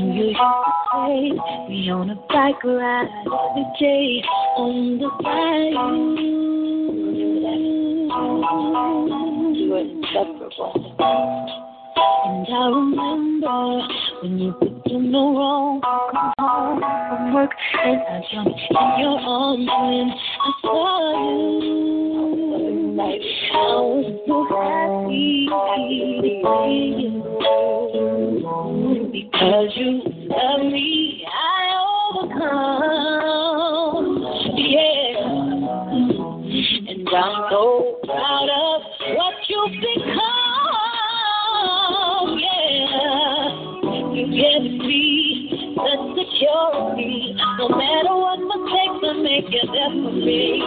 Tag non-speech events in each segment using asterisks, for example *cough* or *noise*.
when you to take me on a bike ride every day on the bayou. You were inseparable. And I remember when you picked in the wrong, come home from work, and I jumped in your arms when I saw you. I was so happy because you love me. I overcome, yeah. And I'm so proud of what you've become, yeah. You give me the security, no matter what mistakes I make, you're there for me.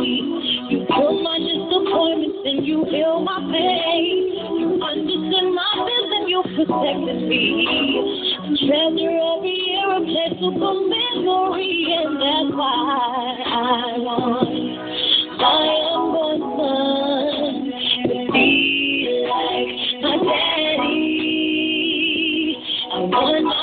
You heal my disappointments and you heal my pain. You understood my fears and you protected me. Treasure every irreplaceable memory, and that's why I want my young son to be like my daddy. I want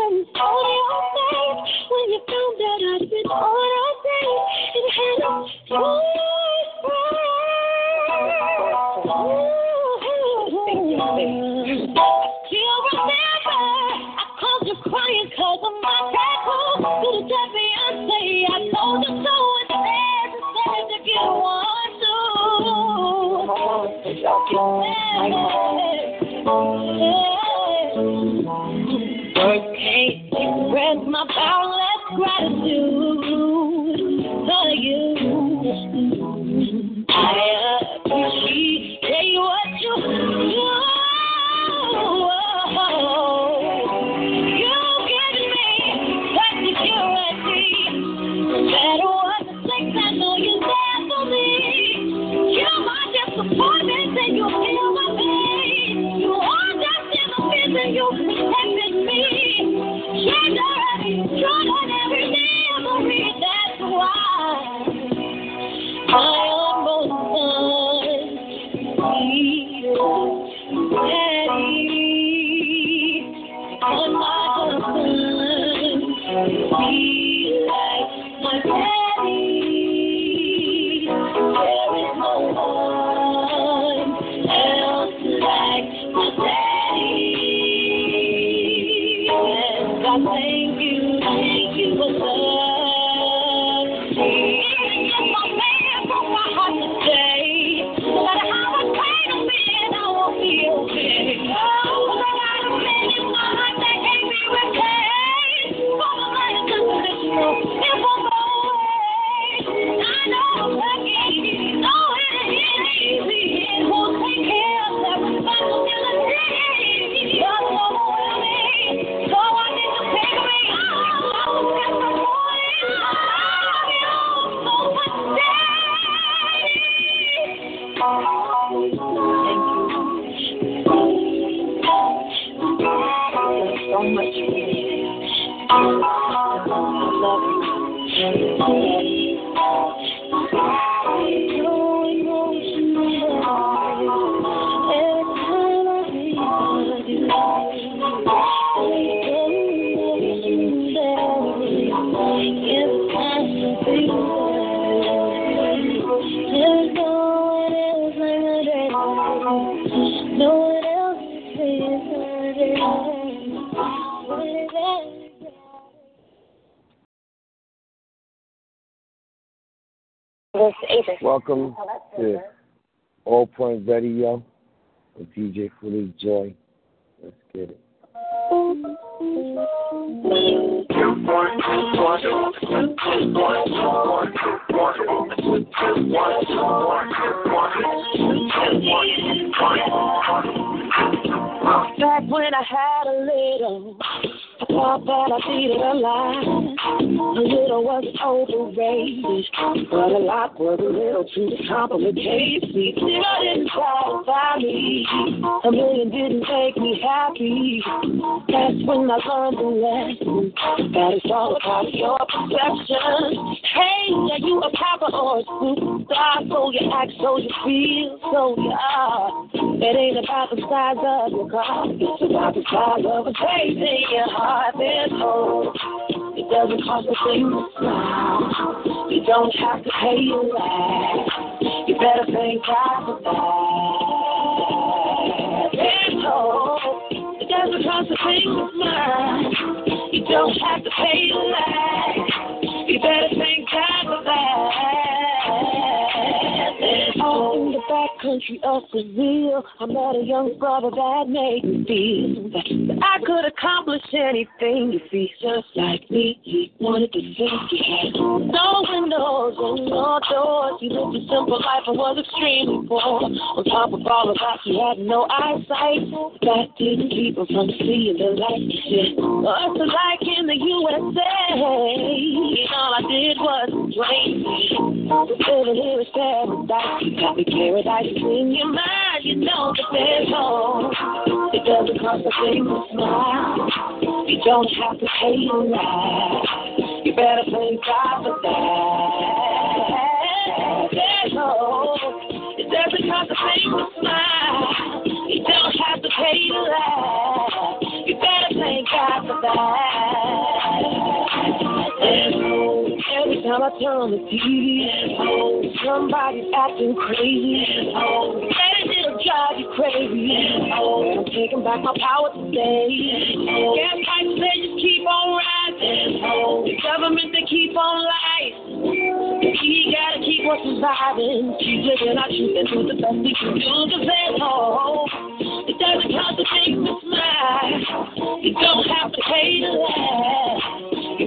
expression on your face when you found out I'd been on a date and had a. Still remember, I called you crying 'cause of my tattoo. To the Beyonce, I told you so instead, decided to get one too. Express my boundless gratitude for you. Radio with DJ Philly Joy. Let's get it. Back when I had a little, I thought that I did it a little was overrated, but a lot was a little too complicated. Zero didn't satisfy me, a million didn't make me happy. That's when I learned the lesson that it's all about your perception. Hey, are you a rapper or a superstar? So you act, so you feel, so you are. It ain't about the size of your car, it's about the size of a taste in your heart. There's hope. Doesn't cost a thing to smile. You don't have to pay your laugh. You better thank God for that. It doesn't cost a thing to smile. You don't have to pay your laugh. You better thank God for that. Country of Brazil, I met a young brother that made me feel that I could accomplish anything. You see, just like me, he wanted to think he had no windows and no doors. He lived a simple life and was extremely poor. On top of all of that, he had no eyesight. That didn't keep him from seeing the light. Yeah, us like in the USA. And all I did was me. Living here is paradise. Got me paradise in your mind. You know that there's hope. It doesn't cost a thing to smile. You don't have to pay your ride. You better thank God for that. There's hope. It doesn't cost a thing to smile. You don't have to pay your ride. You better thank God for that. There's hope. Every time I turn on the TV, somebody's acting crazy. And it'll drive you crazy. I'm taking back my power today. Gas prices, they just keep on rising. The government, they keep on lying. We gotta keep on surviving. Keep living our truth and do the best we can do. Cause there's hope. It doesn't cost a thing to smile. You don't have to pay to laugh.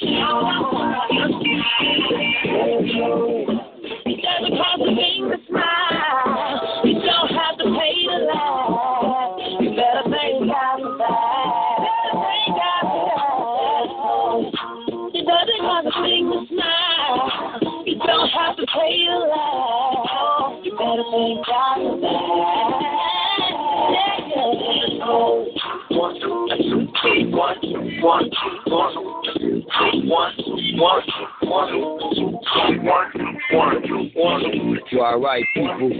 He doesn't cause the things All right, people.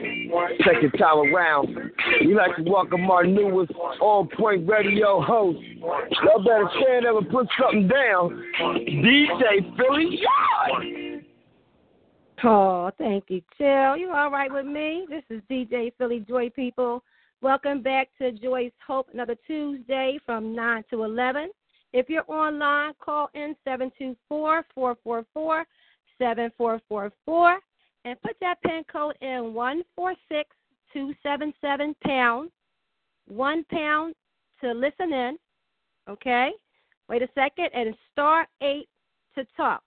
Second time around, we like to welcome our newest On Point Radio host. Y'all better stand and put something down. DJ Philly Joy. Oh, thank you, Chill. You all right with me? This is DJ Philly Joy, people. Welcome back to Joy's Hope, another Tuesday from 9 to 11. If you're online, call in 724 444 7444 and put that pin code in 146277 pound, one pound to listen in. Okay? Wait a second, and star 8 to talk.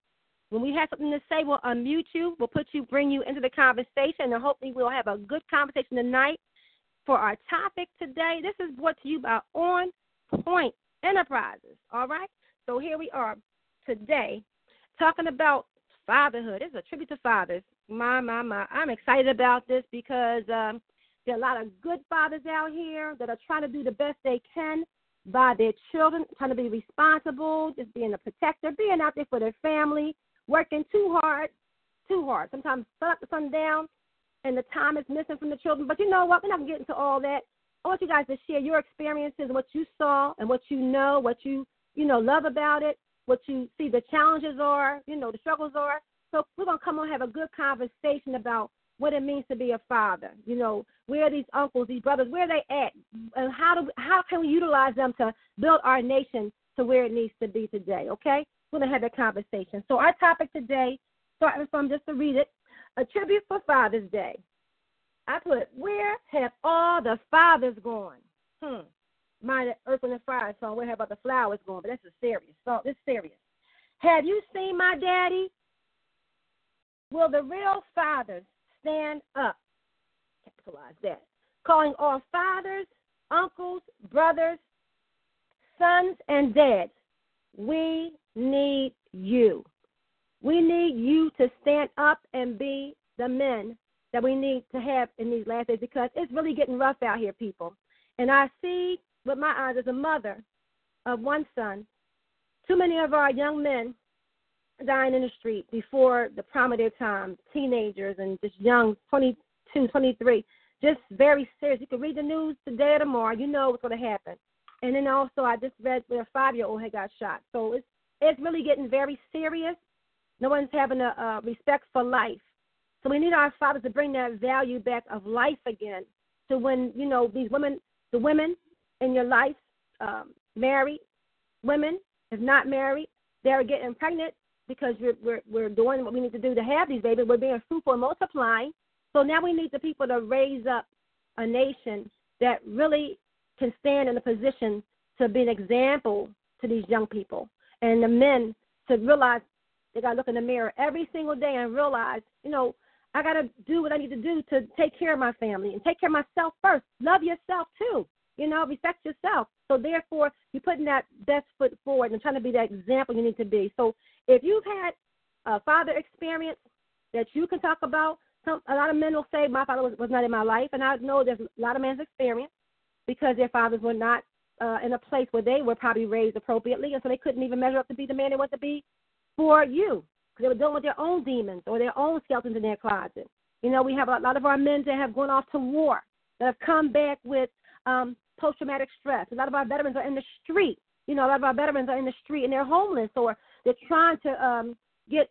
When we have something to say, we'll unmute you. We'll put you, bring you into the conversation, and hopefully we'll have a good conversation tonight. For our topic today, this is brought to you by On Point Enterprises. All right? So here we are today talking about fatherhood. It's a tribute to fathers. My, my, my. I'm excited about this because um, there are a lot of good fathers out here that are trying to do the best they can by their children, trying to be responsible, just being a protector, being out there for their family, working too hard, too hard. Sometimes sun up to sundown, and the time is missing from the children. But you know what? We're not going to get into all that. I want you guys to share your experiences, what you saw, and what you know, what you you know love about it, what you see the challenges are, you know the struggles are. So we're gonna come on have a good conversation about what it means to be a father. You know, where are these uncles, these brothers, where are they at, and how do how can we utilize them to build our nation to where it needs to be today? Okay, we're gonna have that conversation. So our topic today, starting from just to read it, a tribute for Father's Day. I put, where have all the fathers gone? Hmm. My Earth and Fire song, where have all the flowers gone? But that's a serious song. This serious. Have you seen my daddy? Will the real fathers stand up? Capitalize that. Calling all fathers, uncles, brothers, sons, and dads. We need you. We need you to stand up and be the men that we need to have in these last days because it's really getting rough out here, people. And I see with my eyes as a mother of one son, too many of our young men dying in the street before the prime of their time, teenagers and just young, 22, 23, just very serious. You can read the news today or tomorrow, you know what's going to happen. And then also, I just read where a five year old had got shot. So it's it's really getting very serious. No one's having a, a respect for life. So we need our fathers to bring that value back of life again. So when you know these women, the women in your life, um, married women, if not married, they're getting pregnant because we're, we're we're doing what we need to do to have these babies. We're being fruitful and multiplying. So now we need the people to raise up a nation that really can stand in a position to be an example to these young people and the men to realize they got to look in the mirror every single day and realize, you know, I got to do what I need to do to take care of my family and take care of myself first. Love yourself too. You know, respect yourself. So therefore, you're putting that best foot forward and trying to be that example you need to be. So if you've had a father experience that you can talk about, some a lot of men will say my father was, was not in my life, and I know there's a lot of men's experience because their fathers were not uh, in a place where they were probably raised appropriately, and so they couldn't even measure up to be the man they want to be for you because they were dealing with their own demons or their own skeletons in their closet. You know, we have a lot of our men that have gone off to war that have come back with um, post traumatic stress. A lot of our veterans are in the street. You know, a lot of our veterans are in the street and they're homeless or they're trying to um, get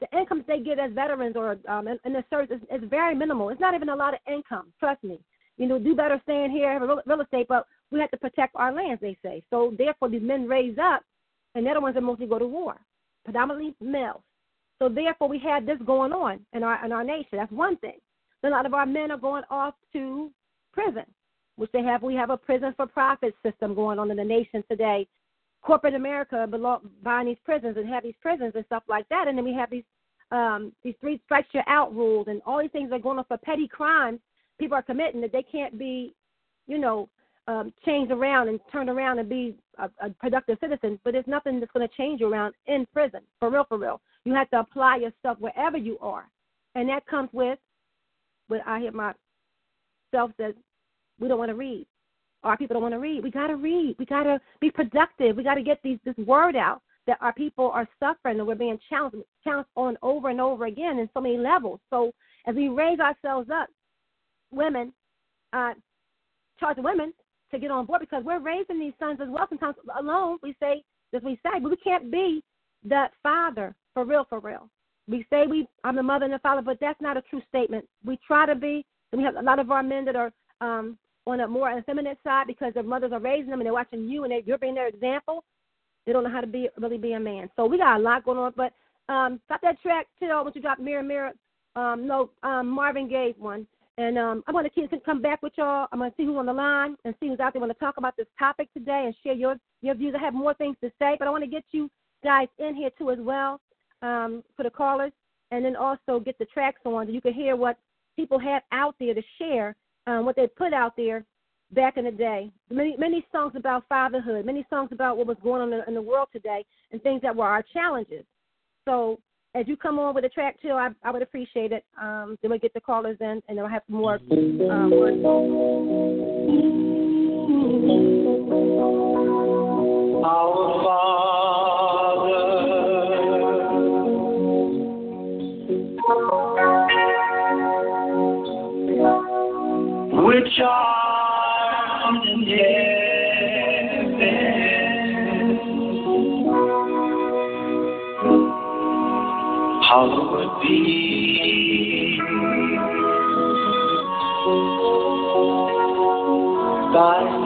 the incomes they get as veterans or um, in, in the service is, is very minimal. It's not even a lot of income. Trust me. You know, do better staying here, have real, real estate, but we have to protect our lands, they say. So therefore, these men raise up, and they're the ones that mostly go to war, predominantly males. So therefore, we have this going on in our in our nation. That's one thing. Then a lot of our men are going off to prison, which they have. We have a prison for profit system going on in the nation today. Corporate America belong, buying these prisons and have these prisons and stuff like that, and then we have these um, these three strikes you out rules and all these things are going on for petty crimes people are committing that they can't be, you know, um, changed around and turned around and be a, a productive citizen. But there's nothing that's going to change you around in prison, for real, for real. You have to apply yourself wherever you are, and that comes with, what I hear myself says, we don't want to read. Our people don't want to read. We got to read. We got to be productive. We got to get these this word out that our people are suffering and we're being challenged, challenged on over and over again in so many levels. So as we raise ourselves up, women, uh, charge women to get on board because we're raising these sons as well. Sometimes alone we say, as we say, but we can't be that father for real, for real. We say we, I'm the mother and the father, but that's not a true statement. We try to be, we have a lot of our men that are um, on a more side because their mothers are raising them and they're watching you and you're being their example. They don't know how to be really be a man. So we got a lot going on. But um, stop that track, Till, once you drop Mirror Mirror. Um, no, um, Marvin Gaye one And um, I want the kids to come back with y'all. I'm going to see who's on the line and see who's out there want to talk about this topic today and share your your views. I have more things to say, but I want to get you guys in here too as well um, for the callers, and then also get the tracks on so you can hear what people have out there to share, um, what they put out there back in the day. Many many songs about fatherhood, many songs about what was going on in, in the world today, and things that were our challenges. So as you come on with a track too, I, I would appreciate it. Um, then we get the callers in, and then we'll have more. Um, Our Father, which art in heaven, hallowed be thy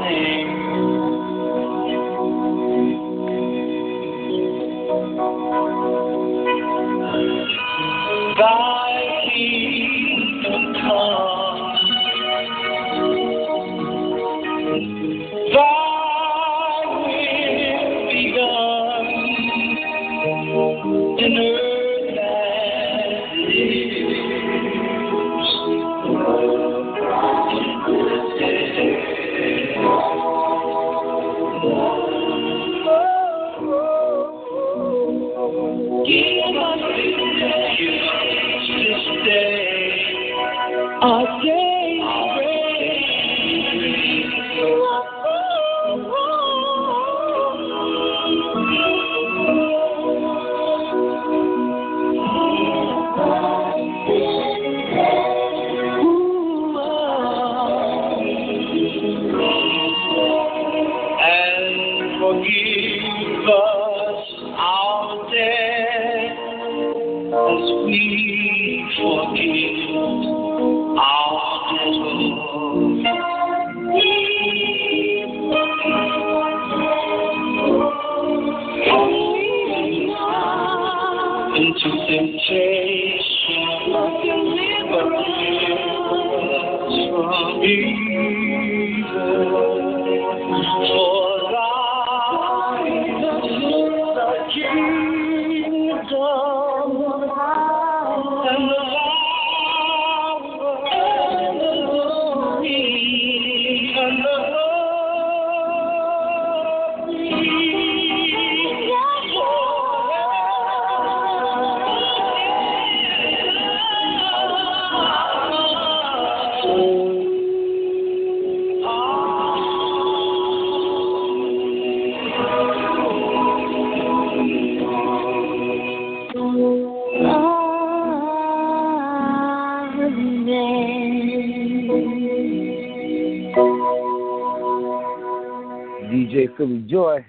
Philly Joy.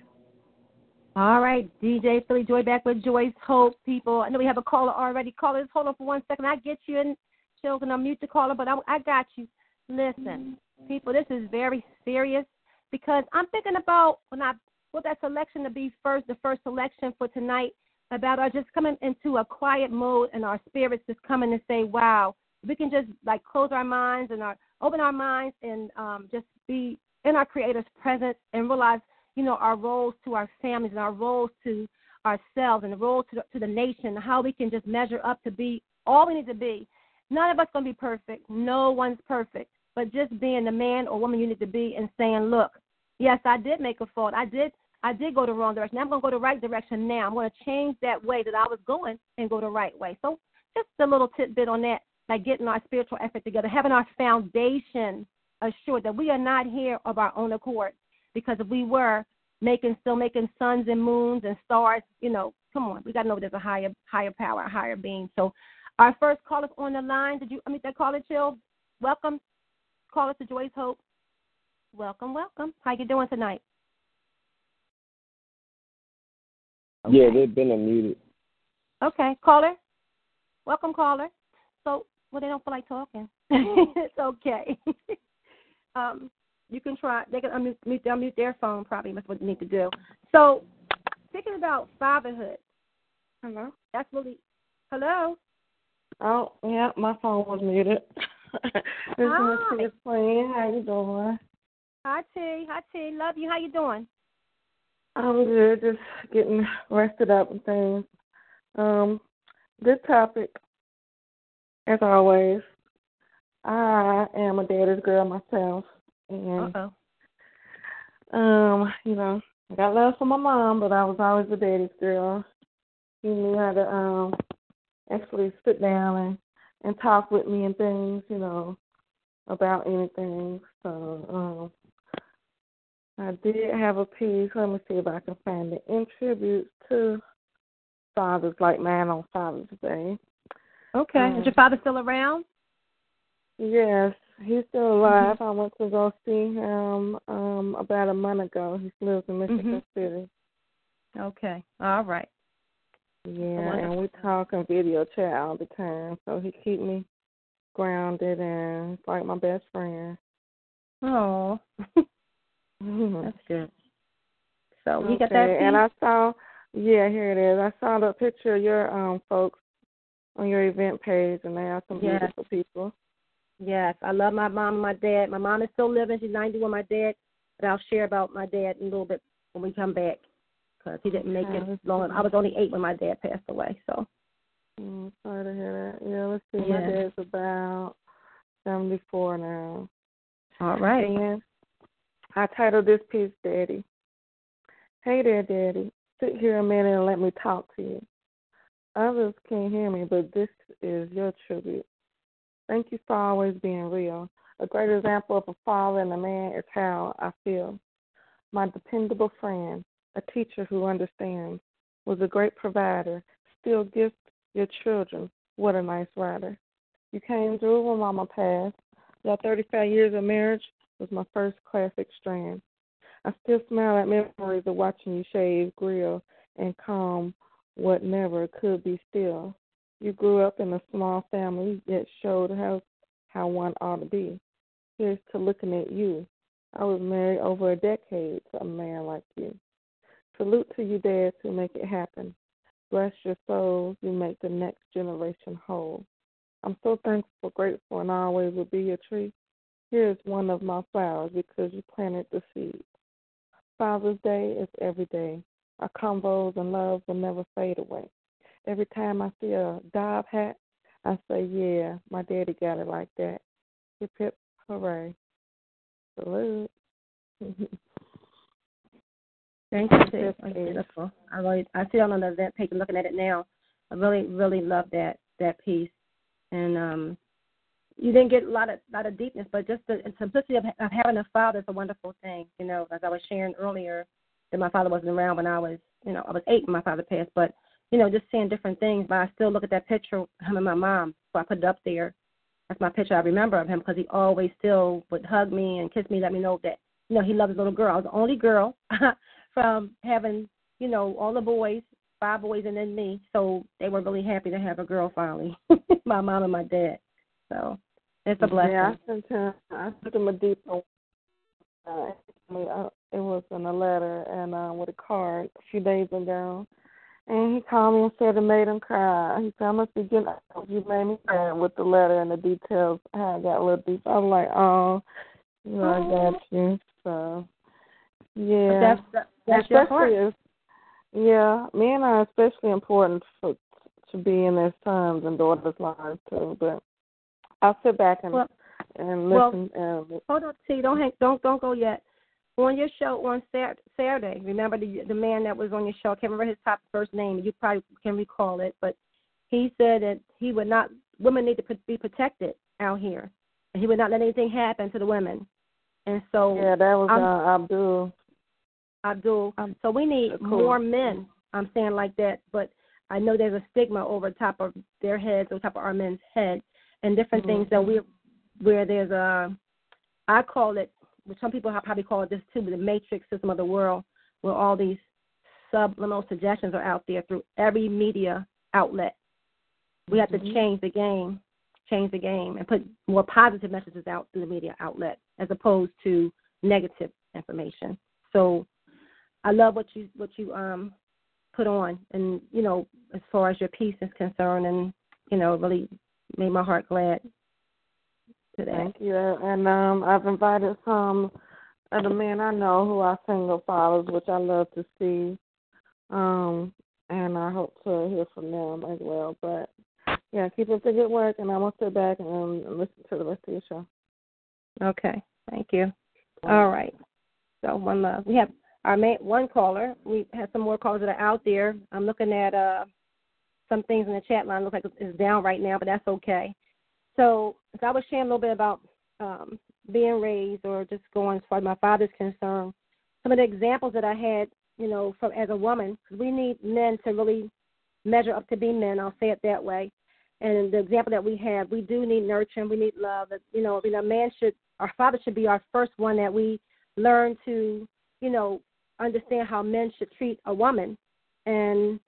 All right, DJ Philly Joy back with Joy's Hope. People, I know we have a caller already. Callers, hold on for one second. I get you in. Chill, and unmute the caller, but I, I got you. Listen, people, this is very serious because I'm thinking about when I put that selection to be first, the first selection for tonight, about our just coming into a quiet mode and our spirits just coming to say, wow, we can just like close our minds and our open our minds and um, just be in our Creator's presence and realize, you know, our roles to our families and our roles to ourselves and the role to the, to the nation, how we can just measure up to be all we need to be. None of us going to be perfect. No one's perfect. But just being the man or woman you need to be and saying, look, yes, I did make a fault. I did I did go the wrong direction. I'm going to go the right direction now. I'm going to change that way that I was going and go the right way. So just a little tidbit on that, like getting our spiritual effort together, having our foundation assured that we are not here of our own accord. Because if we were making still making suns and moons and stars, you know, come on, we got to know there's a higher higher power, a higher being. So our first caller on the line. Did you I mean that caller chill? Welcome. Caller to Joy's Hope. Welcome, welcome. How you doing tonight? Yeah, they've been unmuted. Okay, caller. Welcome, caller. So, well, they don't feel like talking. *laughs* it's okay. *laughs* um, you can try. They can unmute, mute, unmute their phone. Probably that's what you need to do. So, thinking about fatherhood. Hello. That's really. Hello. Oh, yeah, my phone was muted. *laughs* this is my Hi. Tia Queen. How you doing? Hi T. Hi T. Love you. How you doing? I'm good. Just getting rested up and things. Um, good topic. As always, I am a daddy's girl myself, and Uh oh. um, you know, I got love for my mom, but I was always a daddy's girl. He knew how to um actually sit down and and talk with me and things, you know, about anything. So um I did have a piece. Let me see if I can find it. In tribute to fathers like mine on Father's Day. Okay. Um, Is your father still around? Yes, he's still alive. I went to go see him um about a month ago. He lives in Michigan City. Okay. All right. Yeah, and we talk and video chat all the time. So he keep me grounded and it's like my best friend. Oh, that's good. So you okay, got that? and? I saw yeah, here it is. I saw the picture of your um folks on your event page and they are some Yes. beautiful people. Yes, I love my mom and my dad. My mom is still living. She's 91. My dad, but I'll share about my dad in a little bit when we come back because he didn't make it long. I was only eight when my dad passed away. So Mm, sorry to hear that. Yeah, let's see. My dad's about seventy four now. all right. And I titled this piece Daddy. Hey there, Daddy. Sit here a minute and let me talk to you. Others can't hear me, but this is your tribute. Thank you for always being real. A great example of a father and a man is how I feel. My dependable friend, a teacher who understands, was a great provider, still gift your children. What a nice writer. You came through when Mama passed. Your 35 years of marriage was my first classic strand. I still smile at memories of watching you shave, grill, and calm what never could be still. You grew up in a small family, yet showed how how one ought to be. Here's to looking at you. I was married over a decade to a man like you. Salute to you, dads who make it happen. Bless your souls, you make the next generation whole. I'm so thankful, grateful, and I always will be your tree. Here is one of my flowers because you planted the seed. Father's Day is every day. Our combos and love will never fade away. Every time I see a Dob hat, I say, yeah, my daddy got it like that. Hip hip hooray. Salute. *laughs* Thank you. Sid. Yes, That's beautiful. I really, I see it on the event page. Looking at it now, I really, really love that that piece. And um, you didn't get a lot of lot of deepness, but just the simplicity of, of having a father is a wonderful thing. You know, as I was sharing earlier, that my father wasn't around when I was, you know, I was eight when my father passed. But you know, just seeing different things. But I still look at that picture of him and my mom. So I put it up there. That's my picture I remember of him because he always still would hug me and kiss me, let me know that you know he loved his little girl. I was the only girl *laughs* from having you know all the boys, five boys, and then me. So they were really happy to have a girl finally. *laughs* my mom and my dad. So it's a blessing. Yeah, I sent him. I sent him a deep. Uh, it was in a letter and uh, with a card a few days ago, and he called me and said it made him cry. He said I must be getting. You made me cry with the letter and the details. How I got a little deep. I was like, oh, you know, I got oh. you. So, yeah. that's that, that's your heart. if, yeah, men are especially important for to be in their sons and daughters' lives too. But I'll sit back and Well- and well- listen and Hold on, T. Don't hang, don't don't go yet. On your show on Saturday, remember the the man that was on your show? I can't remember his top first name. You probably can recall it, but he said that he would not. Women need to be protected out here, and he would not let anything happen to the women. And so yeah, that was uh, Abdul. Abdul. Um, So we need cool. more men. I'm saying like that, but I know there's a stigma over top of their heads, over top of our men's heads, and different things that we where there's a, I call it, which some people have probably call it this too, the matrix system of the world, where all these subliminal suggestions are out there through every media outlet. We have to change the game, change the game, and put more positive messages out through the media outlet as opposed to negative information. So I love what you what you um put on, and you know as far as your piece is concerned, and you know really made my heart glad. To that. Thank you. And um, I've invited some of the men I know who are single fathers, which I love to see. Um, and I hope to hear from them as well. But yeah, keep up the good work, and I'm gonna sit back and listen to the rest of your show. Okay, thank you. All right. So one love. We have our main one caller. We have some more callers that are out there. I'm looking at uh some things in the chat line. Looks like it's down right now, but that's okay. So, I was sharing a little bit about um, being raised, or just going as far as my father's concerned. Some of the examples that I had, you know, from as a woman, because we need men to really measure up to be men. I'll say it that way. And the example that we have, we do need nurturing. We need love. You know, mean, a man should, our father should be our first one that we learn to, you know, understand how men should treat a woman. And,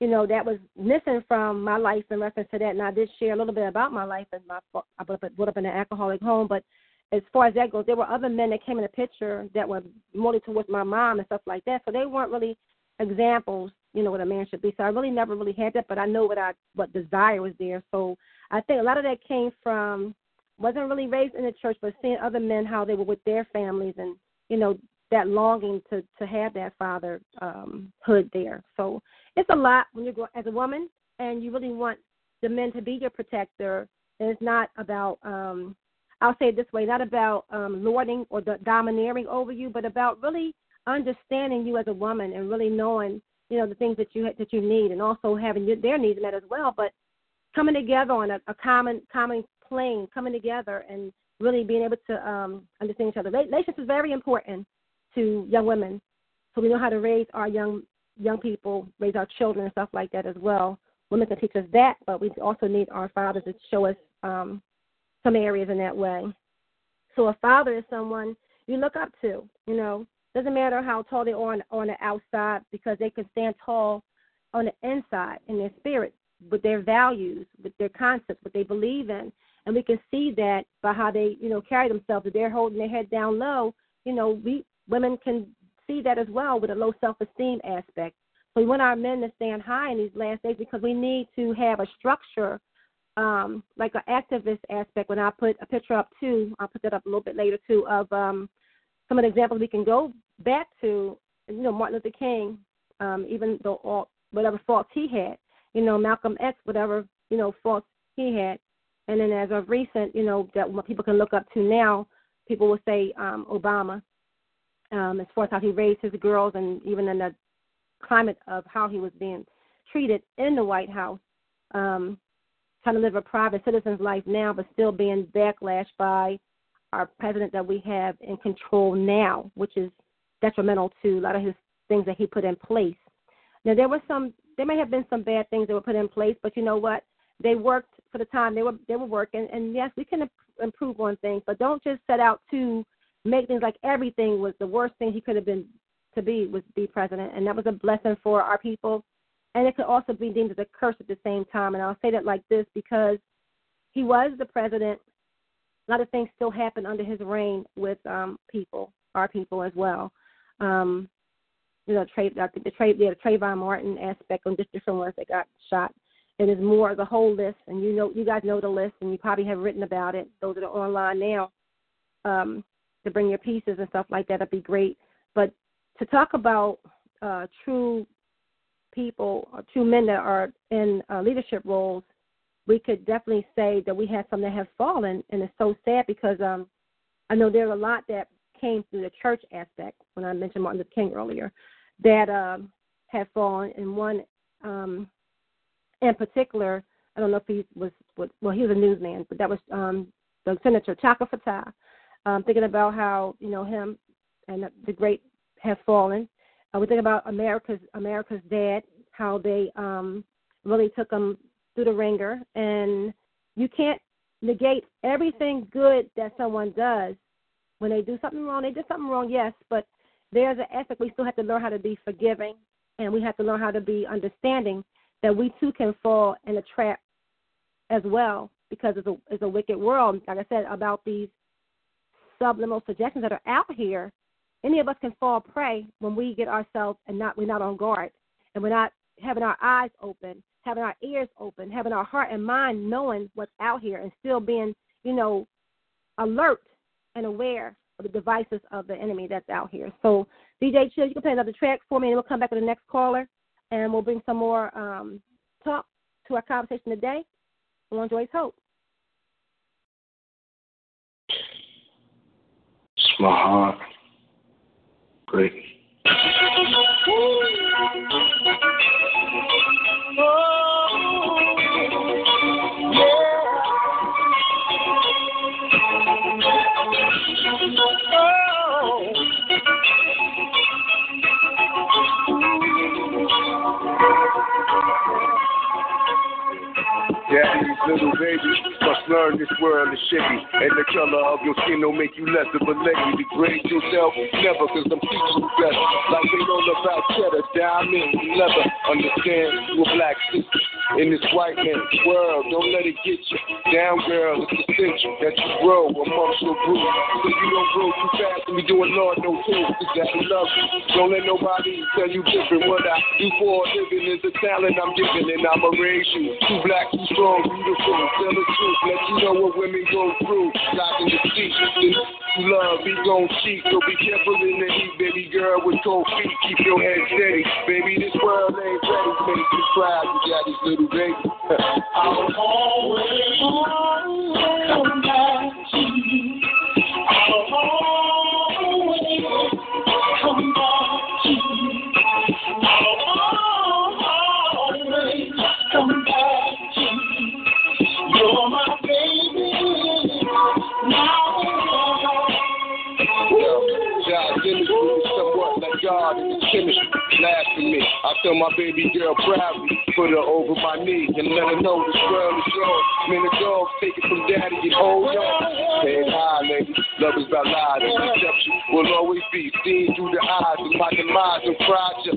you know, that was missing from my life in reference to that. And I did share a little bit about my life and my, I brought up in an alcoholic home. But as far as that goes, there were other men that came in the picture that were more towards my mom and stuff like that. So they weren't really examples, you know, what a man should be. So I really never really had that, but I know what I what desire was there. So I think a lot of that came from wasn't really raised in the church, but seeing other men how they were with their families and you know that longing to to have that father um there. So it's a lot when you go as a woman and you really want the men to be your protector. And it's not about um I'll say it this way, not about um lording or the domineering over you, but about really understanding you as a woman and really knowing you know the things that you that you need and also having your, their needs met as well. But coming together on a, a common common plane, coming together and really being able to um, understand each other. Relationships is very important to young women, so we know how to raise our young young people, raise our children and stuff like that as well. Women can teach us that, but we also need our fathers to show us um, some areas in that way. So a father is someone you look up to. You know, doesn't matter how tall they are on, on the outside because they can stand tall on the inside in their spirit with their values, with their concepts, what they believe in and we can see that by how they you know carry themselves if they're holding their head down low you know we women can see that as well with a low self esteem aspect. So we want our men to stand high in these last days because we need to have a structure um like an activist aspect. When i put a picture up too i'll put that up a little bit later too of um some of the examples we can go back to you know martin luther king um even though all whatever faults he had you know malcolm x whatever you know faults he had. And then as of recent, you know, that people can look up to now, people will say um, Obama, um, as far as how he raised his girls and even in the climate of how he was being treated in the White House, um, trying to live a private citizen's life now, but still being backlashed by our president that we have in control now, which is detrimental to a lot of his things that he put in place. Now there was some, there may have been some bad things that were put in place, but you know what? They worked for the time they were they were working. And yes, we can improve on things, but don't just set out to make things like everything was the worst thing he could have been to be was be president, and that was a blessing for our people. And it could also be deemed as a curse at the same time. And I'll say that like this because he was the president. A lot of things still happen under his reign with um, people, our people as well. Um, you know, trade, I think the trade, yeah, the Trayvon Martin aspect on just different ones that got shot it is more of the whole list, and you know, you guys know the list, and you probably have written about it. Those that are online now, um, to bring your pieces and stuff like that, would be great. But to talk about uh, true people or true men that are in uh, leadership roles, we could definitely say that we have some that have fallen, and it's so sad because um, I know there are a lot that came through the church aspect. When I mentioned Martin Luther King earlier, that um, have fallen, and one um, in particular, I don't know if he was, well, he was a newsman, but that was um, the Senator Chaka Fattah. Um, thinking about how you know him and the great have fallen. Uh, we think about America's America's dad, how they um, really took him through the ringer, and you can't negate everything good that someone does when they do something wrong. They did something wrong, yes, but there's an ethic we still have to learn how to be forgiving, and we have to learn how to be understanding that we too can fall in a trap as well because it's a it's a wicked world. Like I said about these subliminal suggestions that are out here, any of us can fall prey when we get ourselves and not we're not on guard and we're not having our eyes open, having our ears open, having our heart and mind knowing what's out here and still being, you know, alert and aware of the devices of the enemy that's out here. So, DJ Chill, you can play another track for me, and we'll come back to the next caller, and we'll bring some more um, talk to our conversation today on Joy's Hope. It's my heart. Great. Daddy's little baby must learn this world is shitty. And the color of your skin don't make you less of a lady. Degrade yourself, never, cause I'm teaching you better. Like they know about cheddar, diamond, and leather. Understand, you a black sister in this white man's world. Don't let it get you down, girl. It's essential that you grow amongst your group. So you don't grow too fast and be doing Lord no too. Cause daddy loves you. Don't let nobody tell you different. What I do for a living is a talent I'm giving, and I'ma raise you. Too black, too strong, beautiful. Tell the truth, let you know what women go through. Locked in the seat, then you love, he gon' cheat. So be careful in the heat, baby girl with cold feet. Keep your head steady, baby. This world ain't ready. Make you cry, you daddy's little baby. *laughs* *laughs* I'll always, always chemistry. Laugh at me. I tell my baby girl proudly, put her over my knee and let her know this world is yours. Man, the dog take it from daddy and hold on. Head high, lady. Love is about lies and deception. Will always be seen through the eyes of my demise and project.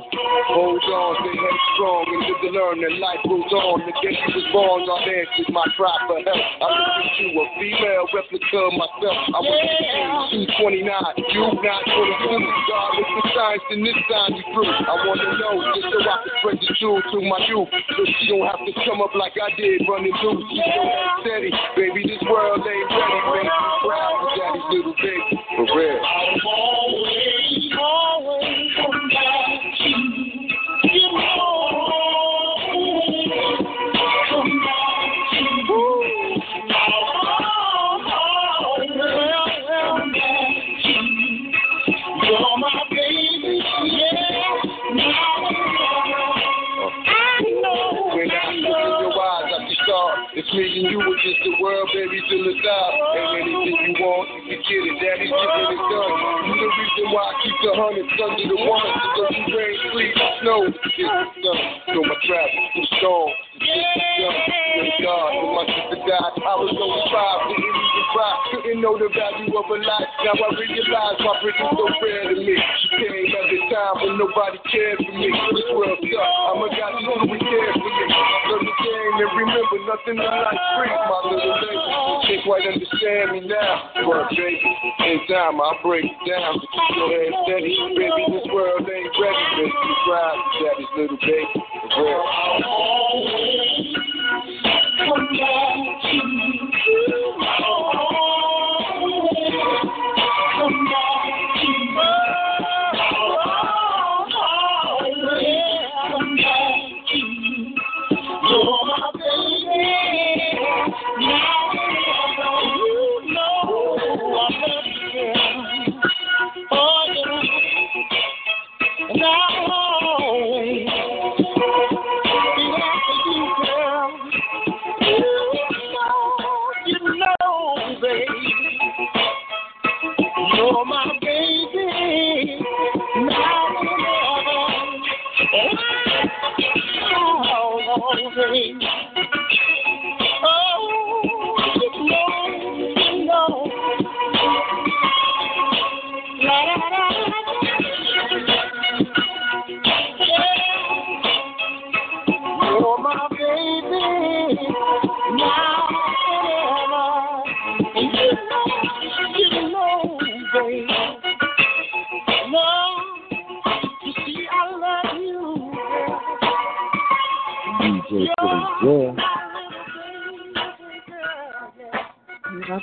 Hold on, stay headstrong and live to learn that life goes on. The day you was born, God answered my cry for help. I look you, a female replica of myself. I was 18, 229, you not 22. God is the science in this time you through. I wanna know just so I can spread the jewel to my youth. So she don't have to come up like I did running through. Your head steady, baby. This world ain't ready. You proud for daddy's little baby. For real. always, always come back you. Always you. You're my baby, yeah. Now I know, look in your eyes. It's me and you against the world, baby, till it's out. And anything getting it done. You the reason why I keep the hundreds under the one. Because you rain, sleep, snow, it's the sun. So my travel, I'm strong. Thank God, when my sister died, I was only five, didn't even cry, couldn't know the value of a life. Now I realize my bridge so rare to me. Came at the time when nobody cared for me. This world sucks, I'm a God who care for me. And remember nothing in life free. My little lady, can't quite understand me now. But baby, in time I break down. So keep your head steady, baby. This world ain't ready. Cry, daddy's little baby. Real.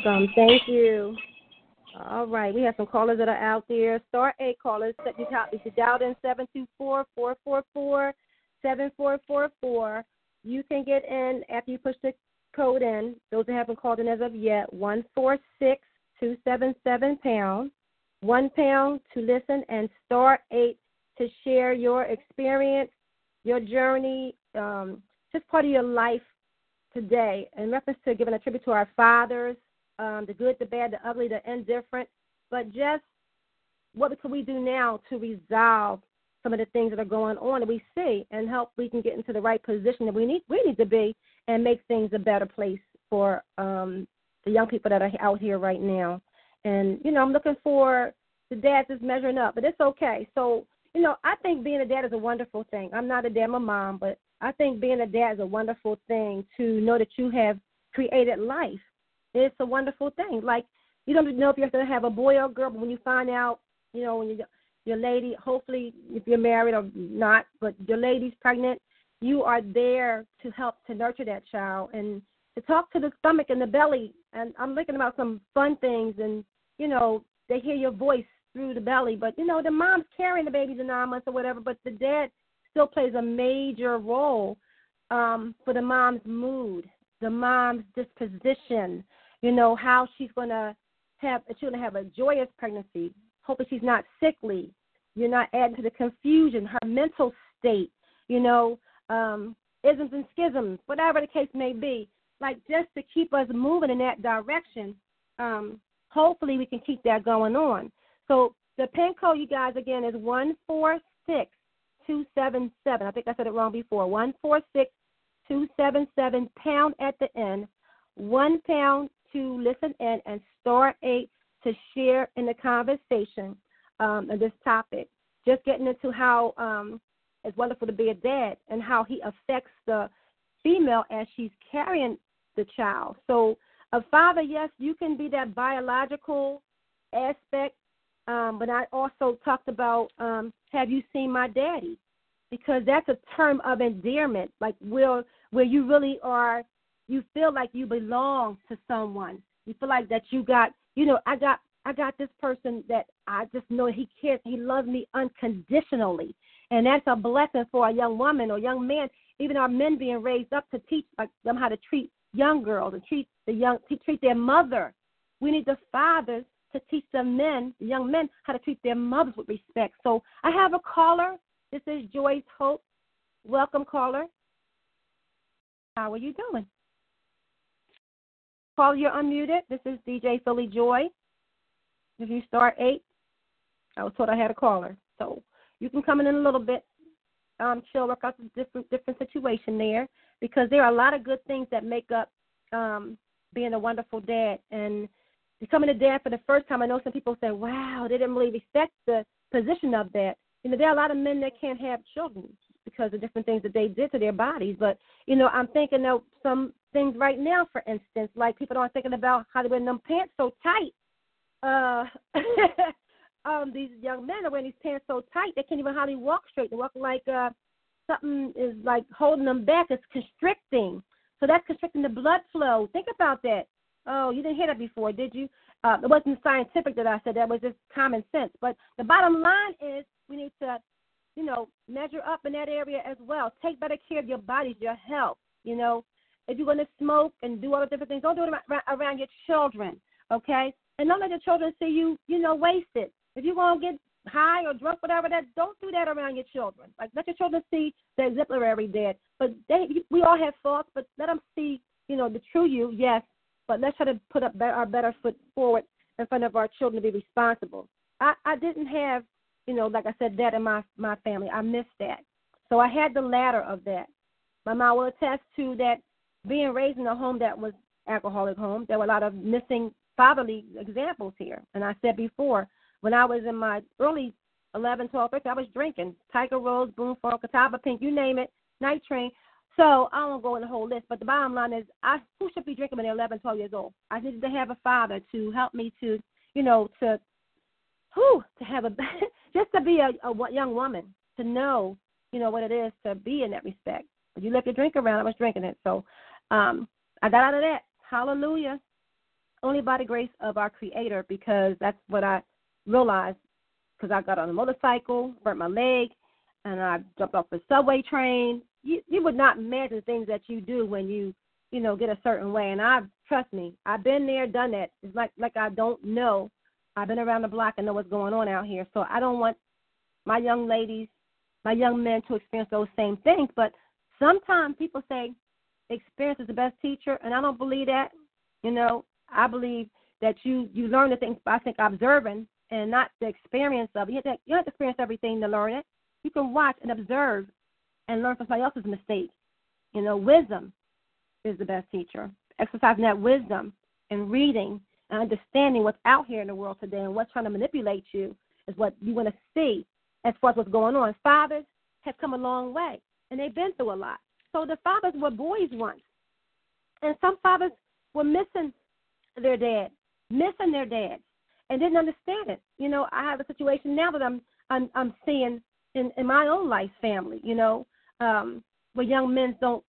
Welcome. Thank you. All right, we have some callers that are out there. Star eight callers. Set your you dialed in seven two four four four four seven four four four, you can get in after you push the code in. Those that haven't called in as of yet, one four six two seven seven pound, one pound to listen, and star eight to share your experience, your journey, um, just part of your life today. In reference to giving a tribute to our fathers, um, the good, the bad, the ugly, the indifferent, but just what can we do now to resolve some of the things that are going on that we see and help we can get into the right position that we need we need to be and make things a better place for um, the young people that are out here right now. And you know, I'm looking for the dads is measuring up, but it's okay. So you know, I think being a dad is a wonderful thing. I'm not a dad, I'm a mom, but I think being a dad is a wonderful thing to know that you have created life it's a wonderful thing. Like you don't know if you're going to have a boy or a girl, but when you find out, you know, when you your lady, hopefully if you're married or not, but your lady's pregnant, you are there to help to nurture that child and to talk to the stomach and the belly. And I'm thinking about some fun things, and you know, they hear your voice through the belly, but you know, the mom's carrying the baby the nine months or whatever, but the dad still plays a major role um, for the mom's mood, the mom's disposition, you know, how she's going to have, she's going to have a joyous pregnancy. Hoping she's not sickly. You're not adding to the confusion, her mental state, you know, um, isms and schisms, whatever the case may be. Like just to keep us moving in that direction. Um, hopefully we can keep that going on. So the pin code, you guys, again, is one four six two seven seven. I think I said it wrong before. One four six two seven seven pound at the end. One pound to listen in and star eight to share in the conversation um, on this topic. Just getting into how um, it's wonderful to be a dad and how he affects the female as she's carrying the child. So, a father, yes, you can be that biological aspect, um, but I also talked about um, have you seen my daddy? Because that's a term of endearment, like where where you really are you feel like you belong to someone. You feel like that you got, you know, I got I got this person that I just know he cares, he loves me unconditionally. And that's a blessing for a young woman or young man, even our men being raised up to teach like, them how to treat young girls and treat the young to treat their mother. We need the fathers to teach the men, the young men, how to treat their mothers with respect. So I have a caller. This is Joy's Hope. Welcome, caller. How are you doing? Paul, you're unmuted. This is DJ Philly Joy. If you start eight, I was told I had a caller, so you can come in, in a little bit. Um, chill, work out the different different situation there because there are a lot of good things that make up um, being a wonderful dad and becoming a dad for the first time. I know some people say, "Wow, they didn't really respect the position of that." You know, there are a lot of men that can't have children because of different things that they did to their bodies. But you know, I'm thinking of some things right now, for instance, like people aren't thinking about how to wear them pants so tight. Uh, *laughs* um, these young men are wearing these pants so tight they can't even hardly walk straight. They walk like uh, something is like holding them back. It's constricting. So that's constricting the blood flow. Think about that. Oh, you didn't hear that before, did you? Uh, it wasn't scientific that I said that was just common sense. But the bottom line is we need to you know, measure up in that area as well. Take better care of your bodies, your health. You know, if you're going to smoke and do all the different things, don't do it around your children, okay? And don't let your children see you, you know, wasted. If you're going to get high or drunk, whatever that, don't do that around your children. Like let your children see the exemplary dad. But they, we all have faults, but let them see, you know, the true you. Yes, but let's try to put up our better foot forward in front of our children to be responsible. I, I didn't have you know, like I said, that in my my family. I missed that. So I had the latter of that. My mom will attest to that being raised in a home that was alcoholic home, there were a lot of missing fatherly examples here. And I said before, when I was in my early 11, 12, 13, I was drinking Tiger Rose, Boone's Farm, Catawba Pink, you name it, Night Train. So I won't go in the whole list, but the bottom line is, I who should be drinking when they're 11, 12 years old? I needed to have a father to help me to, you know, to, whew, to have a *laughs* just to be a, a young woman to know, you know, what it is to be in that respect. You left your drink around, I was drinking it. So um, I got out of that. Hallelujah. only by the grace of our Creator because that's what I realized because I got on a motorcycle, burnt my leg, and I jumped off the subway train. You you would not imagine things that you do when you you know get a certain way. And I trust me, I've been there, done that. It's like like I don't know. I've been around the block and know what's going on out here. So I don't want my young ladies, my young men to experience those same things. But sometimes people say experience is the best teacher, and I don't believe that. You know, I believe that you you learn the things by I think observing and not the experience of it. You have, to, you have to experience everything to learn it. You can watch and observe and learn from somebody else's mistake. You know, wisdom is the best teacher. Exercising that wisdom and reading and understanding what's out here in the world today and what's trying to manipulate you is what you want to see as far as what's going on. Fathers have come a long way and they've been through a lot. So the fathers were boys once. And some fathers were missing their dad, missing their dad, and didn't understand it. You know, I have a situation now that I'm I'm I'm seeing in, in my own life family, you know, um, where young men don't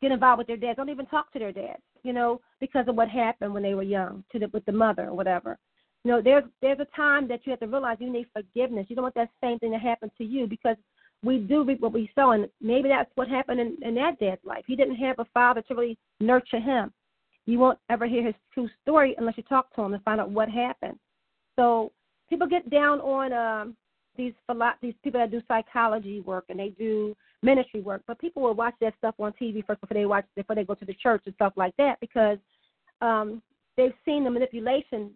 get involved with their dads, don't even talk to their dads, you know, because of what happened when they were young to the with the mother or whatever. You know, there's there's a time that you have to realize you need forgiveness. You don't want that same thing to happen to you because we do reap what we sow, and maybe that's what happened in, in that dad's life. He didn't have a father to really nurture him. You won't ever hear his true story unless you talk to him and find out what happened. So people get down on um, these these people that do psychology work and they do ministry work, but people will watch that stuff on TV first before they watch before they go to the church and stuff like that because um, they've seen the manipulation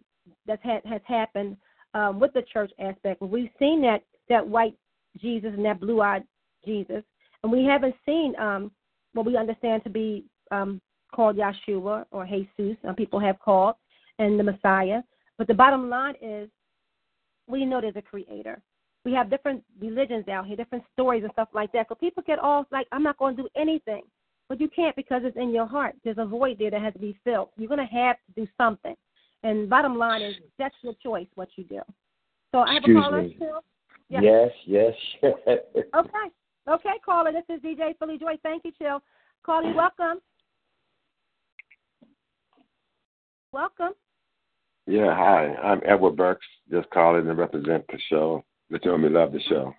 that ha- has happened um, with the church aspect. We've seen that that white Jesus and that blue-eyed Jesus, and we haven't seen um, what we understand to be um, called Yeshua or Jesus. Some people have called and the Messiah. But the bottom line is, we know there's a creator. We have different religions out here, different stories and stuff like that. So people get all like, I'm not going to do anything. But you can't because it's in your heart. There's a void there that has to be filled. You're going to have to do something. And bottom line is, that's your choice what you do. So I have Excuse a caller me. still. Yes, *laughs* yes. Okay. Okay, caller. This is DJ Philly Joy. Thank you, Chill. Caller, welcome. Welcome. Yeah, hi. I'm Edward Burks, just calling to represent the show. The gentleman love the show.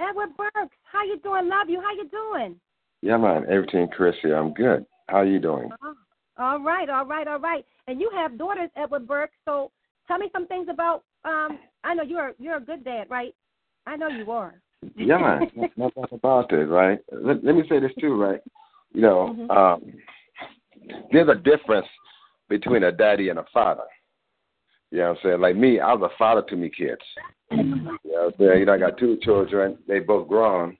Edward Burks. How you doing? Love you. How you doing? Yeah, man. Everything, Chris here. I'm good. How you doing? Oh, all right, all right, all right. And you have daughters, Edward Burks. So tell me some things about. Um, I know you're you're a good dad, right? I know you are. Yeah, man. No- no about it, right? Let, let me say this too, right? You know, Mhm. um, there's a difference between a daddy and a father. You know what I'm saying? Like me, I was a father to me kids. You know what I'm saying? You know, I got two children. They both grown.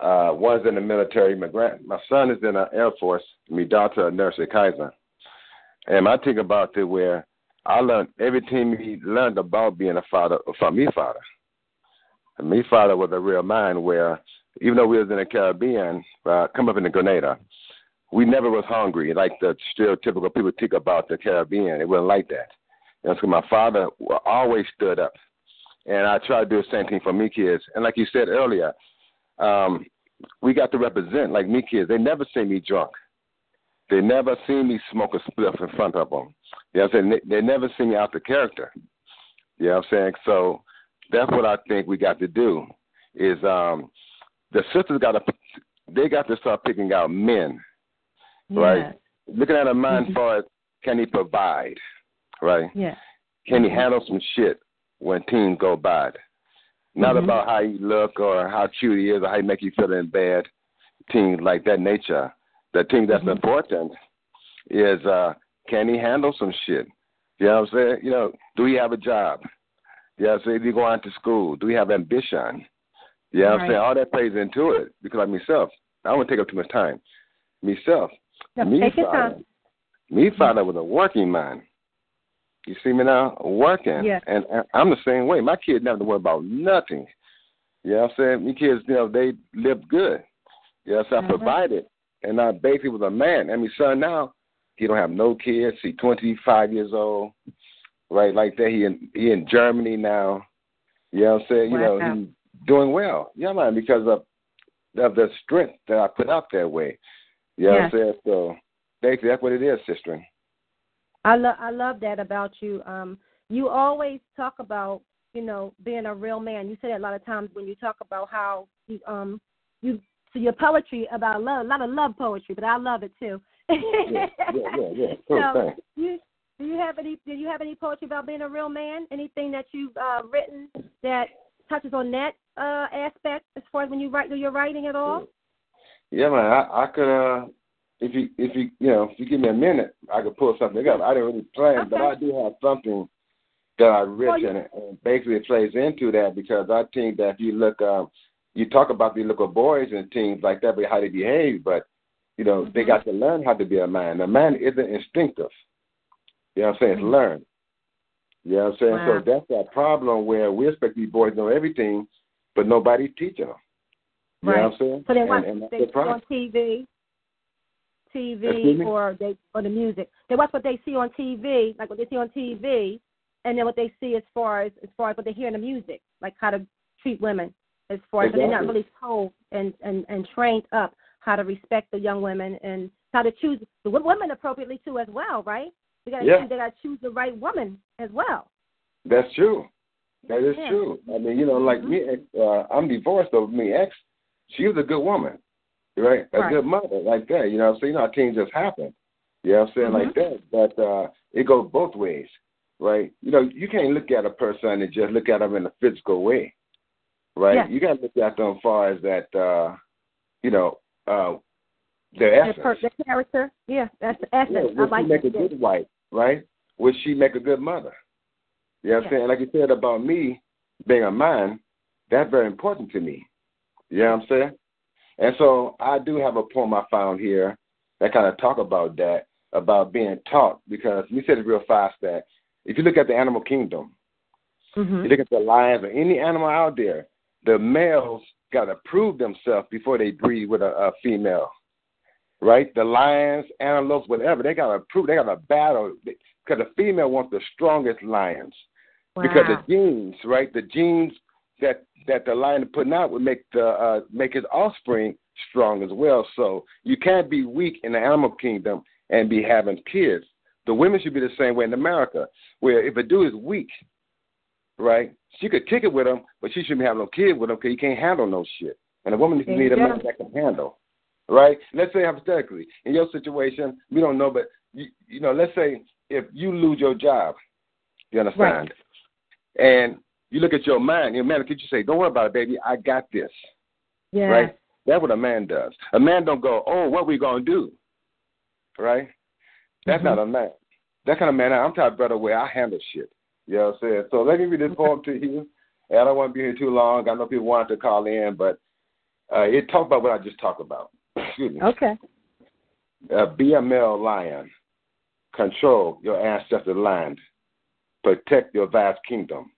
Uh, one's in the military. My grand, my son is in the Air Force. My daughter a nurse at Kaiser. And I think about it where I learned everything he learned about being a father from me father. And me father was a real man where even though we was in the Caribbean, uh, come up in the Grenada, we never was hungry like the stereotypical people think about the Caribbean. It wasn't like that. And so my father always stood up. And I try to do the same thing for me kids. And like you said earlier, um, we got to represent like me kids. They never see me drunk. They never see me smoke a spliff in front of them. You know what I'm saying? They, they never see me out the character. You know what I'm saying? So that's what I think we got to do is um the sisters got to they got to start picking out men, right? Looking at a man for can he provide, right? Yeah. Can he handle some shit when teams go bad? Not Mhm. about how you look or how cute he is or how he make you feel in bed. Teams like that nature. The thing that's important is uh can he handle some shit? You know what I'm saying? You know, do he have a job? You know what I'm saying? Do he go on to school? Do he have ambition? You know what I'm saying? All that plays into it. Because like myself, I don't want to take up too much time. Myself. No, me take your father. time. Me father was a working man. You see me now? Working. Yeah. And, I'm the same way. My kids never worry about nothing. You know what I'm saying? My kids, you know, they lived good. You know, so I Mhm. provided. And I basically was a man. And my son now, he don't have no kids. He's 25 years old. Right, like that. He in he in Germany now. You know what I'm saying? You know, Wow. he's doing well. Yeah, man, because of of the strength that I put out that way. You know Yes. what I'm saying? So basically that's what it is, sister. I love I love that about you. Um, you always talk about you know being a real man. You say that a lot of times when you talk about how you um you so your poetry about love, a lot of love poetry, but I love it too. yeah, yeah, yeah, yeah. *laughs* Cool, so thanks. you do you have any do you have any poetry about being a real man? Anything that you've uh, written that touches on that uh, aspect as far as when you write do your writing at all? Yeah, man. I, I could uh if you if you you know if you give me a minute, I could pull something up. I didn't really plan, but I do have something that I've written, and basically it plays into that because I think that if you look, um, you talk about the little boys and things like that, but how they behave, but you know they got to learn how to be a man. A man isn't instinctive. You know what I'm saying? It's learned. You know what I'm saying? Wow. So that's that problem where we expect these boys to know everything, but nobody's teaching them. You know what I'm saying? So they And- watch and they the on TV, TV, or they or the music. They watch what they see on TV, like what they see on TV, and then what they see as far as as far as what they hear in the music, like how to treat women. As far as but they're not really told and and and trained up how to respect the young women and how to choose the wo- women appropriately too as well, right? They got Yeah. they got to choose the right woman as well. That's true. That is Yeah. true. I mean, you know, like me, uh, I'm divorced, though. Me ex, she was a good woman, right? A Right. good mother, like that. You know, so you know, how things just happen. You know what I'm saying, like that. But uh, it goes both ways, right? You know, you can't look at a person and just look at them in a physical way, right? Yeah. You got to look at them as far as that, uh, you know, uh, their Their, essence. per- their character, yeah, that's the Yeah, essence. I like she make a good wife, right? Will she make a good mother? You know what I'm saying? Like you said about me being a man, that's very important to me. You know what I'm saying? And so I do have a poem I found here that kind of talk about that, about being taught, because we said it real fast that if you look at the animal kingdom, Mm-hmm. you look at the lions or any animal out there, the males got to prove themselves before they breed with a, a female, right? The lions, antelopes, whatever, they got to prove, they got to battle because the female wants the strongest lions because the genes, right? The genes that that the lion is putting out would make the uh, make his offspring strong as well. So you can't be weak in the animal kingdom and be having kids. The women should be the same way in America, where if a dude is weak, right, she could kick it with him, but she shouldn't be having no kid with him because he can't handle no shit. And a woman needs to There need you a man that can handle, right? Let's say hypothetically, in your situation, we don't know, but you, you know, let's say if you lose your job, you understand, and you look at your man, your man, could you say, "Don't worry about it, baby, I got this." Yeah. Right? That's what a man does. A man don't go, "Oh, what we gonna do?" Right? That's not a man. That kind of man, I'm of brother where I handle shit. You know what I'm saying? So let me read this poem to you. And I don't want to be here too long. I know people want to call in, but uh, it talked about what I just talked about. Excuse me. Okay. Uh, male lion. Control your ancestral land. Protect your vast kingdom.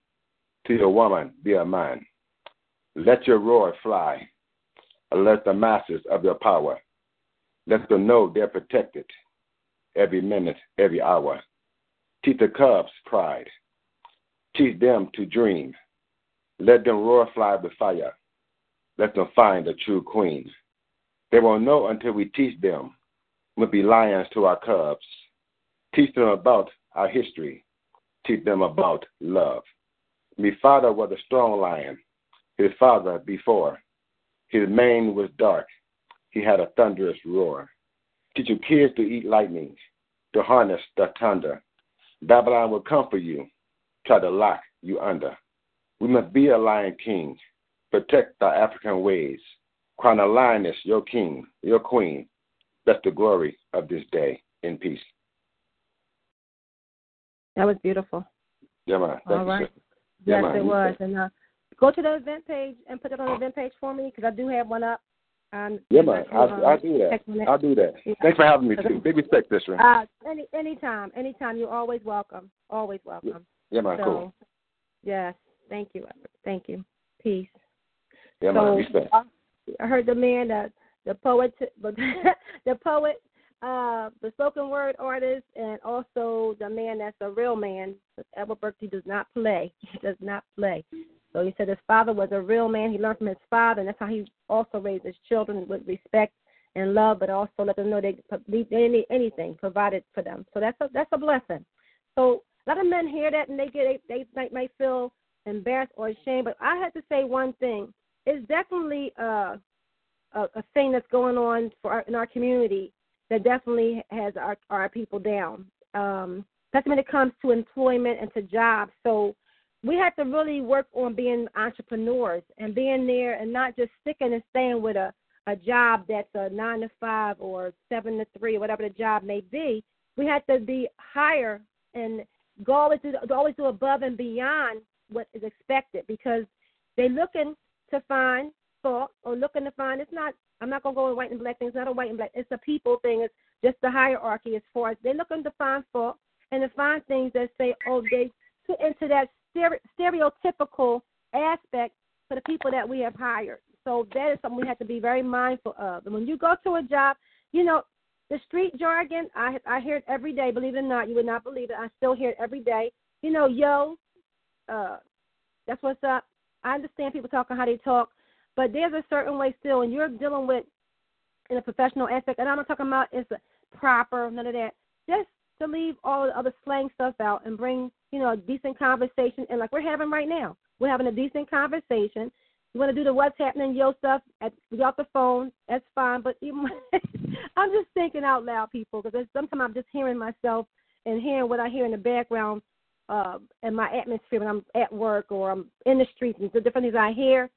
To your woman, be a man. Let your roar fly. Let the masses of your power. Let them know they're protected every minute, every hour. Teach the cubs pride. Teach them to dream. Let them roar fly with fire. Let them find the true queen. They won't know until we teach them. We'll be lions to our cubs. Teach them about our history. Teach them about love. My father was a strong lion. His father before. His mane was dark. He had a thunderous roar. Teach your kids to eat lightning, to harness the thunder. Babylon will come for you, try to lock you under. We must be a lion king, protect our African ways. Crown a lioness, your king, your queen. That's the glory of this day. In peace. That was beautiful. Yeah, man. Thank All you, right. Yes, it was. And uh, go to the event page and put it on the event page for me because I do have one up. Um, Yeah, man. I'll, I'll, I'll do that. check on it. I'll do that. Yeah. Thanks for having me, too. Big respect, this one. Uh, any anytime, anytime. You're always welcome. Always welcome. Yeah, man. so, Cool. Yes. Thank you. Thank you. Peace. Yeah, so, man. Respect. uh, I heard the man, the the poet, *laughs* the poet, uh, the spoken word artist, and also the man that's a real man. Edward Berkeley does not play. *laughs* He does not play. So he said his father was a real man. He learned from his father, and that's how he also raised his children with respect and love, but also let them know they need anything provided for them. So that's a that's a blessing. So a lot of men hear that and they get they, they might, feel embarrassed or ashamed. But I have to say one thing: it's definitely uh, a a thing that's going on for our, in our community that definitely has our our people down. Um, especially when it comes to employment and to jobs. So we have to really work on being entrepreneurs and being there and not just sticking and staying with a a job that's a nine to five or seven to three whatever the job may be. We have to be higher and go always do, always do above and beyond what is expected because they're looking to find fault or looking to find it's not I'm not gonna go with white and black things, not a white and black it's a people thing, it's just the hierarchy as far as they're looking to find fault and to find things that say, oh, they fit into that stereotypical aspect for the people that we have hired. So that is something we have to be very mindful of. And when you go to a job, you know, the street jargon, I I hear it every day. Believe it or not, you would not believe it. I still hear it every day. You know, yo, uh, that's what's up. I understand people talking how they talk, but there's a certain way still, and you're dealing with in a professional aspect. And I'm not talking about it's proper, none of that. Just to leave all the other slang stuff out and bring, you know, a decent conversation and like we're having right now. We're having a decent conversation. You want to do the what's happening, yo stuff at off the phone, that's fine. But even *laughs* I'm just thinking out loud, people, because sometimes I'm just hearing myself and hearing what I hear in the background uh, and my atmosphere when I'm at work or I'm in the streets and the different things I hear.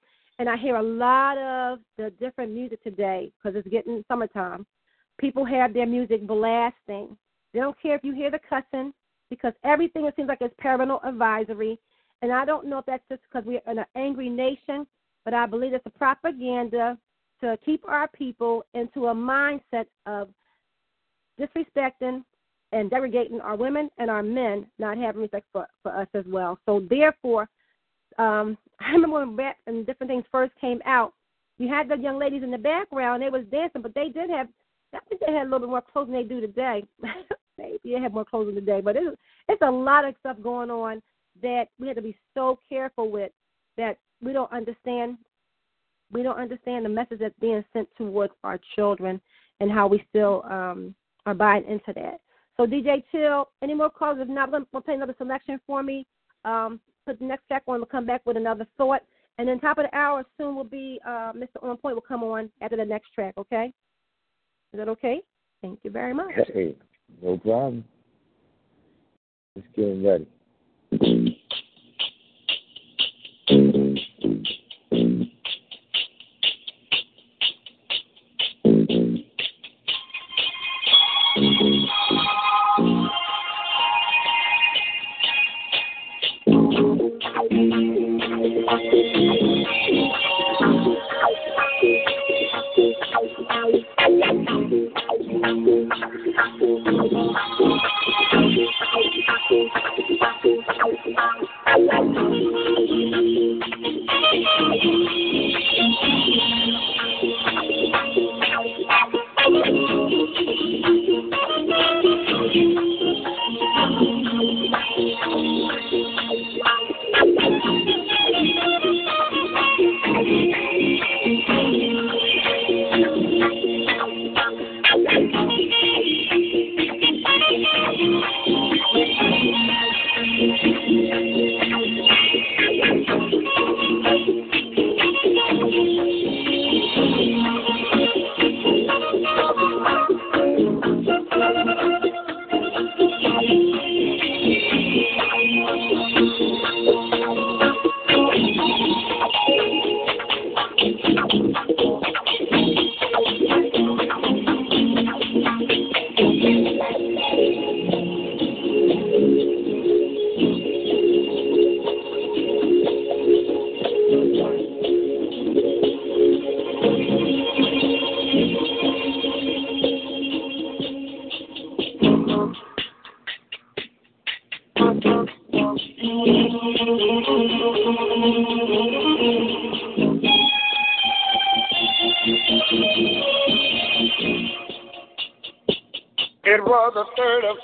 And I hear a lot of the different music today because it's getting summertime. People have their music blasting they don't care if you hear the cussing because everything it seems like is parental advisory. And I don't know if that's just because we're in an angry nation, but I believe it's a propaganda to keep our people into a mindset of disrespecting and degrading our women and our men, not having respect for, for us as well. So therefore, um, *laughs* I remember when rap and different things first came out, you had the young ladies in the background, they was dancing, but they did have I think they had a little bit more clothes than they do today. *laughs* Maybe they have more clothes today, but it's it's a lot of stuff going on that we have to be so careful with that we don't understand. We don't understand the message that's being sent towards our children and how we still um, are buying into that. So DJ Chill, any more calls? If not, we'll play another selection for me. Um, put the next track on. We'll come back with another thought. And then top of the hour soon will be uh, Mr. On Point will come on after the next track. Okay. Is that okay? Thank you very much. Hey, no problem. Just getting ready.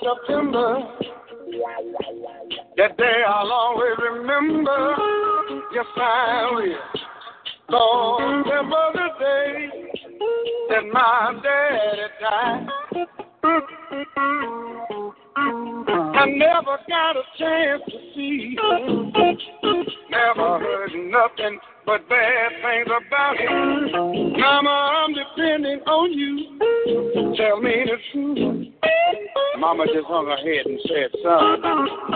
September. Hung her head and said, son,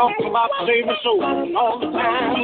Talk about saving souls all the time.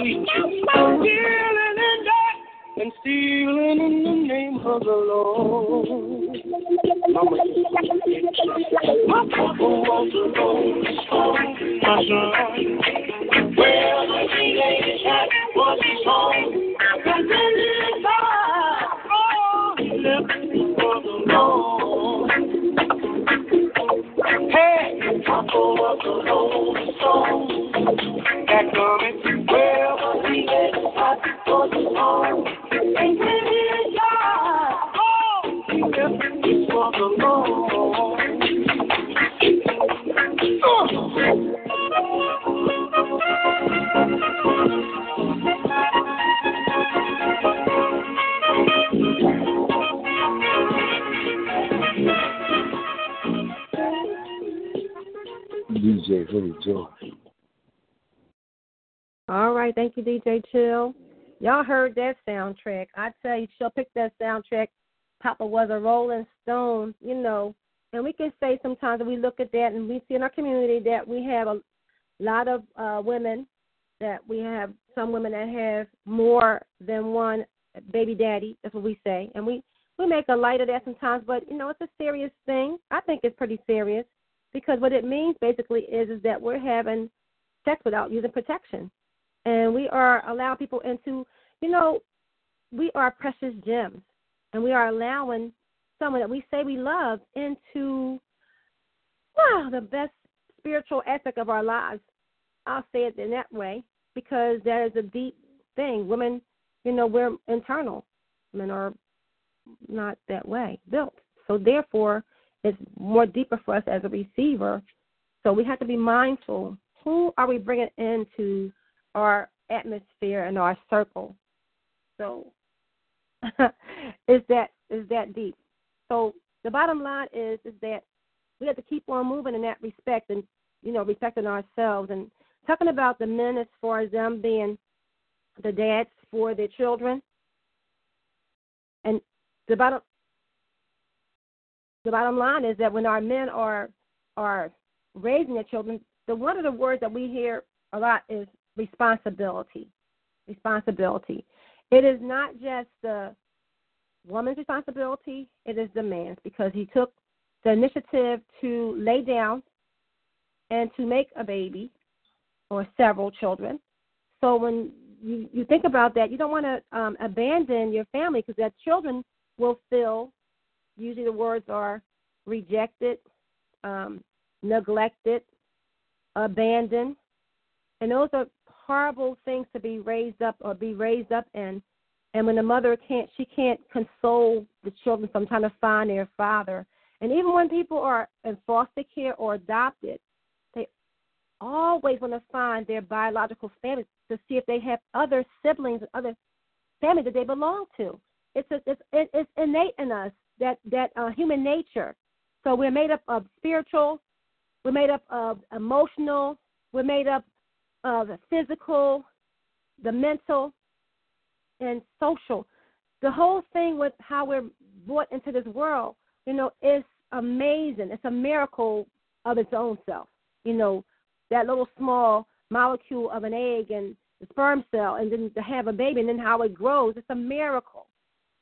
Y'all heard that soundtrack. I tell you, she'll pick that soundtrack. Papa was a Rolling Stone, you know. And we can say sometimes that we look at that and we see in our community that we have a lot of uh, women, that we have some women that have more than one baby daddy. That's what we say. And we, we make a light of that sometimes, but, you know, it's a serious thing. I think it's pretty serious because what it means basically is, is that we're having sex without using protection and we are allowing people into, you know, we are precious gems, and we are allowing someone that we say we love into, wow, the best spiritual aspect of our lives. I'll say it in that way because that is a deep thing. Women, you know, we're internal. Men are not that way built. So therefore, it's more deeper for us as a receiver. So we have to be mindful. Who are we bringing into our atmosphere and our circle. So *laughs* is that is that deep. So the bottom line is is that we have to keep on moving in that respect and you know respecting ourselves and talking about the men as far as them being the dads for their children. And the bottom the bottom line is that when our men are are raising their children, the one of the words that we hear a lot is responsibility. Responsibility. It is not just the woman's responsibility, it is the man's because he took the initiative to lay down and to make a baby or several children. So when you, you think about that, you don't want to um, abandon your family because that children will feel, usually the words are rejected, um, neglected, abandoned. And those are horrible things to be raised up or be raised up in. And when the mother can't, she can't console the children from trying to find their father. And even when people are in foster care or adopted, they always want to find their biological family to see if they have other siblings and other family that they belong to. It's a, it's it's innate in us that that uh, human nature. So we're made up of spiritual, we're made up of emotional, we're made up of the physical, the mental, and social. The whole thing with how we're brought into this world, you know, is amazing. It's a miracle of its own self. You know, that little small molecule of an egg and the sperm cell, and then to have a baby, and then how it grows. It's a miracle.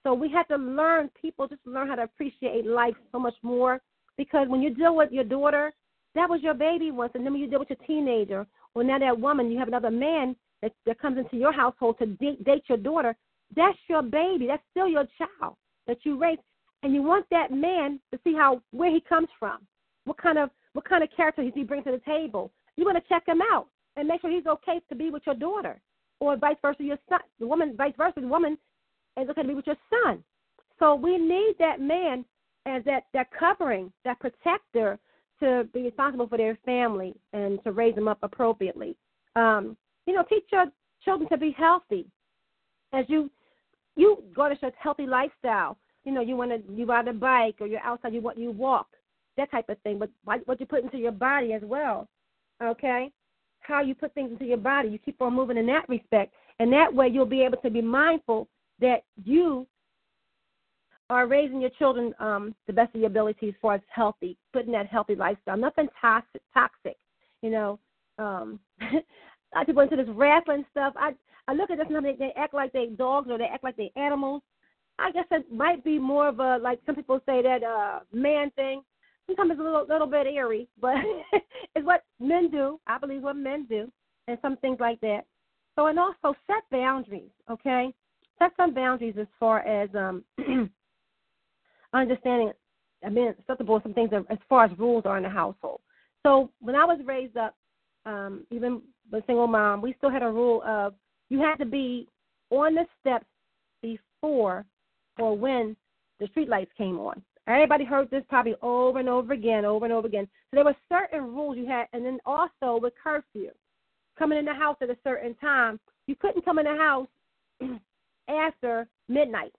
So we have to learn, people just learn how to appreciate life so much more. Because when you deal with your daughter, that was your baby once, and then when you deal with your teenager, or now that woman, you have another man that, that comes into your household to date, date your daughter. That's your baby. That's still your child that you raised, and you want that man to see how where he comes from, what kind of what kind of character he brings to the table. You want to check him out and make sure he's okay to be with your daughter, or vice versa, your son. The woman, vice versa, the woman is okay to be with your son. So we need that man as that that covering, that protector to be responsible for their family and to raise them up appropriately. Um, you know, teach your children to be healthy. As you you to a healthy lifestyle, you know, you want to you ride a bike or you're outside, you want you walk, that type of thing. But what you put into your body as well, okay? How you put things into your body, you keep on moving in that respect, and that way you'll be able to be mindful that you are raising your children um, the best of your ability as far as healthy, putting that healthy lifestyle. Nothing toxic, toxic. You know, um, *laughs* I went into this wrestling stuff. I I look at this and they, they act like they dogs or they act like they animals. I guess it might be more of a like some people say that uh man thing. Sometimes it's a little little bit eerie, but *laughs* it's what men do. I believe what men do, and some things like that. So and also set boundaries. Okay, set some boundaries as far as um *clears throat* understanding, I mean, acceptable some things as far as rules are in the household. So when I was raised up, um, even a single mom, we still had a rule of you had to be on the steps before or when the street lights came on. Everybody heard this probably over and over again, over and over again. So there were certain rules you had, and then also with curfew, coming in the house at a certain time, you couldn't come in the house *clears throat* after midnight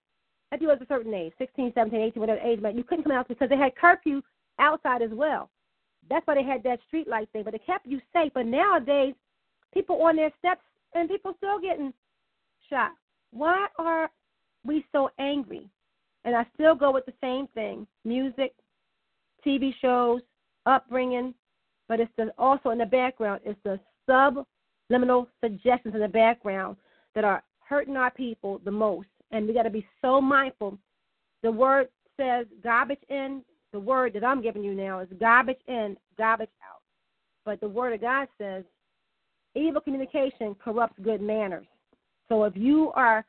if you was a certain age, 16, 17, 18, whatever age, but you couldn't come out because they had curfew outside as well. That's why they had that street light thing, but it kept you safe. But nowadays, people on their steps and people still getting shot. Why are we so angry? And I still go with the same thing: music, TV shows, upbringing, but it's the, also in the background. It's the subliminal suggestions in the background that are hurting our people the most and we got to be so mindful. The word says garbage in. The word that I'm giving you now is garbage in, garbage out. But the word of God says evil communication corrupts good manners. So if you are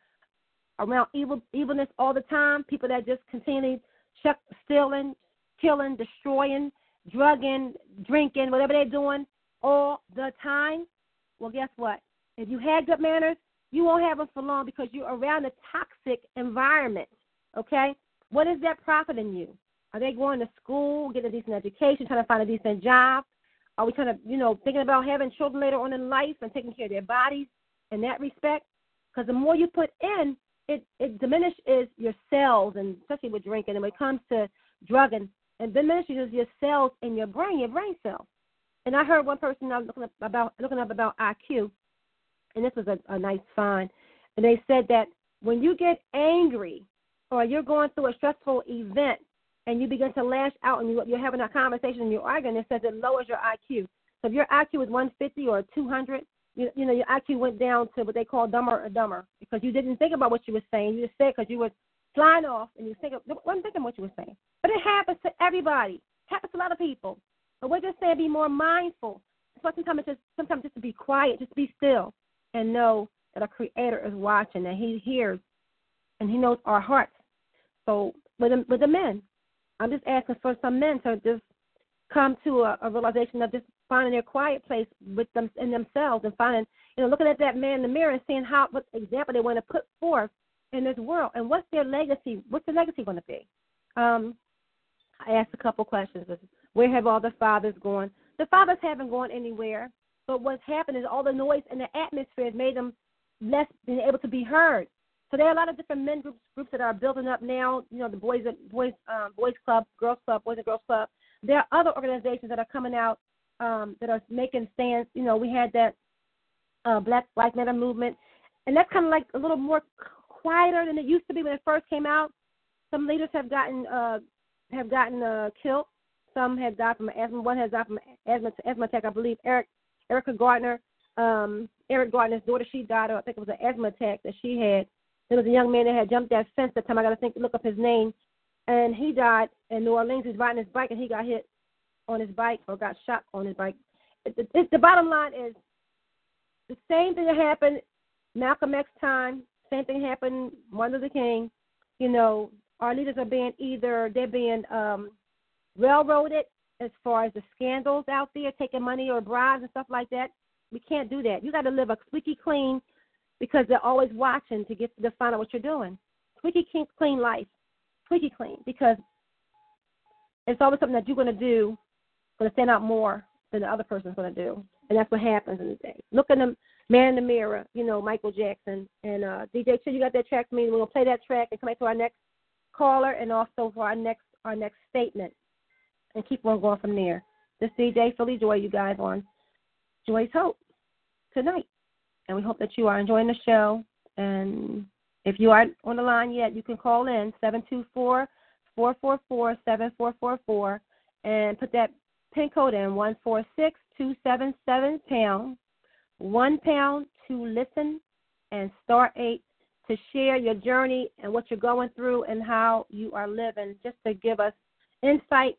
around evil evilness all the time, people that just continue stealing, killing, destroying, drugging, drinking, whatever they're doing all the time, well, guess what? If you had good manners, you won't have them for long because you're around a toxic environment. Okay? What is that profiting you? Are they going to school, getting a decent education, trying to find a decent job? Are we trying to, you know, thinking about having children later on in life and taking care of their bodies in that respect? Because the more you put in, it it diminishes your cells, and especially with drinking. And when it comes to drugging, it diminishes your cells in your brain, your brain cells. And I heard one person I was looking up about looking up about IQ, and this was a, a nice find. And they said that when you get angry or you're going through a stressful event and you begin to lash out and you, you're having a conversation and you're arguing, it says it lowers your IQ. So if your IQ is 150 or 200, you, you know your IQ went down to what they call dumber or dumber because you didn't think about what you were saying. You just said because you were flying off and you think of, wasn't thinking what you were saying. But it happens to everybody. It happens to a lot of people. But we're just saying be more mindful. So sometimes it's just sometimes just to be quiet, just be still and know that our Creator is watching, and He hears, and He knows our hearts. So with the, with the men, I'm just asking for some men to just come to a, a realization of just finding their quiet place with them in themselves and finding, you know, looking at that man in the mirror and seeing how what example they want to put forth in this world and what's their legacy. What's the legacy going to be? Um, I asked a couple questions. Where have all the fathers gone? the fathers haven't gone anywhere, but what's happened is all the noise in the atmosphere has made them less being able to be heard. So there are a lot of different men groups groups that are building up now. You know, the boys boys um, boys club, girls club, boys and girls club. There are other organizations that are coming out um, that are making stands. You know, we had that uh, Black Lives Matter movement, and that's kind of like a little more quieter than it used to be when it first came out. Some leaders have gotten uh, have gotten uh, killed. Some have died from asthma. One has died from asthma asthma attack. I believe Eric Erica Gardner, um, Eric Gardner's daughter, she died. I think it was an asthma attack that she had. There was a young man that had jumped that fence that time. I got to think, look up his name, and he died in New Orleans. He's riding his bike and he got hit on his bike or got shot on his bike. It, it, it, the bottom line is the same thing that happened Malcolm X time. Same thing happened Martin Luther King. You know, our leaders are being either they're being um, railroaded as far as the scandals out there, taking money or bribes and stuff like that. We can't do that. You got to live a squeaky clean because they're always watching to get to find out what you're doing. Squeaky clean life, squeaky clean because it's always something that you're going to do going to stand out more than the other person's going to do, and that's what happens in the day. Look at the man in the mirror, you know, Michael Jackson and uh, DJ. So you got that track for me. We're going to play that track and come back to our next caller and also for our next our next statement and keep on going from there. This DJ Philly Joy, you guys on Joy's Hope tonight, and we hope that you are enjoying the show. And if you aren't on the line yet, you can call in seven two four four four four seven four four four and put that pin code in one four six two seven seven pound one pound to listen and star eight to share your journey and what you're going through and how you are living, just to give us insight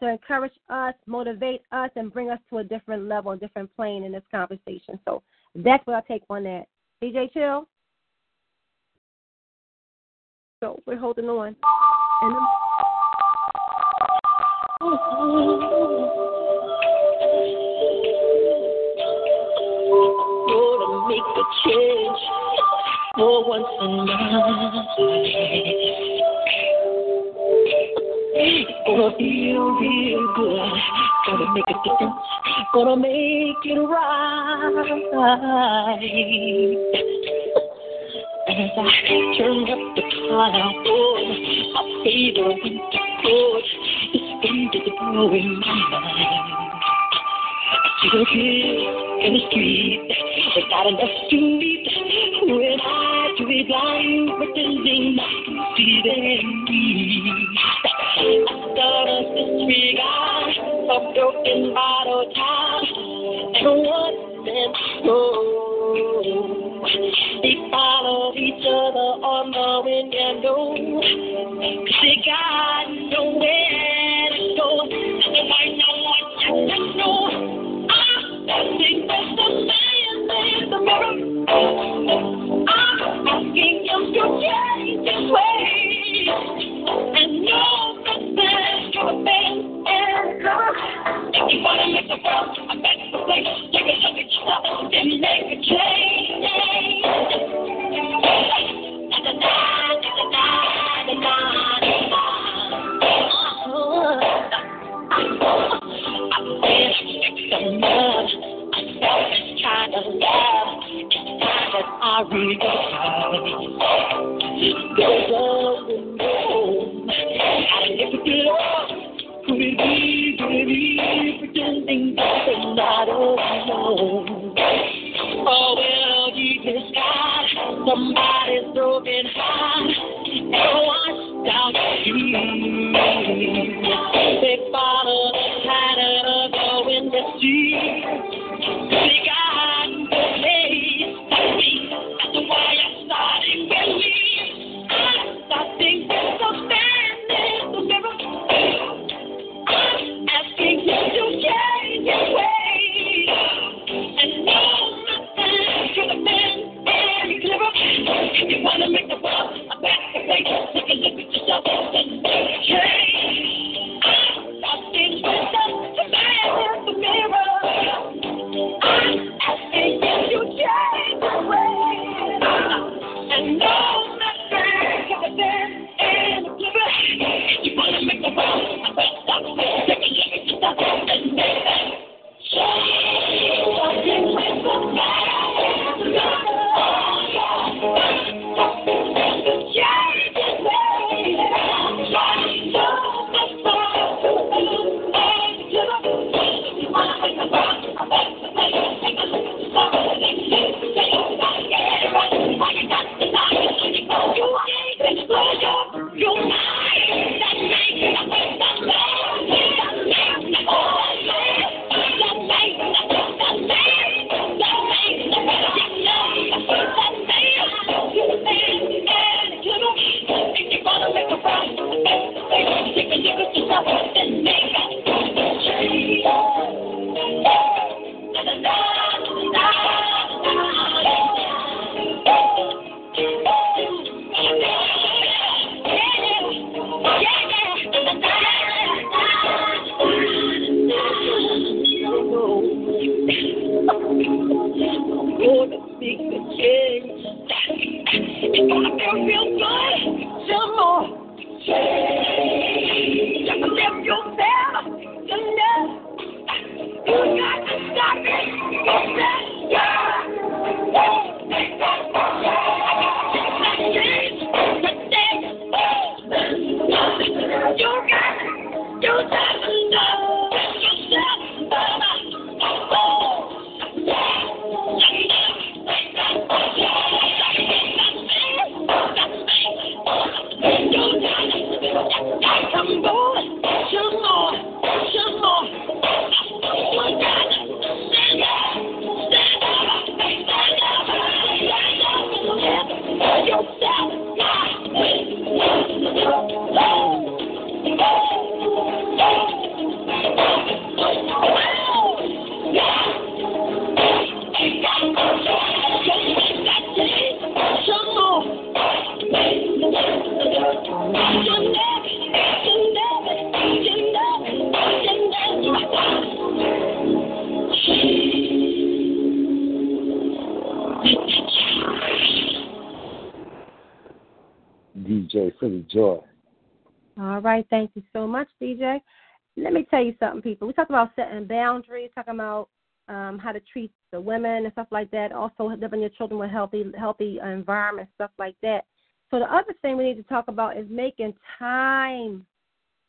to encourage us, motivate us, and bring us to a different level, a different plane in this conversation. So that's what I take on that. DJ Chill. So we're holding on. And Gonna make a change for once in my life. Gonna feel real good. Gonna make a difference. Gonna make it right. As I turn up the cloud, oh, my favorite winter coat is wind is blowing my mind. I feel good in the street, but not enough to eat. When I to be blind, pretending not to see them. A broken bottle and go. They follow each other on the window. Cause they got your children with healthy, healthy uh, environment, stuff like that. So the other thing we need to talk about is making time.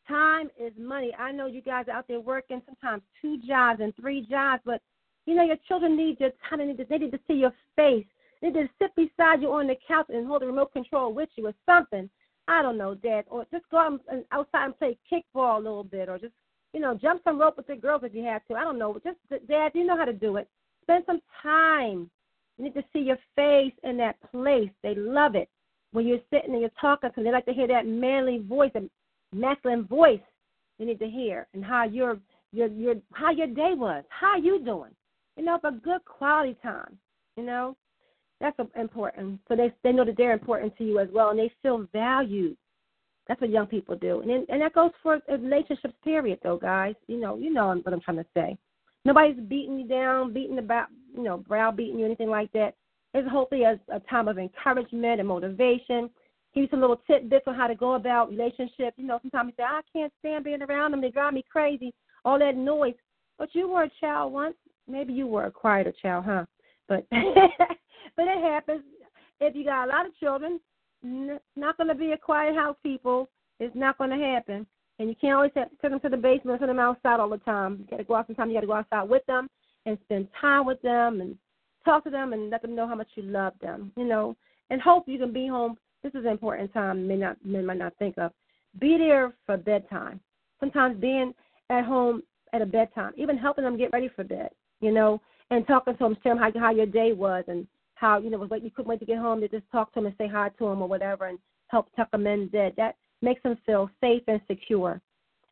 Time is money. I know you guys are out there working sometimes two jobs and three jobs, but you know your children need your time. They need to, they need to see your face. They need to sit beside you on the couch and hold the remote control with you or something. I don't know, Dad, or just go out and outside and play kickball a little bit, or just you know jump some rope with the girls if you have to. I don't know, just Dad, you know how to do it. Spend some time. You need to see your face in that place. They love it when you're sitting and you're talking them. They like to hear that manly voice, a masculine voice. They need to hear and how your your your how your day was, how you doing. You know, but good quality time. You know, that's important. So they they know that they're important to you as well, and they feel valued. That's what young people do, and and that goes for relationships. Period, though, guys. You know, you know what I'm trying to say. Nobody's beating you down, beating about, you know, browbeating you, anything like that. It's hopefully a, a time of encouragement and motivation. Give you some little tidbits on how to go about relationships. You know, sometimes you say, I can't stand being around them. They drive me crazy. All that noise. But you were a child once. Maybe you were a quieter child, huh? But *laughs* but it happens. If you got a lot of children, it's not going to be a quiet house, people. It's not going to happen. And you can't always take them to the basement send them outside all the time. You got to go out sometimes. You got to go outside with them and spend time with them and talk to them and let them know how much you love them. You know, and hope you can be home. This is an important time. Men not men might not think of. Be there for bedtime. Sometimes being at home at a bedtime, even helping them get ready for bed. You know, and talking to them, tell them how how your day was and how you know was like you couldn't wait to get home to just talk to them and say hi to them or whatever and help tuck them in bed. That makes them feel safe and secure.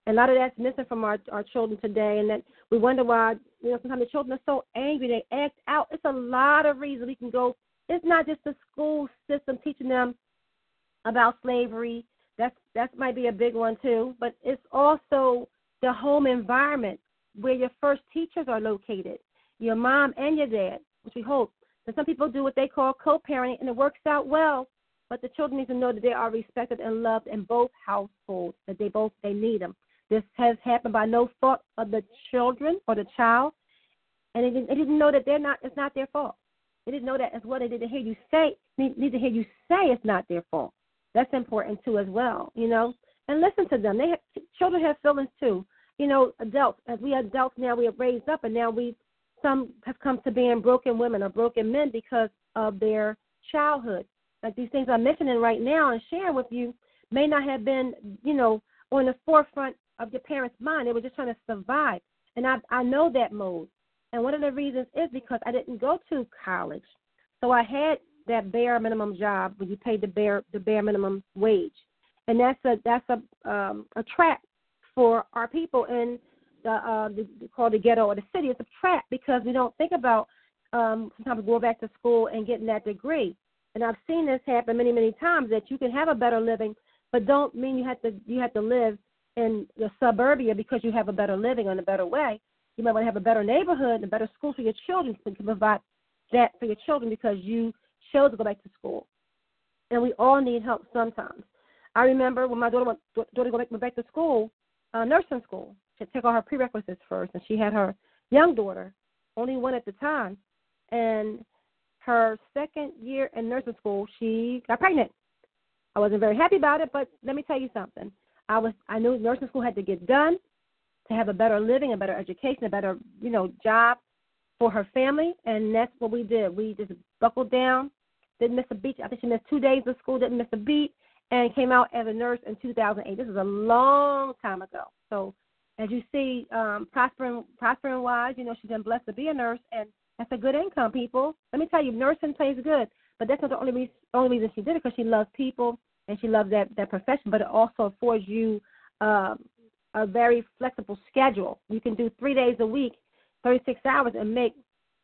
A lot of that's missing from our our children today, and that we wonder why you know sometimes the children are so angry they act out. It's a lot of reasons we can go. It's not just the school system teaching them about slavery. That's that might be a big one too, but it's also the home environment where your first teachers are located, your mom and your dad, which we hope and some people do what they call co-parenting, and it works out well. But the children need to know that they are respected and loved in both households. That they both they need them. This has happened by no fault of the children or the child, and they didn't, they didn't know that they're not. It's not their fault. They didn't know that as well. They didn't hear you say. Need, need to hear you say it's not their fault. That's important too as well. You know, and listen to them. They have, children have feelings too. You know, adults as we adults now we are raised up, and now we some have come to being broken women or broken men because of their childhood. Like these things I'm mentioning right now and sharing with you may not have been, you know, on the forefront of your parents' mind. They were just trying to survive. And I I know that mode. And one of the reasons is because I didn't go to college. So I had that bare minimum job where you paid the bare the bare minimum wage. And that's a that's a um a trap for our people in the, uh, the called the ghetto or the city. It's a trap because we don't think about um, sometimes going back to school and getting that degree. And I've seen this happen many, many times that you can have a better living, but don't mean you have to you have to live in the suburbia because you have a better living and a better way. You might want to have a better neighborhood and a better school for your children to provide that for your children because you chose to go back to school. And we all need help sometimes. I remember when my daughter went, daughter went back to school, uh, nursing school to take all her prerequisites first, and she had her young daughter, only one at the time, and her second year in nursing school, she got pregnant. I wasn't very happy about it, but let me tell you something. I was I knew nursing school had to get done. to have a better living, a better education, a better, you know, job for her family, and that's what we did. We just buckled down, didn't miss a beat. I think she missed two days of school, didn't miss a beat, and came out as a nurse in 2008. This is a long time ago. So, as you see, um, prospering, prospering wise, you know, she's been blessed to be a nurse, and that's a good income, people. Let me tell you, nursing pays good, but that's not the only reason, only reason she did it because she loves people and she loves that that profession. But it also affords you um, a very flexible schedule. You can do three days a week, 36 hours, and make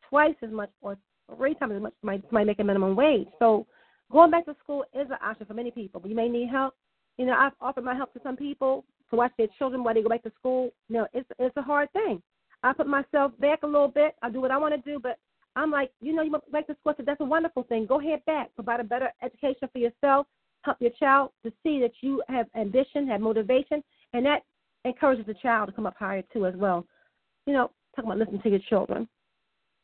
twice as much or three times as much might might make a minimum wage. So going back to school is an option for many people, but you may need help. You know, I've offered my help to some people to watch their children while they go back to school. You know, it's it's a hard thing. I put myself back a little bit. I do what I want to do, but I'm like, you know, you go back to school. That's a wonderful thing. Go ahead back. Provide a better education for yourself. Help your child to see that you have ambition, have motivation, and that encourages the child to come up higher too as well. You know, talk about listening to your children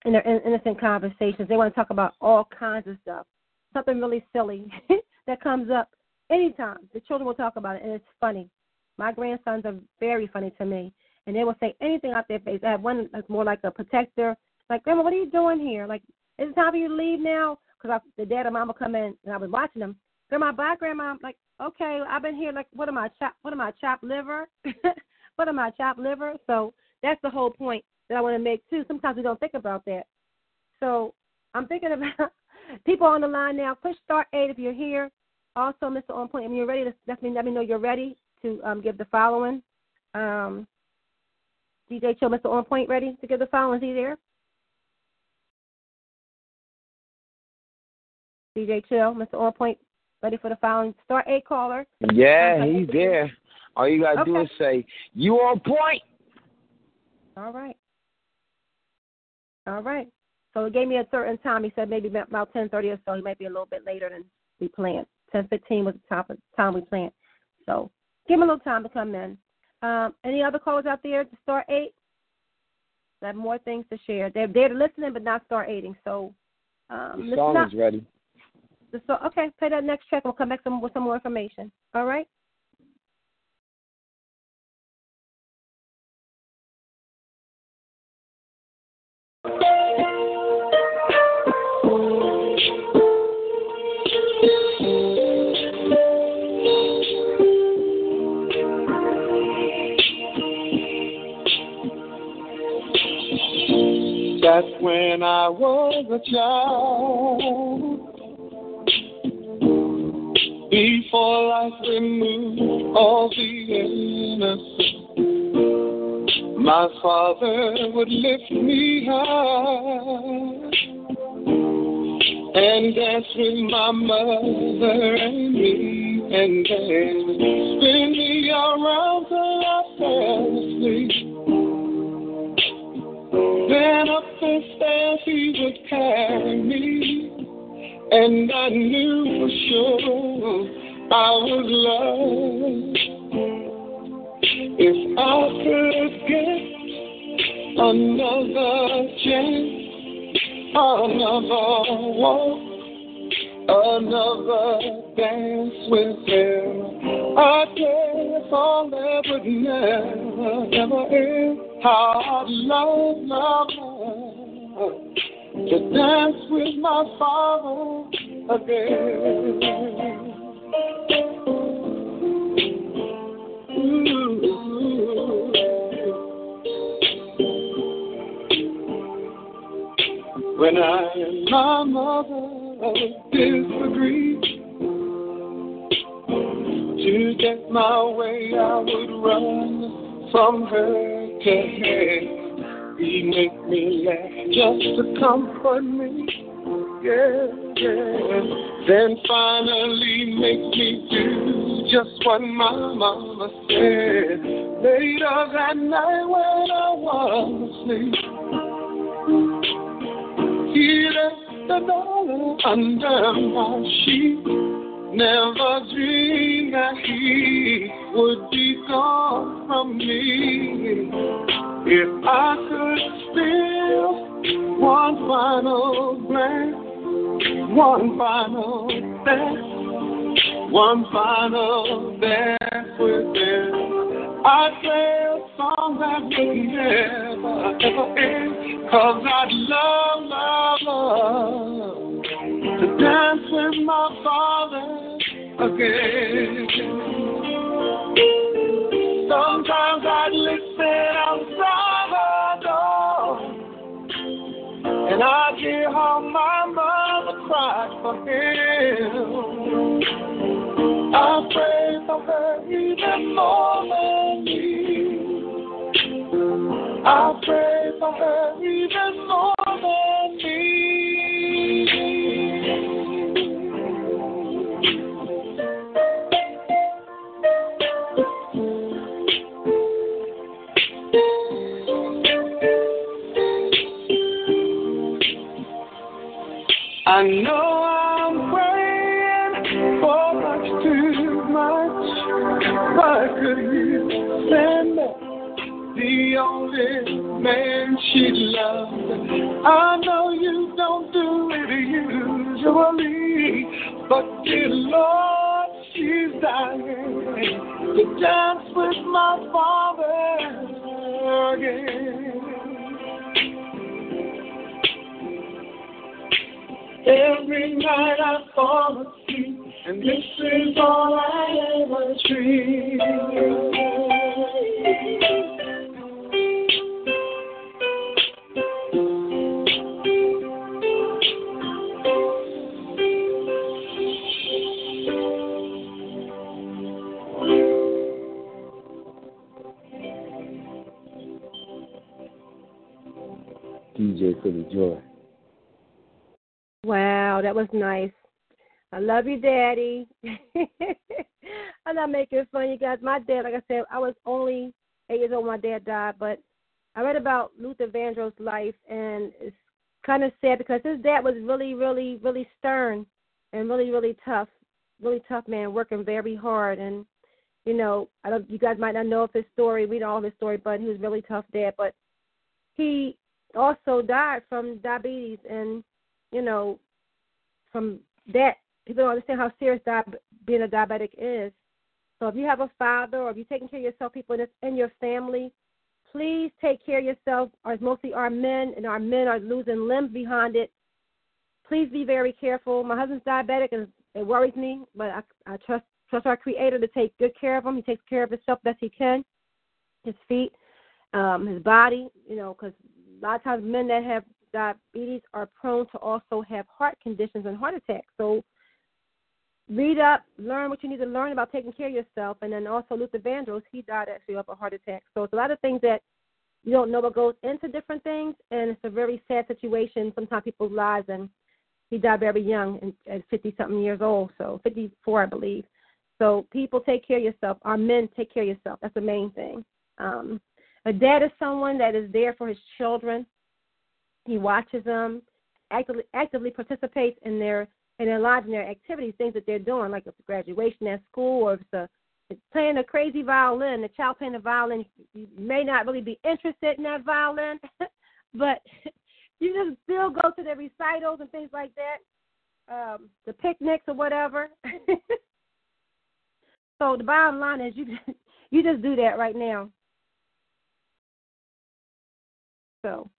in their innocent conversations. They want to talk about all kinds of stuff. Something really silly *laughs* that comes up anytime. The children will talk about it, and it's funny. My grandsons are very funny to me, and they will say anything out their face. I have one that's more like a protector. Like, Grandma, what are you doing here? Like, is it time for you to leave now? Because the dad and mom will come in, and I was watching them. Grandma, bye, Grandma. I'm like, okay, I've been here. Like, what am I? Chop? What am I? Chopped liver? *laughs* what am I? Chopped liver? So that's the whole point that I want to make too. Sometimes we don't think about that. So I'm thinking *laughs* about people on the line now. Push star eight if you're here. Also, Mr. On Point, you're ready, to definitely let me know you're ready to um, give the following. Um, DJ Chill, Mr. On Point, ready to give the following? Is he there? DJ Chill, Mr. On Point, ready for the following? Star eight caller. Yeah, he's there. All you gotta Okay. do is say, "You on point." All right. All right. So it gave me a certain time. He said maybe about ten thirty or so. He might be a little bit later than we planned. Ten fifteen was the top of time we planned. So give him a little time to come in. Um, any other callers out there to star eight? I have more things to share. They're they're listening but not star eighting. So um, The song is ready. So okay, play that next track. We'll come back some, with some more information. All right. That's when I was a child. Before life removed all the innocence, my father would lift me high and dance with my mother and me, and then spin me around till I fell asleep. Then up the stairs he would carry me, and I knew for sure I was loved. If I could get another chance, another walk, another dance with him, I guess all that would never, never end. How I'd love, love, love to dance with my father again. Ooh. When I and my mother disagreed, to get my way, I would run from her to her. He make me laugh just to comfort me. Yeah, yeah. Then finally make me do just what my mama said. Later that night when I was asleep, he left the dollar under my sheet. Never dreamed that he would be gone from me. If I could steal one final glance, one final dance, one final dance with him, I'd play a song I will never, ever end. Cause I'd love, love, love to dance with my father again. Sometimes I'd listen outside the door. And I'd hear how my mother cried for him. I pray for her even more than me. I Every love you, Daddy. *laughs* I'm not making fun, you guys. My dad, like I said, I was only eight years old when my dad died, but I read about Luther Vandross' life, and it's kind of sad because his dad was really, really, really stern and really, really tough, really tough man, working very hard. And you know, I don't. You guys might not know of his story. We know all his story, but he was really tough dad. But he also died from diabetes, and you know, from that, people don't understand how serious di- being a diabetic is. So if you have a father or if you're taking care of yourself, people in, in your family, please take care of yourself. Or mostly our men, and our men are losing limbs behind it. Please be very careful. My husband's diabetic, and it worries me, but I, I trust trust our Creator to take good care of him. He takes care of himself best he can, his feet, um, his body. You know, because a lot of times men that have diabetes are prone to also have heart conditions and heart attacks. So read up, learn what you need to learn about taking care of yourself, and then also Luther Vandross, he died actually of a heart attack. So it's a lot of things that you don't know what goes into different things, and it's a very sad situation sometimes people's lives. And he died very young, at 50 something years old, so 54, I believe. So people take care of yourself. Our men take care of yourself. That's the main thing. Um, a dad is someone that is there for his children. He watches them, actively actively participates in their and their activities, things that they're doing, like if it's graduation at school or if it's, a, playing a crazy violin, the child playing the violin, you may not really be interested in that violin, *laughs* but *laughs* you just still go to the recitals and things like that, um, the picnics or whatever. *laughs* so the bottom line is you you just do that right now. So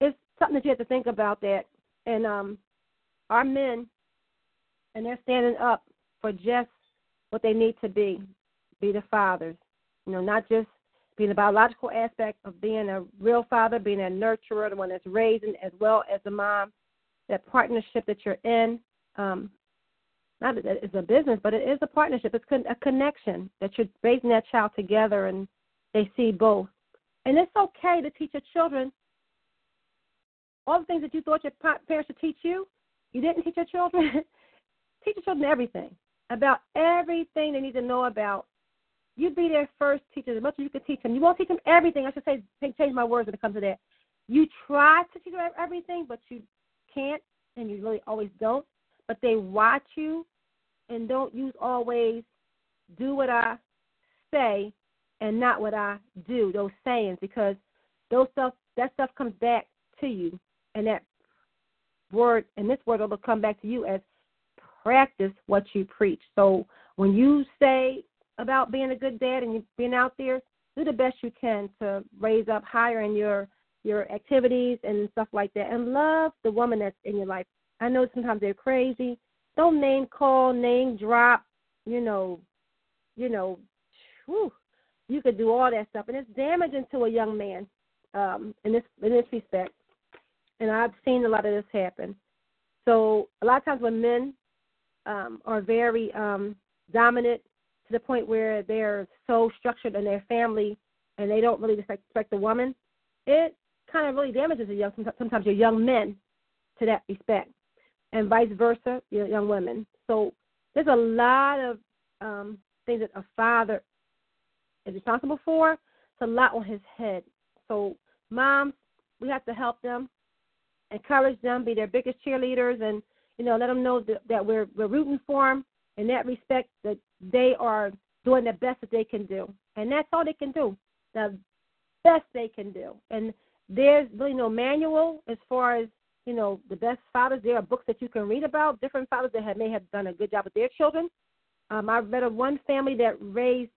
it's something that you have to think about that. And um our men and they're standing up for just what they need to be, be the fathers. You know, not just being the biological aspect of being a real father, being a nurturer, the one that's raising, as well as the mom. That partnership that you're in, um, not that it's a business, but it is a partnership. It's a connection that you're raising that child together, and they see both. And it's okay to teach your children all the things that you thought your parents should teach you. You didn't teach your children. *laughs* teach your children everything about everything they need to know about. You be their first teacher as much as you can teach them. You won't teach them everything. I should say, change my words when it comes to that. You try to teach them everything, but you can't, and you really always don't. But they watch you, and don't use always do what I say and not what I do. Those sayings, because those stuff that stuff comes back to you, and that word and this word will come back to you as practice what you preach. So when you say about being a good dad and you being out there, do the best you can to raise up higher in your your activities and stuff like that, and love the woman that's in your life. I know sometimes they're crazy. Don't name call, name drop. You know, you know, whew, you could do all that stuff, and it's damaging to a young man um, in this in this respect. And I've seen a lot of this happen. So a lot of times when men um, are very um, dominant to the point where they're so structured in their family and they don't really respect, the woman, it kind of really damages a young sometimes your young men to that respect, and vice versa, your young women. So there's a lot of um, things that a father is responsible for. It's a lot on his head. So moms, we have to help them, encourage them, be their biggest cheerleaders, and you know let them know that, that we're we're rooting for them in that respect. That they are doing the best that they can do, and that's all they can do. The best they can do, and there's really no manual as far as you know the best fathers. There are books that you can read about different fathers that have, may have done a good job with their children. Um, I read of one family that raised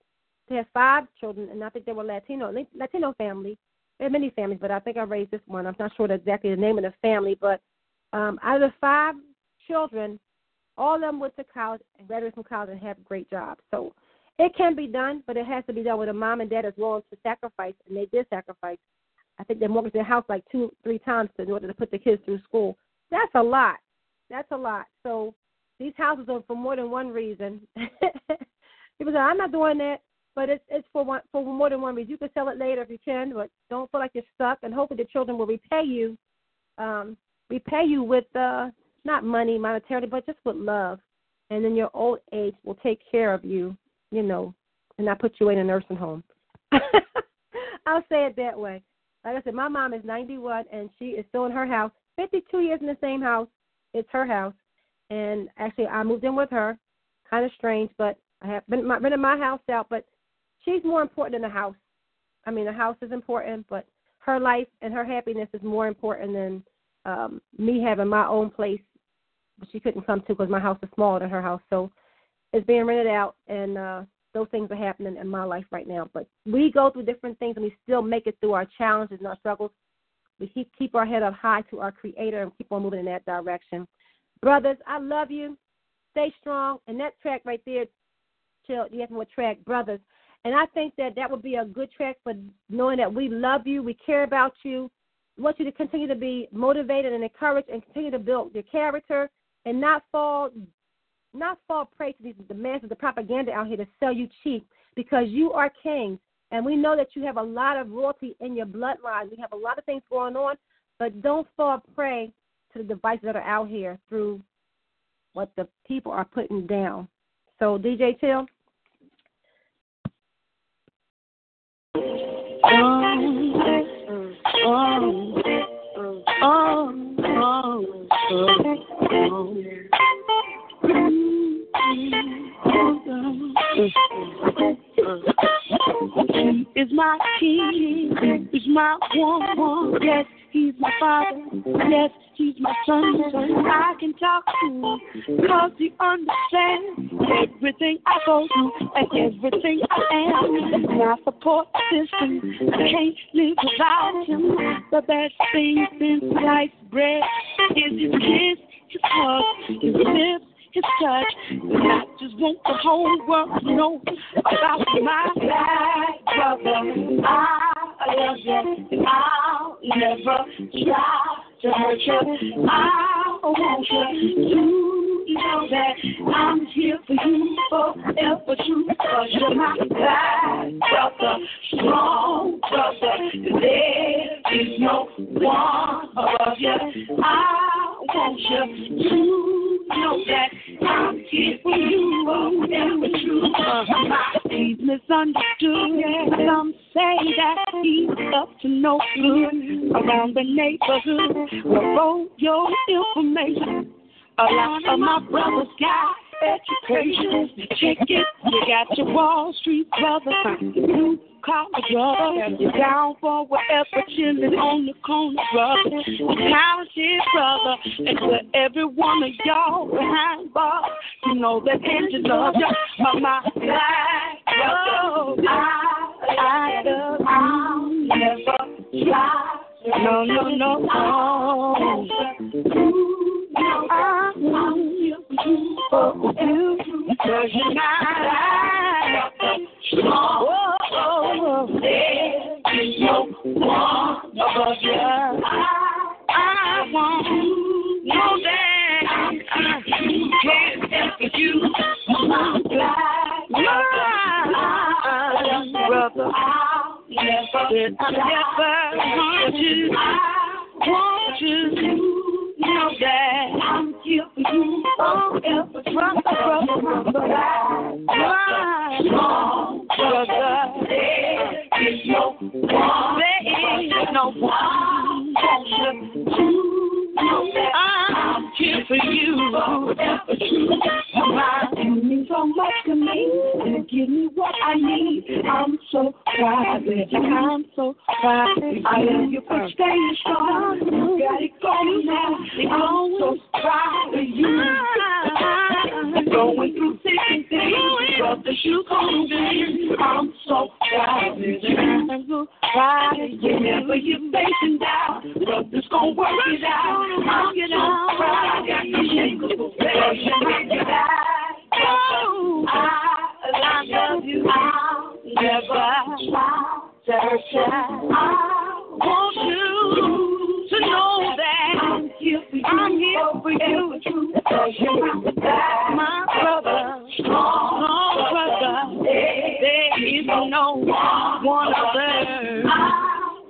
they had five children, and I think they were Latino Latino family. There are many families, but I think I raised this one. I'm not sure exactly the name of the family, but um, out of the five children, all of them went to college and graduated from college and have great jobs. So it can be done, but it has to be done with a mom and dad as willing to sacrifice, and they did sacrifice. I think they mortgaged their house like two, three times in order to put the kids through school. That's a lot. That's a lot. So these houses are for more than one reason. *laughs* People say, I'm not doing that, but it's it's for one for more than one reason. You can sell it later if you can, but don't feel like you're stuck. And hopefully the children will repay you, um, repay you with uh, not money monetarily, but just with love. And then your old age will take care of you, you know, and not put you in a nursing home. *laughs* I'll say it that way. Like I said, my mom is 91 and she is still in her house. 52 years in the same house. It's her house. And actually, I moved in with her. Kind of strange, but I have been my, my house out. But she's more important than the house. I mean, the house is important, but her life and her happiness is more important than um me having my own place, but she couldn't come to because my house is smaller than her house. So it's being rented out, and uh those things are happening in my life right now. But we go through different things and we still make it through our challenges and our struggles. We keep keep our head up high to our Creator and keep on moving in that direction. Brothers, I love you. Stay strong. And that track right there, chill. You have what track, brothers. And I think that that would be a good track for knowing that we love you, we care about you. We want you to continue to be motivated and encouraged and continue to build your character and not fall not fall prey to these demands of the propaganda out here to sell you cheap because you are kings. And we know that you have a lot of royalty in your bloodline. We have a lot of things going on, but don't fall prey to the devices that are out here through what the people are putting down. So, DJ Chill. Oh, oh, oh, oh, oh, He is my king, he's my one, yes, he's my father, yes, he's my son, I can talk to him, cause he understands everything I go through and everything I am. My support system, I can't live without him. The best thing since sliced bread is his kiss, his hug, his lips his touch. And I just want the whole world to know about my black brother. I love you, I'll never try to hurt you. I want you to know that I'm here for you forever true. Cause you're my black brother, strong brother. There is no one above you. I want you to I'm you true. He's misunderstood. Some say that he's up to no good around the neighborhood. Well, your information. A lot of my brothers got education. Check it. You got your Wall Street brother, blue collar brother. You're down for whatever, chilling on the corner brother. Talented brother. And to every one of y'all behind bars, you know that angel love you. My, my brother. I I love you. Never try. No, no, no, no. I want you. Cause you're not Oh, oh, oh. There's no one above you. I I you. Brother. That I never want you. Want you. Know that I'm for you. Forever. Brother, brother, brother. There is no one. There is no one. I'm here for you. So much to me. And give me what I need. I'm so proud of. I'm so proud. I love you for staying strong. Got it going now. I'm so proud of you. Ah. Going through thick and thin. Brothers, you come in. I'm so proud of you. I'm so proud. Whenever you're facing down, brothers gonna work it out. I'm so proud. Got the shakable passion. You Oh, I, love you. I'll never. I want you to know that I'm here for you. My brother, brother, there is no one other.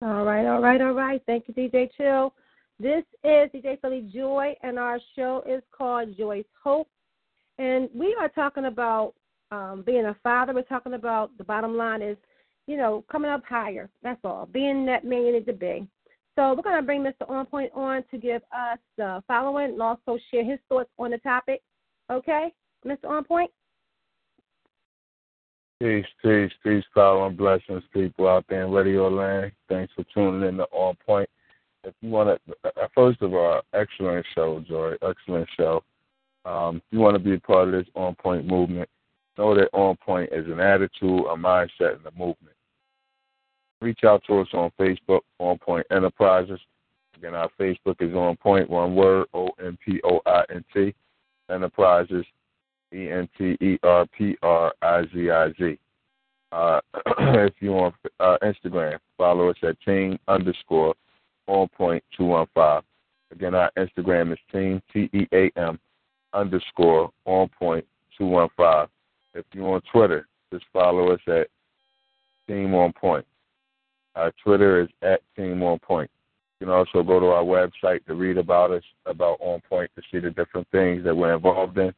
All right, all right, all right. Thank you, DJ Chill. This is DJ Philly Joy, and our show is called Joy's Hope. And we are talking about um, being a father. We're talking about the bottom line is, you know, coming up higher. That's all. Being that man you need to be. So we're going to bring Mr. On Point on to give us the following and also share his thoughts on the topic. Okay, Mr. On Point? Peace, peace, peace, power, and blessings, people out there in Radio Land. Thanks for tuning in to On Point. If you want to, first of all, excellent show, Joy. Excellent show. Um, if you want to be a part of this On Point movement, know that On Point is an attitude, a mindset, and a movement. Reach out to us on Facebook, On Point Enterprises. Again, our Facebook is On Point, one word, O N P O I N T, Enterprises, E N T E R P R I Z I Z. Uh, *clears throat* if you want uh, Instagram, follow us at team underscore on point two one five. Again, our Instagram is team T E A M underscore on point two one five. If you're on Twitter, just follow us at team on point. Our Twitter is at team on point. You can also go to our website to read about us, about On Point, to see the different things that we're involved in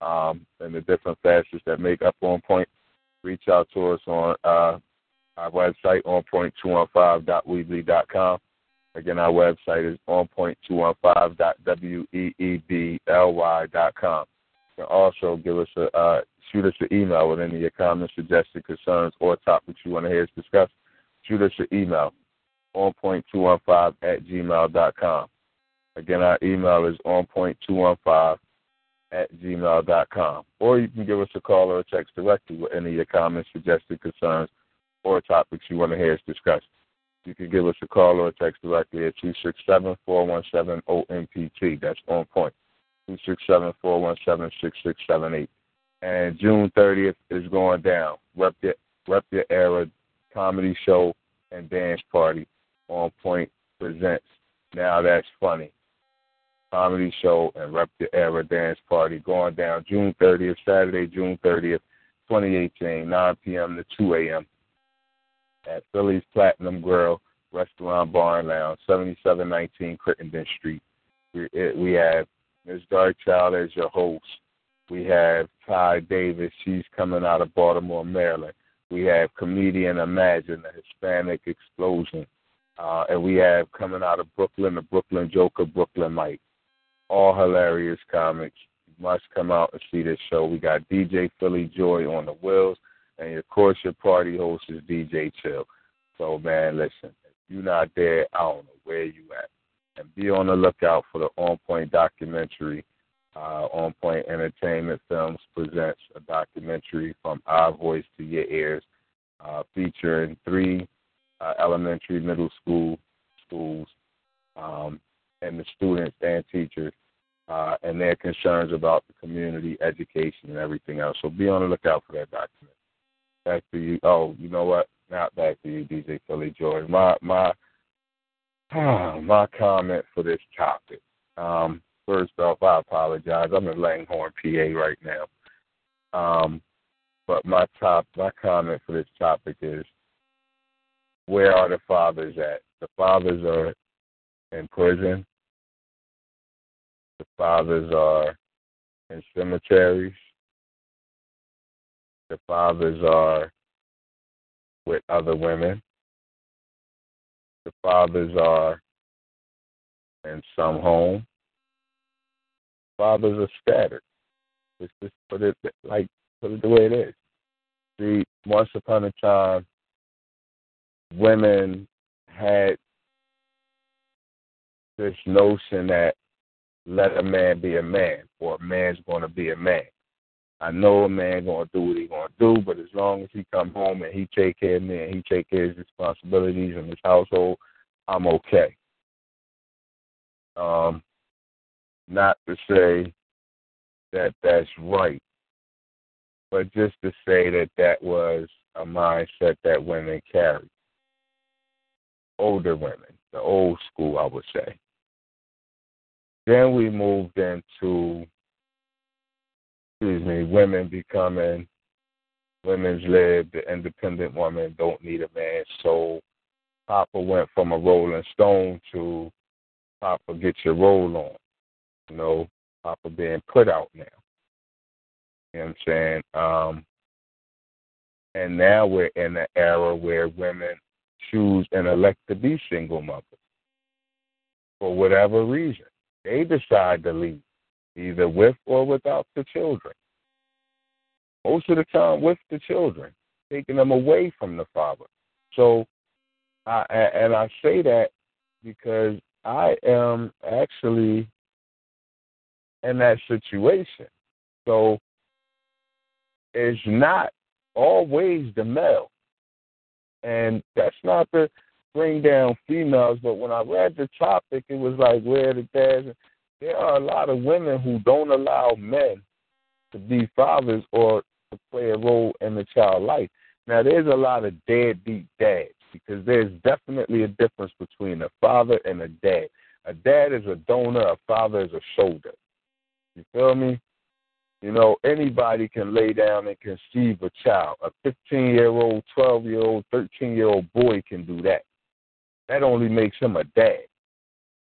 um, and the different facets that make up On Point. Reach out to us on uh, our website, onpoint215.weebly.com. Again, our website is onpoint215.weebly.com. You can also give us a uh, shoot us an email with any of your comments, suggestions, concerns, or topics you want to hear us discuss. Shoot us an email, onpoint215 at gmail.com. Again, our email is onpoint215 at gmail.com. Or you can give us a call or a text directly with any of your comments, suggested concerns, or topics you want to hear us discuss. You can give us a call or a text directly at 267-417-ONPT. That's on point. 267-417-6678. And June 30th is going down. Rep Your, Rep Your Era Comedy Show and Dance Party on Point presents Now that's funny. Comedy show and Rep the Era dance party going down June 30th, Saturday, June 30th, 2018, 9 p.m. to 2 a.m. at Philly's Platinum Grill Restaurant Bar and Lounge, 7719 Crittenden Street. We, it, we have Ms. Darkchild as your host. We have Ty Davis. She's coming out of Baltimore, Maryland. We have comedian Imagine, the Hispanic Explosion. Uh, and we have coming out of Brooklyn, the Brooklyn Joker, Brooklyn Mike. All hilarious comics. You must come out and see this show. We got DJ Philly Joy on the wheels, and of course your party host is DJ Chill. So man, listen, if you're not there, I don't know where you at. And be on the lookout for the On Point documentary. Uh, on Point Entertainment Films presents a documentary from our voice to your ears, uh, featuring three uh, elementary, middle school schools, um, and the students and teachers, uh, and their concerns about the community, education, and everything else. So be on the lookout for that document. Back to you. Oh, you know what? Not back to you, DJ Philly Joy. My my my comment for this topic. Um, first off, I apologize. I'm in Langhorne, PA, right now. Um, but my top my comment for this topic is where are the fathers at? The fathers are in prison. The fathers are in cemeteries. The fathers are with other women. The fathers are in some home. Fathers are scattered. Let's just put it like put it the way it is. See, once upon a time, women had this notion that let a man be a man or a man's going to be a man. I know a man going to do what he going to do, but as long as he come home and he take care of me and he take care of his responsibilities in his household, I'm okay. Um, not to say that that's right, but just to say that that was a mindset that women carried older women, the old school, I would say. Then we moved into, excuse me, women becoming women's lib, the independent woman don't need a man. So Papa went from a Rolling Stone to Papa get your roll on. You know, Papa being put out now. You know what I'm saying? Um, and now we're in an era where women choose and elect to be single mothers for whatever reason. They decide to leave, either with or without the children. Most of the time, with the children, taking them away from the father. So, I, and I say that because I am actually in that situation. So, it's not always the male and that's not to bring down females, but when I read the topic, it was like where the dads. There are a lot of women who don't allow men to be fathers or to play a role in the child life. Now, there's a lot of deadbeat dads because there's definitely a difference between a father and a dad. A dad is a donor, a father is a shoulder. You feel me? You know, anybody can lay down and conceive a child. A 15 year old, 12 year old, 13 year old boy can do that. That only makes him a dad.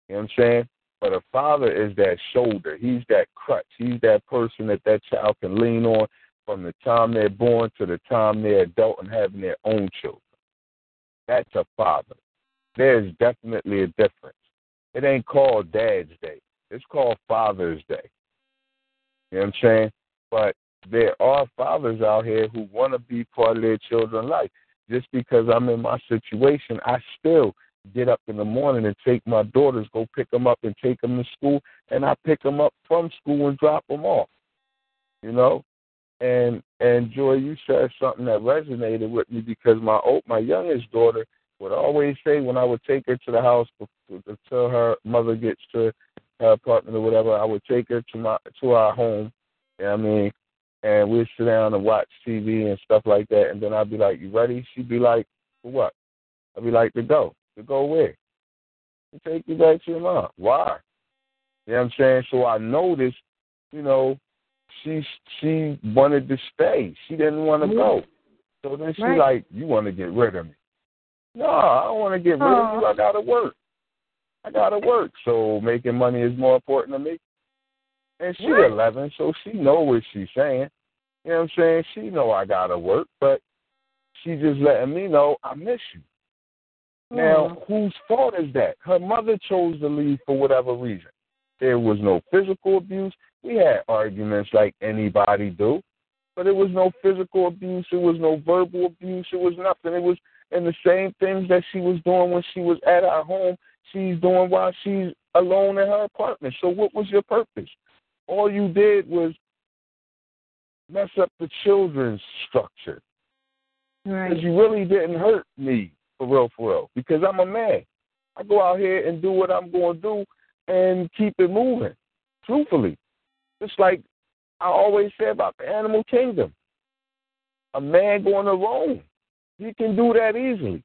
You know what I'm saying? But a father is that shoulder. He's that crutch. He's that person that that child can lean on from the time they're born to the time they're adult and having their own children. That's a father. There's definitely a difference. It ain't called Dad's Day. It's called Father's Day. You know what I'm saying? But there are fathers out here who want to be part of their children's life. Just because I'm in my situation, I still get up in the morning and take my daughters, go pick them up and take them to school, and I pick them up from school and drop them off. You know, and and Joy, you said something that resonated with me because my old, my youngest daughter would always say when I would take her to the house until her mother gets to her apartment or whatever, I would take her to my to our home. You know what I mean? And we'd sit down and watch TV and stuff like that. And then I'd be like, "You ready?" She'd be like, "For what?" I'd be like, "To go." To go where? To take you back to your mom. Why? You know what I'm saying? So I noticed, you know, she she wanted to stay. She didn't want to go. So then she Right. like, you want to get rid of me? No, I don't want to get rid of you. I gotta work. I gotta work. So making money is more important to me. And she Right. 11, so she know what she's saying. You know what I'm saying? She know I gotta work, but she just letting me know I miss you. Now, mm. whose fault is that? Her mother chose to leave for whatever reason. There was no physical abuse. We had arguments like anybody do, but it was no physical abuse. It was no verbal abuse. It was nothing. It was and the same things that she was doing when she was at our home, she's doing while she's alone in her apartment. So what was your purpose? All you did was mess up the children's structure. Right. Because you really didn't hurt me for real, for real. Because I'm a man. I go out here and do what I'm going to do and keep it moving. Truthfully, just like I always say about the animal kingdom, a man going to roam, he can do that easily.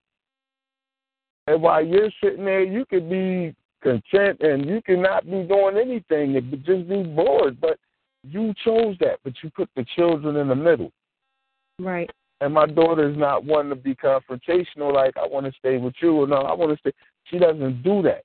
And while you're sitting there, you could be content and you cannot be doing anything and just be bored. But you chose that, but you put the children in the middle. Right. And my daughter's not one to be confrontational, like I want to stay with you or no, I want to stay. She doesn't do that.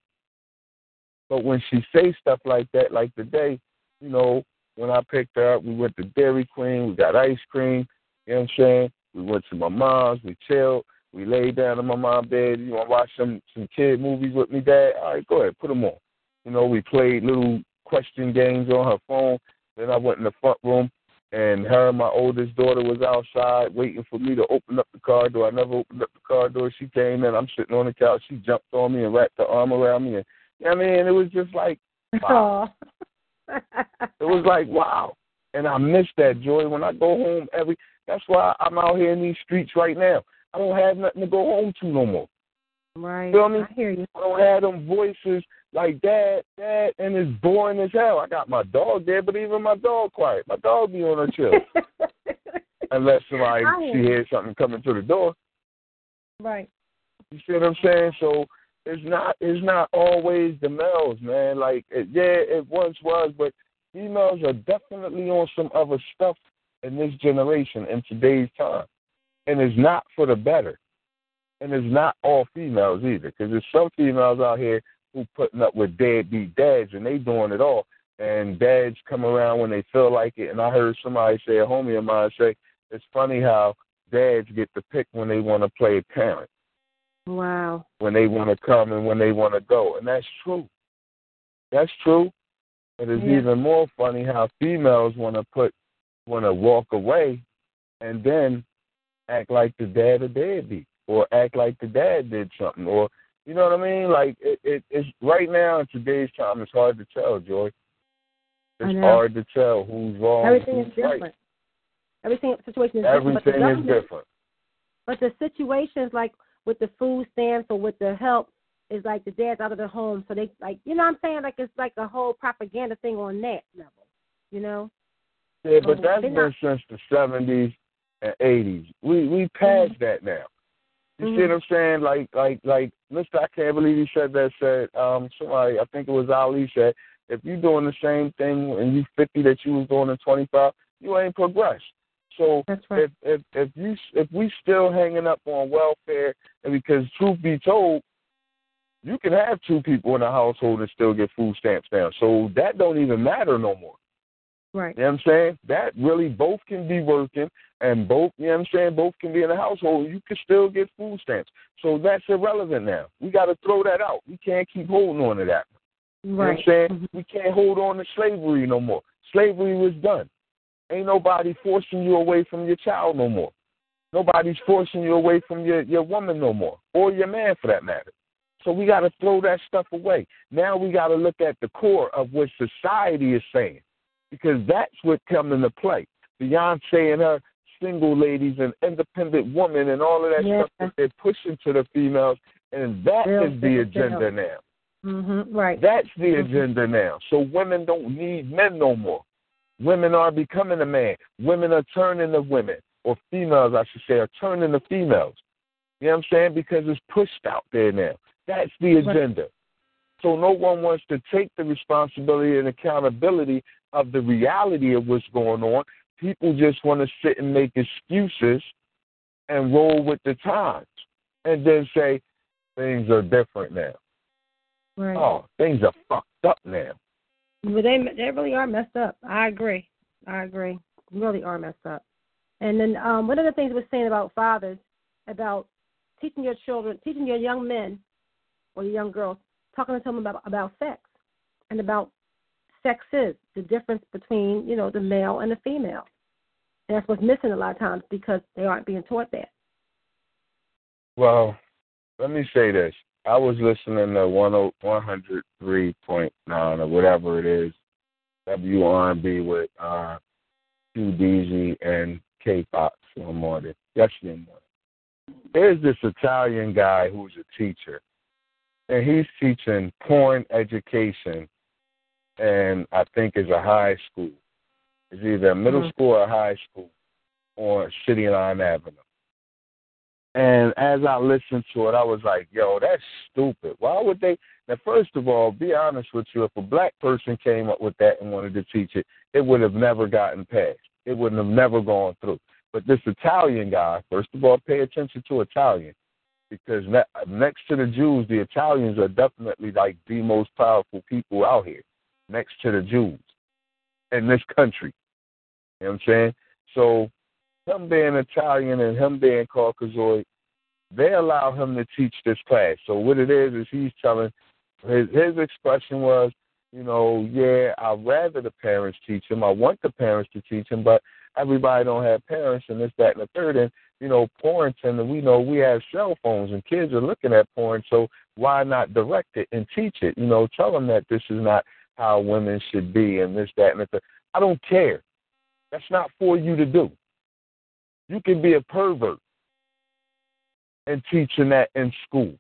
But when she say stuff like that, like today, you know, when I picked her up, we went to Dairy Queen, we got ice cream, you know what I'm saying? We went to my mom's, we chilled, we laid down in my mom's bed, you want to watch some some kid movies with me, Dad? All right, go ahead, put them on. You know, we played little question games on her phone. Then I went in the front room, and her and my oldest daughter was outside waiting for me to open up the car door. I never opened up the car door. She came in. I'm sitting on the couch. She jumped on me and wrapped her arm around me. And you know what I mean, it was just like, wow. it was like, wow. And I miss that joy when I go home every. That's why I'm out here in these streets right now. I don't have nothing to go home to no more. Right. Feel me? I hear you. I don't have them voices like that, that, and it's boring as hell. I got my dog there, but even my dog quiet. My dog be on her chill. *laughs* Unless somebody I she hears something coming to the door. Right. You see what I'm saying? So it's not it's not always the males, man. Like it, yeah, it once was, but females are definitely on some other stuff in this generation in today's time, and it's not for the better. And it's not all females either, because there's some females out here who putting up with deadbeat dads, and they doing it all. And dads come around when they feel like it. And I heard somebody say, a homie of mine say, it's funny how dads get to pick when they want to play parent Wow. when they want to come and when they want to go. And that's true. That's true. But it's Yeah. even more funny how females want to put, want to walk away and then act like the dad or deadbeat or act like the dad did something or, you know what I mean? Like, it, it, it's right now in today's time, it's hard to tell, Joy. It's hard to tell who's wrong, Everything who's is right. different. Everything situation is different. but the Everything is different. But the situations like with the food stamps or with the help is like the dad's out of the home, so they like you know what I'm saying? Like it's like a whole propaganda thing on that level. You know? Yeah, but So that's been not- since the seventies and eighties. We we passed Mm-hmm. that now. You see what I'm saying? Like like like Mister I can't believe he said that said um somebody I think it was Ali said, if you're doing the same thing and you fifty that you was doing in twenty five, you ain't progressed. So if if if you if we still hanging up on welfare and because truth be told, you can have two people in a household and still get food stamps down. So that don't even matter no more. Right. You know what I'm saying? That really both can be working and both, you know what I'm saying, both can be in a household. You can still get food stamps. So that's irrelevant now. We got to throw that out. We can't keep holding on to that. You know what I'm Right. saying? Mm-hmm. We can't hold on to slavery no more. Slavery was done. Ain't nobody forcing you away from your child no more. Nobody's forcing you away from your, your woman no more, or your man for that matter. So we got to throw that stuff away. Now we got to look at the core of what society is saying, because that's what comes into play. Beyonce and her single ladies and independent women and all of that Yeah. stuff that they're pushing to the females, and that is Real the big agenda now. Mhm. Right. That's the agenda now. So women don't need men no more. Women are becoming a man. Women are turning to women, or females, I should say, are turning to females. You know what I'm saying? Because it's pushed out there now. That's the Right. agenda. So no one wants to take the responsibility and accountability of the reality of what's going on. People just want to sit and make excuses and roll with the times and then say things are different now. Right. Oh, things are fucked up now. But they they really are messed up. I agree. I agree. Really are messed up. And then um, one of the things we're saying about fathers, about teaching your children, teaching your young men or your young girls, talking to them about about sex and about sex is the difference between you know the male and the female. That's what's missing a lot of times because they aren't being taught that. Well, let me say this. I was listening to 103.9 or whatever it is, WRB with uh, QDZ and K Fox one morning, yesterday morning. There's this Italian guy who's a teacher, and he's teaching porn education, and I think is a high school. It's either a middle Mhm. school or a high school on City Line Avenue. And as I listened to it, I was like, yo, that's stupid. Why would they? Now, first of all, be honest with you, if a black person came up with that and wanted to teach it, it would have never gotten passed. It wouldn't have never gone through. But this Italian guy, first of all, pay attention to Italian. Because ne- next to the Jews, the Italians are definitely like the most powerful people out here, next to the Jews in this country. You know what I'm saying? So him being Italian and him being Caucasoid, they allow him to teach this class. So what it is is he's telling his his expression was, you know, yeah, I'd rather the parents teach him. I want the parents to teach him, but everybody don't have parents and this, that, and the third. And you know, porn and we know we have cell phones and kids are looking at porn. So why not direct it and teach it? You know, tell them that this is not how women should be and this, that, and the third. I don't care. That's not for you to do. You can be a pervert and teaching that in school.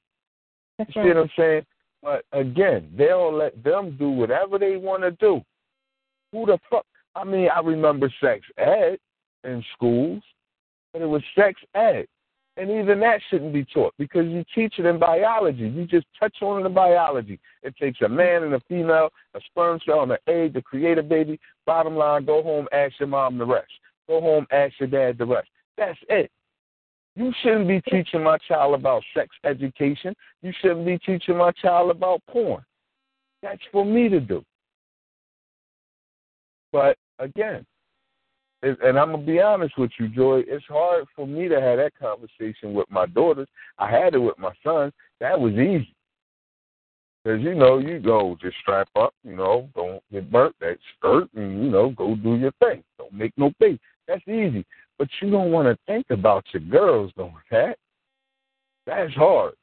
That's you see what I'm saying? But again, they'll let them do whatever they want to do. Who the fuck? I mean, I remember sex ed in schools, but it was sex ed. And even that shouldn't be taught because you teach it in biology. You just touch on it in biology. It takes a man and a female, a sperm cell and an egg to create a baby. Bottom line, go home, ask your mom the rest. Go home, ask your dad the rest. That's it. You shouldn't be teaching my child about sex education. You shouldn't be teaching my child about porn. That's for me to do. But again, it- and I'm gonna be honest with you, Joy. It's hard for me to have that conversation with my daughters. I had it with my son. That was easy. Because, you know, you go just strap up, you know, don't get burnt that skirt and, you know, go do your thing. Don't make no big. That's easy. But you don't want to think about your girls doing that. That's hard.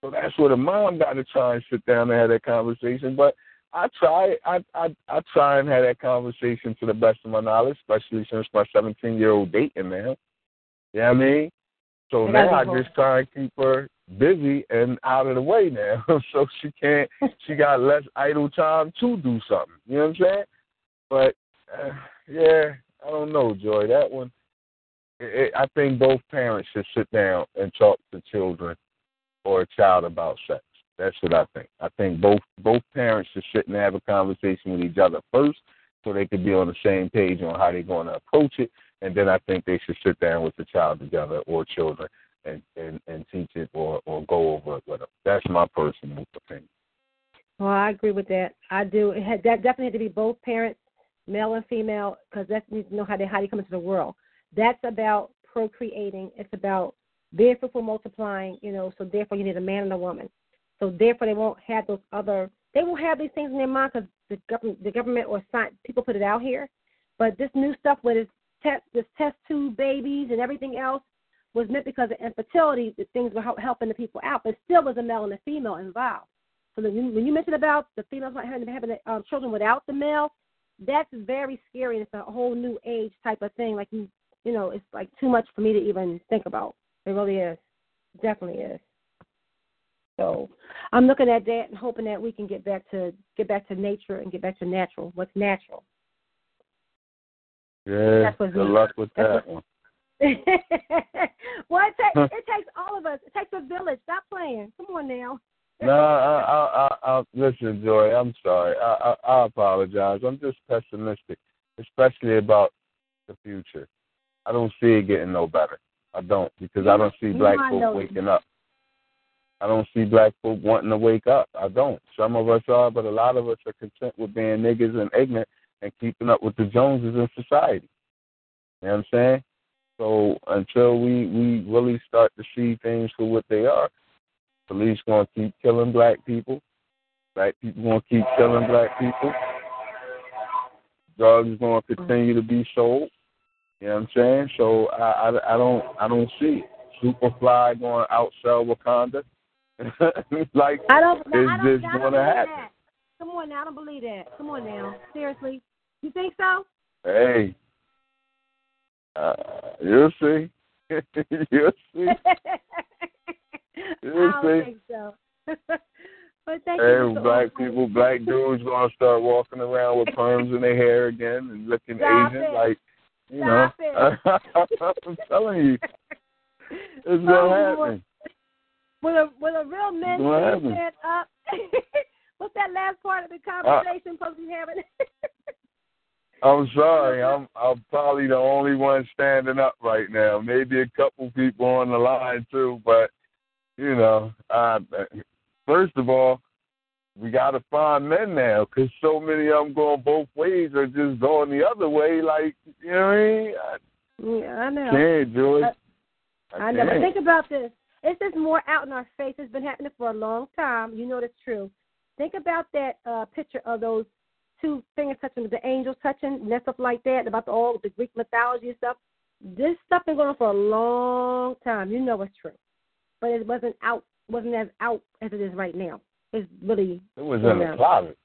So that's where the mom got to try and sit down and have that conversation. But I try, I, I, I try and have that conversation to the best of my knowledge, especially since my 17 year old dating now. You know what I mean? So now I just try and keep her busy and out of the way now, *laughs* so she can't. She got less idle time to do something. You know what I'm saying? But uh, yeah, I don't know, Joy. That one, it, it, I think both parents should sit down and talk to children or a child about sex. That's what I think. I think both both parents should sit and have a conversation with each other first, so they could be on the same page on how they're going to approach it, and then I think they should sit down with the child together or children and and, and teach it or or go over it with them. That's my personal opinion. Well, I agree with that. I do. It had, that definitely had to be both parents, male and female, because that needs to know how they how they come into the world. That's about procreating. It's about being fruitful, multiplying. You know, so therefore you need a man and a woman. So therefore they won't have those other. They won't have these things in their mind because the government, the government or science, people put it out here. But this new stuff with this test, this test tube babies and everything else was meant because of infertility. The things were help, helping the people out, but still was a male and a female involved. So when you, when you mentioned about the females not having, having um, children without the male, that's very scary. It's a whole new age type of thing. Like you, you know, it's like too much for me to even think about. It really is. Definitely is. So I'm looking at that and hoping that we can get back to get back to nature and get back to natural. What's natural? Yeah, good luck with that what- one. *laughs* well, it, ta- *laughs* it takes all of us. It takes a village. Stop playing. Come on now. no, I, I, I, I, listen, Joy. I'm sorry. I, I, I apologize. I'm just pessimistic, especially about the future. I don't see it getting no better. I don't because I don't see black folk waking up. I don't see black folk wanting to wake up. I don't. Some of us are, but a lot of us are content with being niggas and ignorant and keeping up with the Joneses in society. You know what I'm saying? So until we we really start to see things for what they are, police gonna keep killing black people. Black people gonna keep killing black people. Drugs gonna continue to be sold. You know what I'm saying? So I I, I don't I don't see. Superfly going outsell Wakanda. *laughs* like I don't, is I don't, this going to happen? That. Come on now, I don't believe that. Come on now, seriously, you think so? Hey, uh, you'll see. *laughs* you'll see. *laughs* You'll I don't think so. but thank Hey, you. Black people, black dudes gonna start walking around with perms in their hair again and looking Stop Asian, it. like you Stop know. I'm telling you, it's Oh, gonna happen. With a a real man stand up. *laughs* What's that last part of the Uh, conversation supposed to be having? *laughs* I'm sorry, *laughs* I'm I'm probably the only one standing up right now. Maybe a couple people on the line too, but you know, I, first of all, we got to find men now because so many of them going both ways are just going the other way. Like you know what I mean? I yeah, I know. can't, Joy. Uh, I know. But can't. think about this. It's just more out in our face. It's been happening for a long time. You know that's true. Think about that uh picture of those two fingers touching, the angels touching, and that stuff like that, about the, all the Greek mythology and stuff. This stuff been going on for a long time. You know it's true. But it wasn't out wasn't as out as it is right now. It's really It was in down. closet.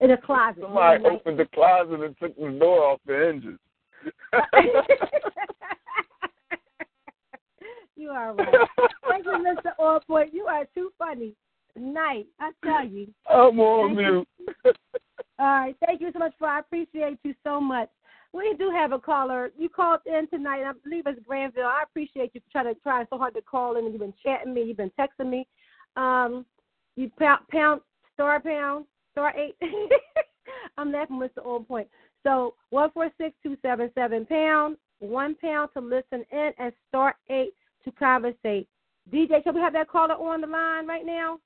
In a closet. Somebody Right. opened the closet and took the door off the hinges. *laughs* *laughs* you are right. Thank you, Mr. On Point. You are too funny. Night, I tell you. I'm on Thank you. mute. *laughs* All right. Thank you so much for I appreciate you so much. We do have a caller. You called in tonight, I believe it's Granville. I appreciate you trying to trying so hard to call in and you've been chatting me, you've been texting me. Um you pound, pound star pound, star eight. *laughs* I'm laughing with the old point. So one four six two seven seven pound, one pound to listen in and star eight to conversate. DJ, can we have that caller on the line right now?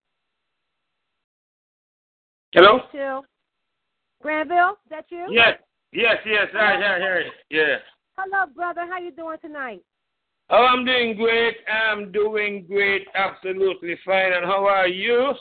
Hello? Chill. Granville, is that you? Yes, yes, yes. I hear it. Yeah. Hello, brother. How you doing tonight? Oh, I'm doing great. I'm doing great. Absolutely fine. And how are you?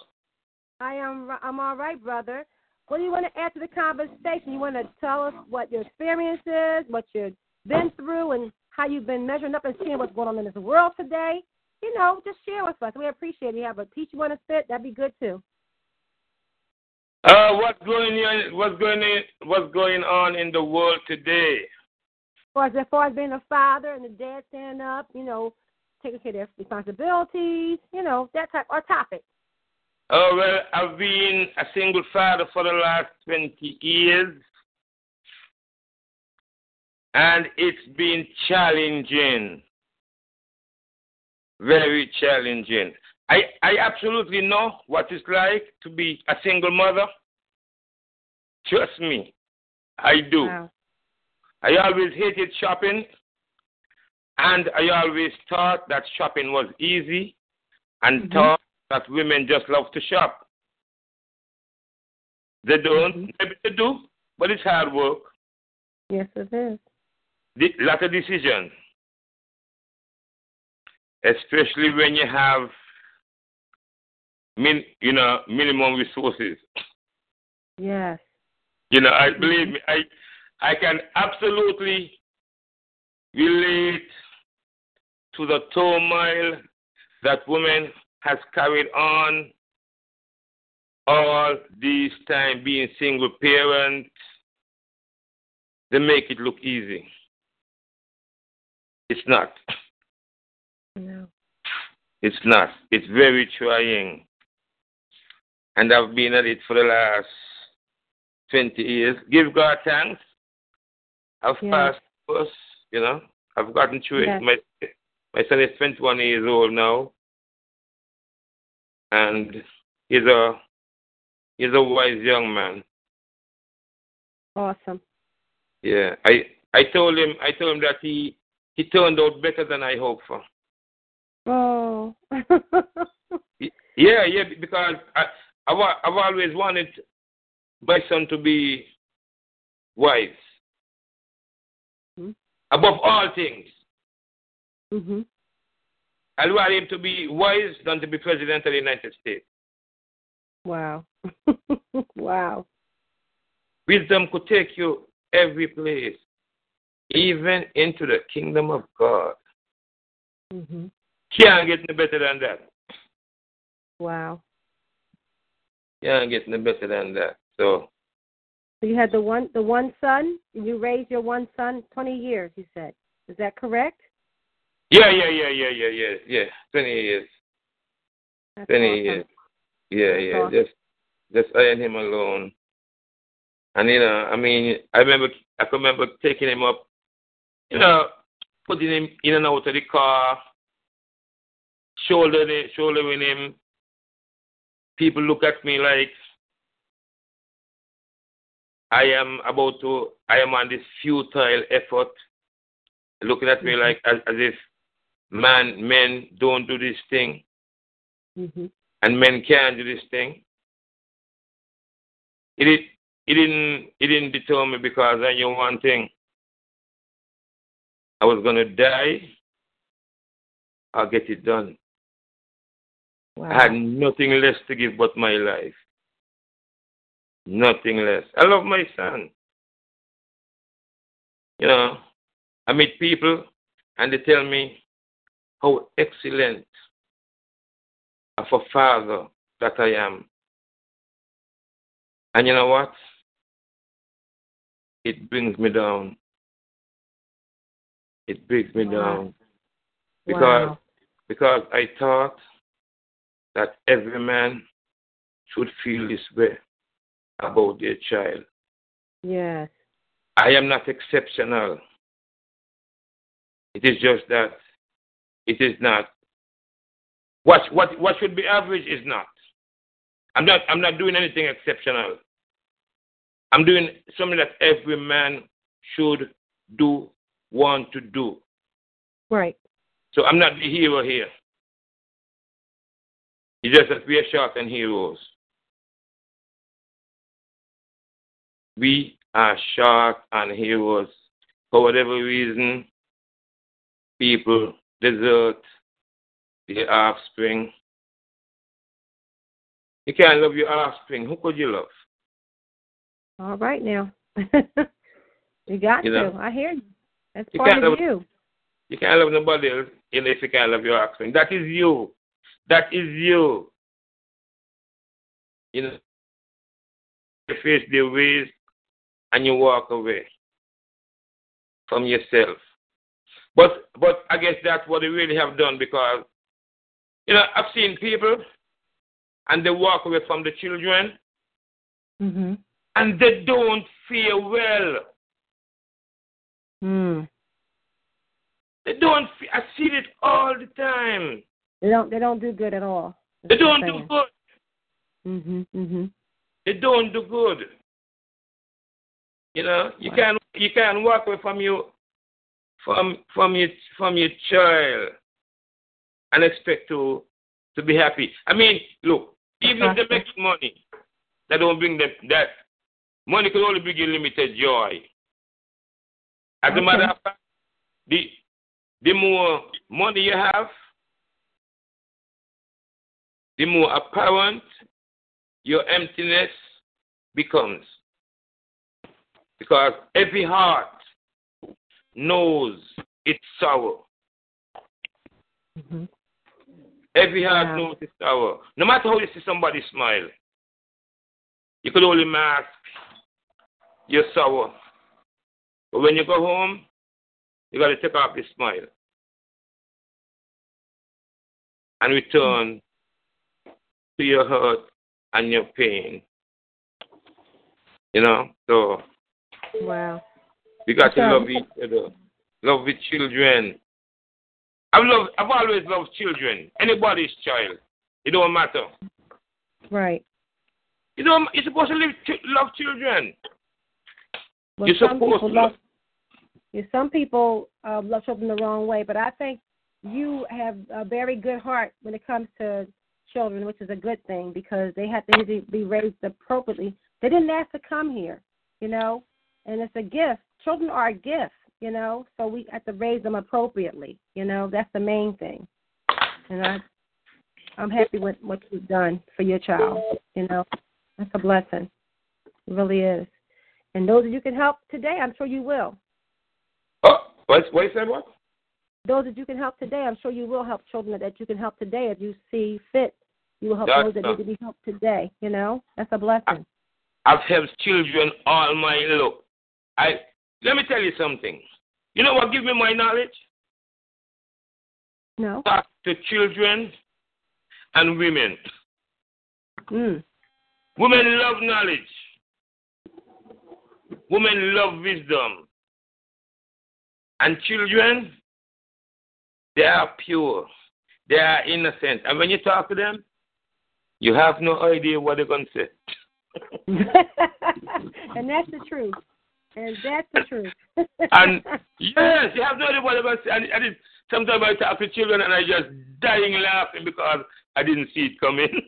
I am. I'm all right, brother. What do you want to add to the conversation? You want to tell us what your experience is, what you've been through, and how you've been measuring up and seeing what's going on in this world today. You know, just share with us. We appreciate it. You have a teach you want to spit? That'd be good too. Uh, what's going on? What's going on? What's going on in the world today? As far as, as far as being a father and the dad standing up, you know, taking care of their responsibilities, you know, that type our topic. Oh well, I've been a single father for the last twenty years, and it's been challenging. Very challenging. I, I absolutely know what it's like to be a single mother. Trust me, I do. Wow. I always hated shopping, and I always thought that shopping was easy, and Mhm. thought that women just love to shop. They don't, maybe they do, but it's hard work. Yes, it is. The, lot of decisions, especially when you have, min, you know, minimum resources. Yes. You know, I mm-hmm. believe me, I I can absolutely relate to the turmoil that women has carried on all these time being single parents. They make it look easy. It's not. No. It's not. It's very trying. And I've been at it for the last 20 years. Give God thanks. I've Yes. passed course, you know. I've gotten through Yes. it. My my son is 21 years old now. And he's a he's a wise young man. Awesome. Yeah, I I told him I told him that he he turned out better than I hoped for. Oh. *laughs* Yeah, yeah, because I I've, I've always wanted my son to be wise Mhm. above all things. mhm. I want him to be wise than to be president of the United States. Wow. *laughs* wow. Wisdom could take you every place, even into the kingdom of God. Mhm. Can't get no better than that. Wow. Can't get no better than that. So So you had the one the one son, you raised your one son twenty years, you said. Is that correct? yeah, yeah, yeah, yeah, yeah, yeah, yeah. Twenty years. That's Twenty awesome. years. Yeah, That's yeah. awesome. Just just I and him alone. And you know, I mean, I remember I can remember taking him up, you know, putting him in and out of the car, shouldering shouldering him. People look at me like I am about to I am on this futile effort, looking at me like as, as if man men don't do this thing Mhm. and men can't do this thing. It it didn't it didn't deter me because I knew one thing. I was gonna die. I'll get it done. Wow. I had nothing less to give but my life. Nothing less. I love my son. You know, I meet people and they tell me how excellent of a father that I am. And you know what? It brings me down. It brings me Wow. down. Because Wow. because I thought that every man should feel this way about their child. Yes. I am not exceptional. It is just that it is not what what what should be average is not. I'm not I'm not doing anything exceptional. I'm doing something that every man should do, want to do. Right. So I'm not the hero here. It's just that we are short and heroes. We are short and heroes. For whatever reason, people desert their offspring. You can't love your offspring. Who could you love? All right now. *laughs* you got You know, to. I hear you. That's you part can't of love- you. You can't love nobody else if you can't love your offspring. That is you. That is you. You know, you face the ways and you walk away from yourself. But but I guess that's what they really have done because you know I've seen people and they walk away from the children Mm-hmm. and they don't feel well. Hmm. They don't. I see it all the time. They don't. They don't do good at all. They don't do good. Mhm. Mhm. They don't do good. You know, you can't you can't walk away from you from from your from your child and expect to to be happy. I mean, look, even if they make money, that don't bring them that money can only bring you limited joy. As a matter of fact, the the more money you have, the more apparent your emptiness becomes. Because every heart knows its sorrow. Mm-hmm. Every heart Wow. knows its sorrow. No matter how you see somebody smile, you could only mask your sorrow. But when you go home, you got to take off the smile and return to your hurt and your pain. You know, so Wow. we got to love each other, love the children. I've loved, I've always loved children. Anybody's child, it don't matter. Right. You know, you're supposed to live, love children. Well, you're some supposed people to love. Yeah, some people uh, love children the wrong way, but I think you have a very good heart when it comes to children, which is a good thing because they have to be raised appropriately. They didn't ask to come here, you know, and it's a gift. Children are a gift, you know, so we have to raise them appropriately. You know, that's the main thing. And I, I'm happy with what you've done for your child. You know, that's a blessing. It really is. And those that you can help today, I'm sure you will. Oh, what? What you said? What? Those that you can help today, I'm sure you will help children that you can help today if you see fit. You will help That's those that need to be helped today. You know, that's a blessing. I've helped children all my look. I let me tell you something. You know what give me my knowledge? No. Talk to children and women. Mm. Women love knowledge. Women love wisdom. And children, they are pure. They are innocent. And when you talk to them, you have no idea what they're going to say. *laughs* and that's the truth. And that's the truth. And yes, you have no idea what they're going to say. And, and it, sometimes I talk to children and I just dying laughing because I didn't see it coming.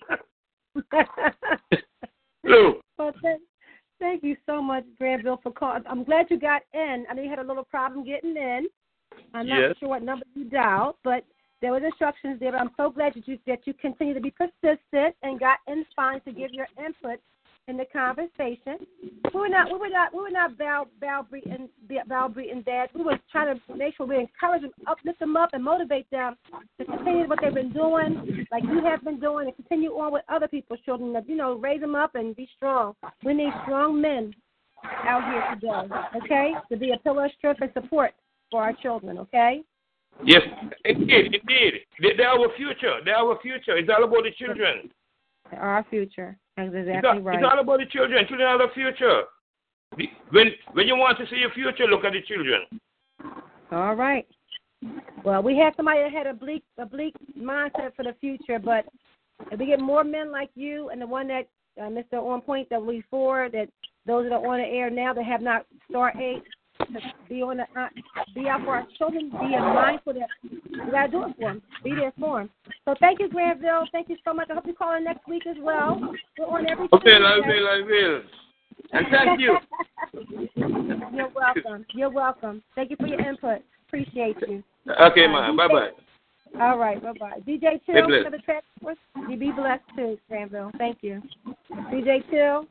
*laughs* Well, thank, thank you so much, Granville, for calling. I'm glad you got in. I know you had a little problem getting in. I'm not Yes. sure what number you dialed, but there was instructions there. But I'm so glad that you that you continue to be persistent and got in fine to give your input in the conversation. We were not we were not we were not bow bow and bow and dad. We were trying to make sure we encourage them, uplift them up, and motivate them to continue what they've been doing, like you have been doing, and continue on with other people's children. You know, raise them up and be strong. We need strong men out here today. Okay, to be a pillar of strength and support for our children. Okay. Yes, indeed, indeed. They, they are our future. They are our future. It's all about the children. Our future. That's It's exactly all, right. it's all about the children. Children are the future. When when you want to see your future, look at the children. All right. Well, we had somebody that had a bleak a bleak mindset for the future, but if we get more men like you and the one that uh, Mr. On Point that we for that those that are on the air now that have not star eight to be on the uh, be out for our children, be mindful that we gotta do it for them, be there for them. So thank you, Granville. Thank you so much. I hope you call in next week as well. We're on every Okay, I Tuesday. will, I will. And thank you. *laughs* You're welcome. You're welcome. Thank you for your input. Appreciate you. Okay, man. Bye bye. All right, bye bye. DJ Be for the another track for us? You be blessed too, Granville. Thank you. DJ Chill.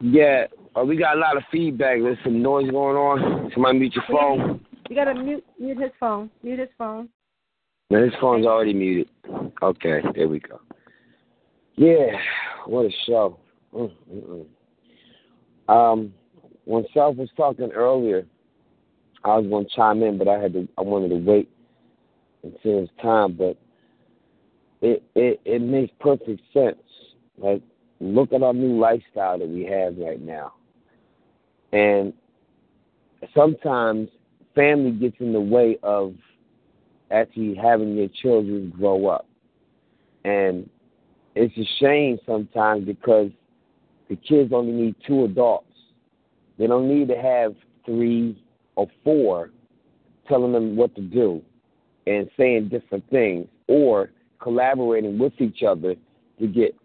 Yeah, uh, we got a lot of feedback. There's some noise going on. Somebody mute your phone. You gotta mute mute his phone. Mute his phone. No, his phone's already muted. Okay, there we go. Yeah, what a show. Mm, mm, mm. Um, when Self was talking earlier, I was going to chime in, but I had to. I wanted to wait until it's time. But it it it makes perfect sense. Like, look at our new lifestyle that we have right now, and sometimes family gets in the way of actually having your children grow up. And it's a shame sometimes because the kids only need two adults. They don't need to have three or four telling them what to do and saying different things or collaborating with each other to get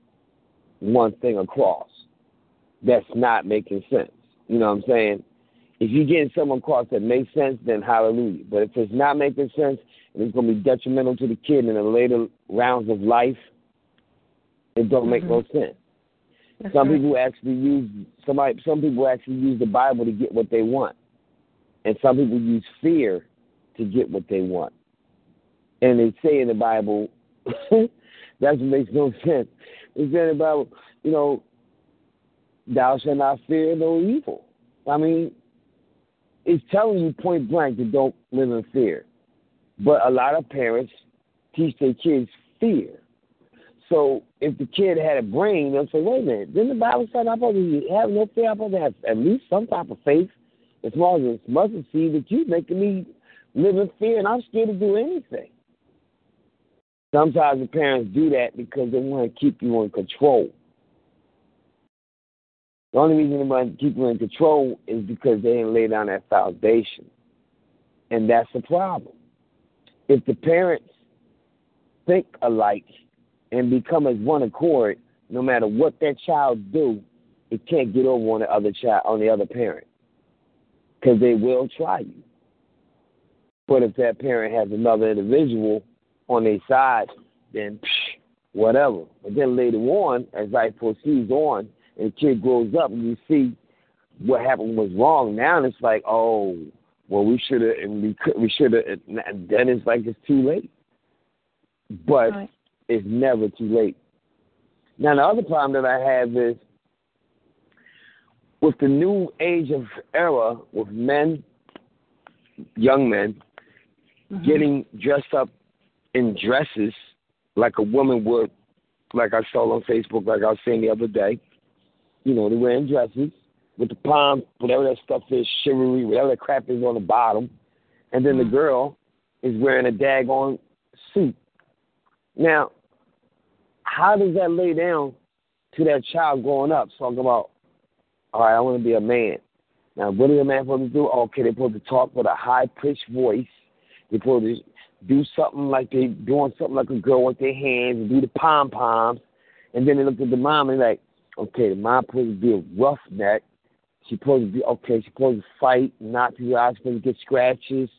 one thing across. That's not making sense. You know what I'm saying? If you're getting someone across that makes sense, then hallelujah. But if it's not making sense and it's going to be detrimental to the kid in the later rounds of life, it don't make mm-hmm. no sense. some people actually use somebody. Some people actually use the Bible to get what they want, and some people use fear to get what they want. And they say in the Bible, *laughs* that makes no sense. They say in the Bible, you know, thou shalt not fear no evil. I mean, it's telling you point blank that don't live in fear. But a lot of parents teach their kids fear. So if the kid had a brain, they'll say, wait a minute, didn't the Bible say I'm supposed to have no fear? I'm supposed to have at least some type of faith as small as a mustard seed that you're making me live in fear and I'm scared to do anything. Sometimes the parents do that because they want to keep you in control. The only reason they keep you in control is because they didn't lay down that foundation. And that's the problem. If the parents think alike and become as one accord, no matter what that child do, it can't get over on the other child on the other parent because they will try you. But if that parent has another individual on their side, then psh, whatever. But then later on, as life proceeds on, and kid grows up, and you see what happened was wrong. Now it's like, oh, well, we should have, and we could, we should have. Then it's like it's too late. But Right. it's never too late. Now the other problem that I have is with the new age of era with men, young men, mm-hmm. getting dressed up in dresses like a woman would, like I saw on Facebook, like I was saying the other day. You know, they're wearing dresses with the palm, whatever that stuff is, chivalry, whatever that crap is on the bottom. And then the mm-hmm. girl is wearing a daggone suit. Now, how does that lay down to that child growing up talking about, all right, I want to be a man. Now, what is a man supposed to do? Okay, they're supposed to talk with a high pitched voice. They're supposed to do something like they doing something like a girl with their hands and do the pom poms. And then they look at the mom and like, okay, the mom supposed to be a roughneck. She's supposed to be okay. She's supposed to fight, not to eyes, supposed to get scratches.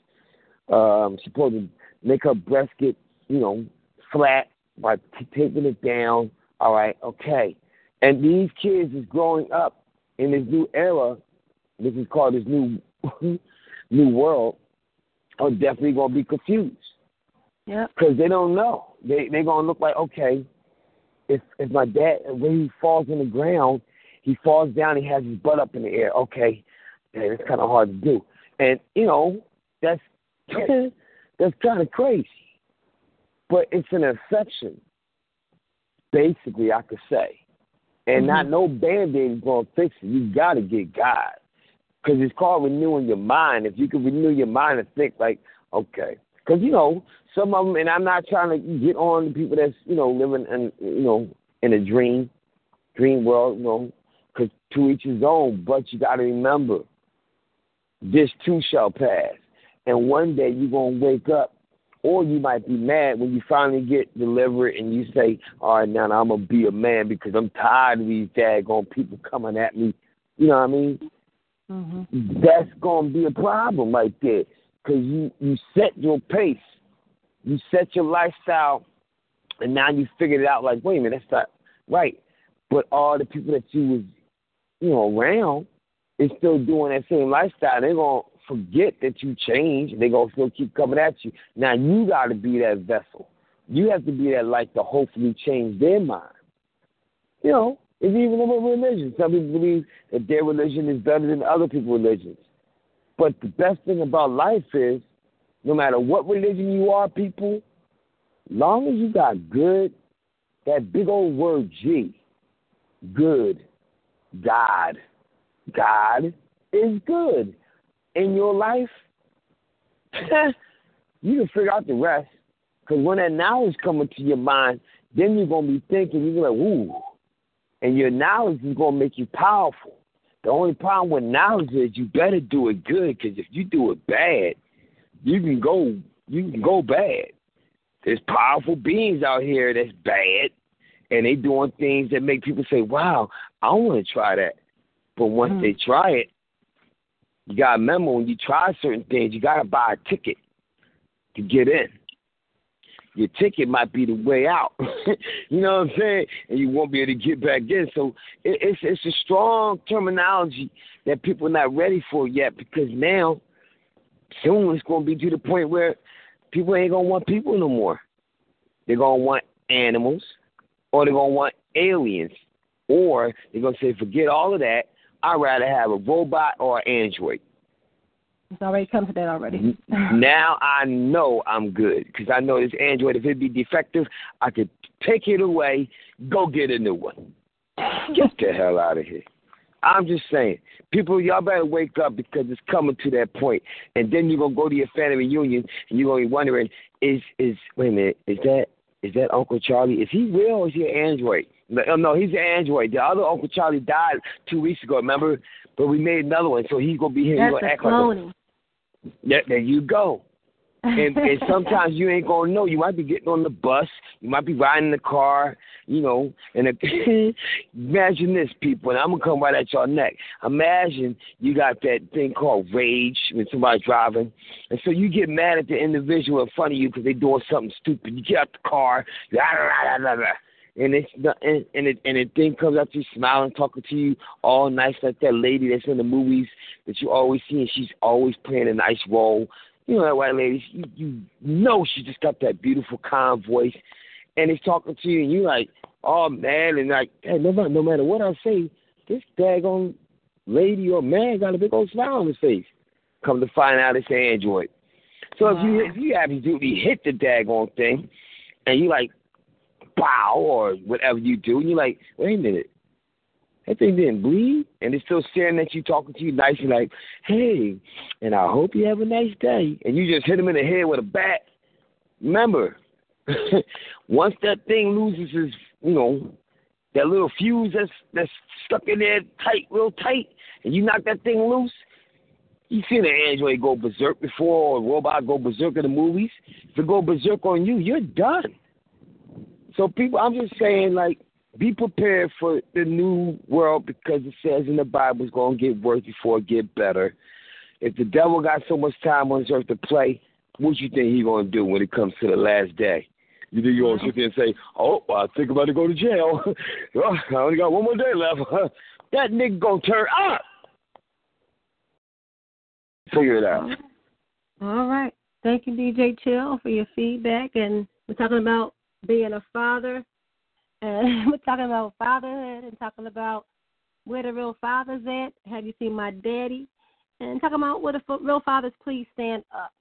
Um, she's supposed to make her breast get, you know, flat by t- taping it down. All right, okay. And these kids is growing up in this new era. This is called this new *laughs* new world. Are definitely gonna be confused Yeah. because they don't know. They they're gonna look like okay. If if my dad when he falls on the ground, he falls down. He has his butt up in the air. Okay, yeah, it's kind of hard to do. And you know that's *laughs* that's kind of crazy. But it's an exception, basically, I could say. And not mm-hmm. no band aid is to fix it. You got to get God. Because it's called renewing your mind. If you can renew your mind and think, like, okay. Because, you know, some of them, and I'm not trying to get on the people that's, you know, living in, you know, in a dream, dream world, you know, because to each his own. But you got to remember, this too shall pass. And one day you're going to wake up, or you might be mad when you finally get delivered and you say, all right, now I'm going to be a man because I'm tired of these daggone people coming at me. You know what I mean? Mm-hmm. That's going to be a problem right there because you, you set your pace. You set your lifestyle, and now you figured it out like, wait a minute, that's not right. But all the people that you was, you know, around is still doing that same lifestyle. They're to forget that you changed. They're to still keep coming at you. Now you got to be that vessel. You have to be that light to hopefully change their mind. You know, it's even about religion. Some people believe that their religion is better than other people's religions. But the best thing about life is, no matter what religion you are, people, long as you got good, that big old word G, good, God, God is good in your life, *laughs* you can figure out the rest. Because when that knowledge comes into your mind, then you're going to be thinking, you're like, ooh. And your knowledge is going to make you powerful. The only problem with knowledge is you better do it good because if you do it bad, you can go you can go bad. There's powerful beings out here that's bad, and they doing things that make people say, "Wow, I want to try that." But once mm. they try it, you got to remember when you try certain things, you got to buy a ticket to get in. Your ticket might be the way out. *laughs* you know what I'm saying? And you won't be able to get back in. So it, it's it's a strong terminology that people are not ready for yet because now soon it's going to be to the point where people ain't going to want people no more. They're going to want animals or they're going to want aliens or they're going to say, forget all of that. I'd rather have a robot or an android. It's already come to that already. *laughs* now I know I'm good because I know this Android, if it be defective, I could take it away, go get a new one. Get the hell out of here. I'm just saying, people, y'all better wake up because it's coming to that point. And then you're gonna go to your family reunion and you're gonna be wondering, is is wait a minute, is that is that Uncle Charlie? Is he real or is he an android? No, oh, no, he's an android. The other Uncle Charlie died two weeks ago, remember? But we made another one, so he's gonna be here. That's he's gonna act like a, yeah, there you go. And, and *laughs* sometimes you ain't gonna know. You might be getting on the bus, you might be riding the car, you know. And if, *laughs* imagine this, people, and I'm gonna come right at your neck. Imagine you got that thing called rage when somebody's driving, and so you get mad at the individual in front of you because they doing something stupid. You get out the car, blah, blah, blah. And it's the, and and it and the thing comes up to you smiling, talking to you all nice like that lady that's in the movies that you always see, and she's always playing a nice role you know that white lady, you, you know she just got that beautiful calm voice, and he's talking to you, and you're like, oh man, and like, hey, no matter no matter what I say, this daggone lady or man got a big old smile on his face. Come to find out, it's an android. So if you if you absolutely hit the daggone thing, and you like, bow or whatever you do, and you're like, wait a minute, that thing didn't bleed, and it's still staring at you, talking to you nicely, like, "Hey, and I hope you have a nice day." And you just hit him in the head with a bat. Remember, *laughs* once that thing loses his, you know, that little fuse that's that's stuck in there tight, real tight, and you knock that thing loose. You seen an android go berserk before, or a robot go berserk in the movies. If it go berserk on you, you're done. So people, I'm just saying, like, be prepared for the new world because it says in the Bible it's going to get worse before it get better. If the devil got so much time on this earth to play, what you think he going to do when it comes to the last day? You think you going to sit there and say, "Oh, I think I'm about to go to jail. *laughs* I only got one more day left." *laughs* that nigga gonna turn up. Figure it out. All right. Thank you, DJ Chill, for your feedback. And we're talking about being a father. And *laughs* we're talking about fatherhood and talking about where the real father's at. Have you seen my daddy? And talking about where the real fathers please stand up.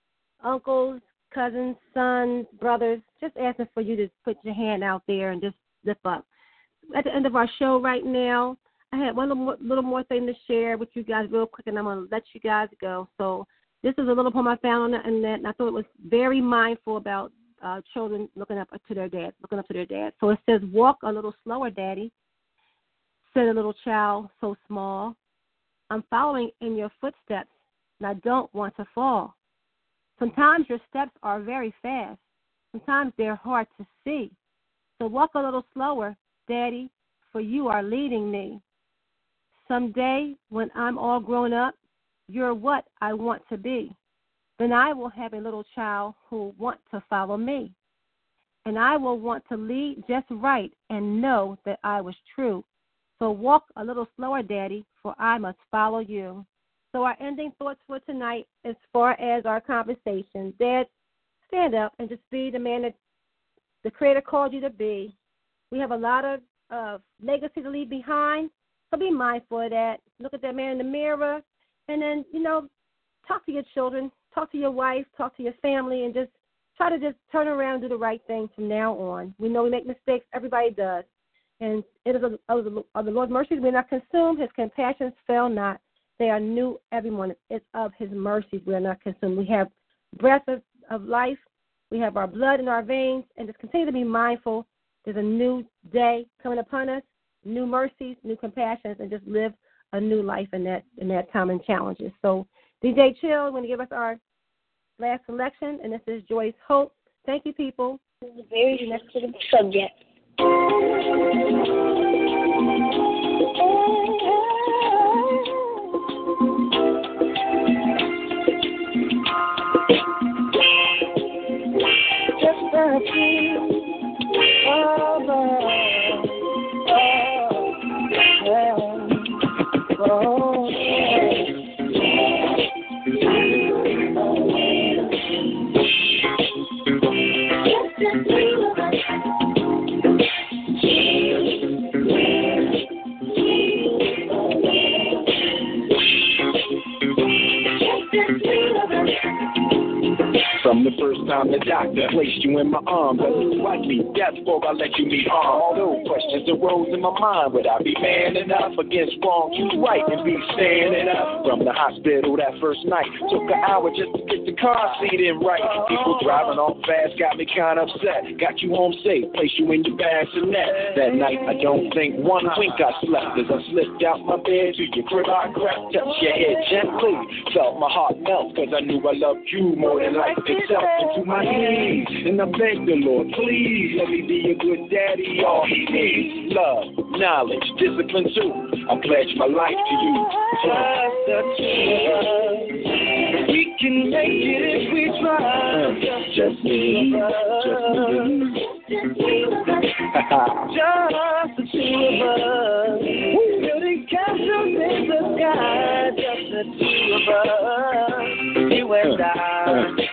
Uncles, cousins, sons, brothers, just asking for you to put your hand out there and just lift up. At the end of our show right now, I had one little more, little more thing to share with you guys real quick, and I'm going to let you guys go. So this is a little poem I found on the internet, and I thought it was very mindful about uh, children looking up to their dad, looking up to their dad. So it says, "Walk a little slower, Daddy," said a little child so small. I'm following in your footsteps, and I don't want to fall. Sometimes your steps are very fast. Sometimes they're hard to see. So walk a little slower, Daddy, for you are leading me. Someday, when I'm all grown up, you're what I want to be. Then I will have a little child who want to follow me. And I will want to lead just right and know that I was true. So walk a little slower, Daddy, for I must follow you. So our ending thoughts for tonight, as far as our conversation, Dad, stand up and just be the man that the Creator called you to be. We have a lot of uh, legacy to leave behind, so be mindful of that. Look at that man in the mirror, and then you know, talk to your children, talk to your wife, talk to your family, and just try to just turn around do the right thing from now on. We know we make mistakes; everybody does. And it is of the Lord's mercies we are not consumed; His compassions fail not. They are new every morning. It's of His mercies we are not consumed. We have breath of, of life. We have our blood in our veins, and just continue to be mindful. There's a new day coming upon us, new mercies, new compassions, and just live a new life in that in that time and challenges. So, DJ Chill, going to give us our last selection, and this is Joy's Hope. Thank you, people. This is a very sensitive subject. The first time the doctor placed you in my arms, rightly death before I let you meet all those questions arose in my mind. Would I be man enough against wrong? You right and be standing up from the hospital that first night. Took an hour just to get the car seat in right. People driving off fast got me kind of upset. Got you home safe, placed you in your bassinet. That night I don't think one wink I slept as I slipped out my bed to your crib. I crept, touched your head gently, felt my heart melt cause I knew I loved you more than life itself. Into my knees and I begged the Lord, please let me be a good daddy. All he needs love, knowledge, discipline too. I pledge my life to you. We can make it if we try. Just me, just me. Just the two of us. Building castles in the sky. Just the two of us. You and I.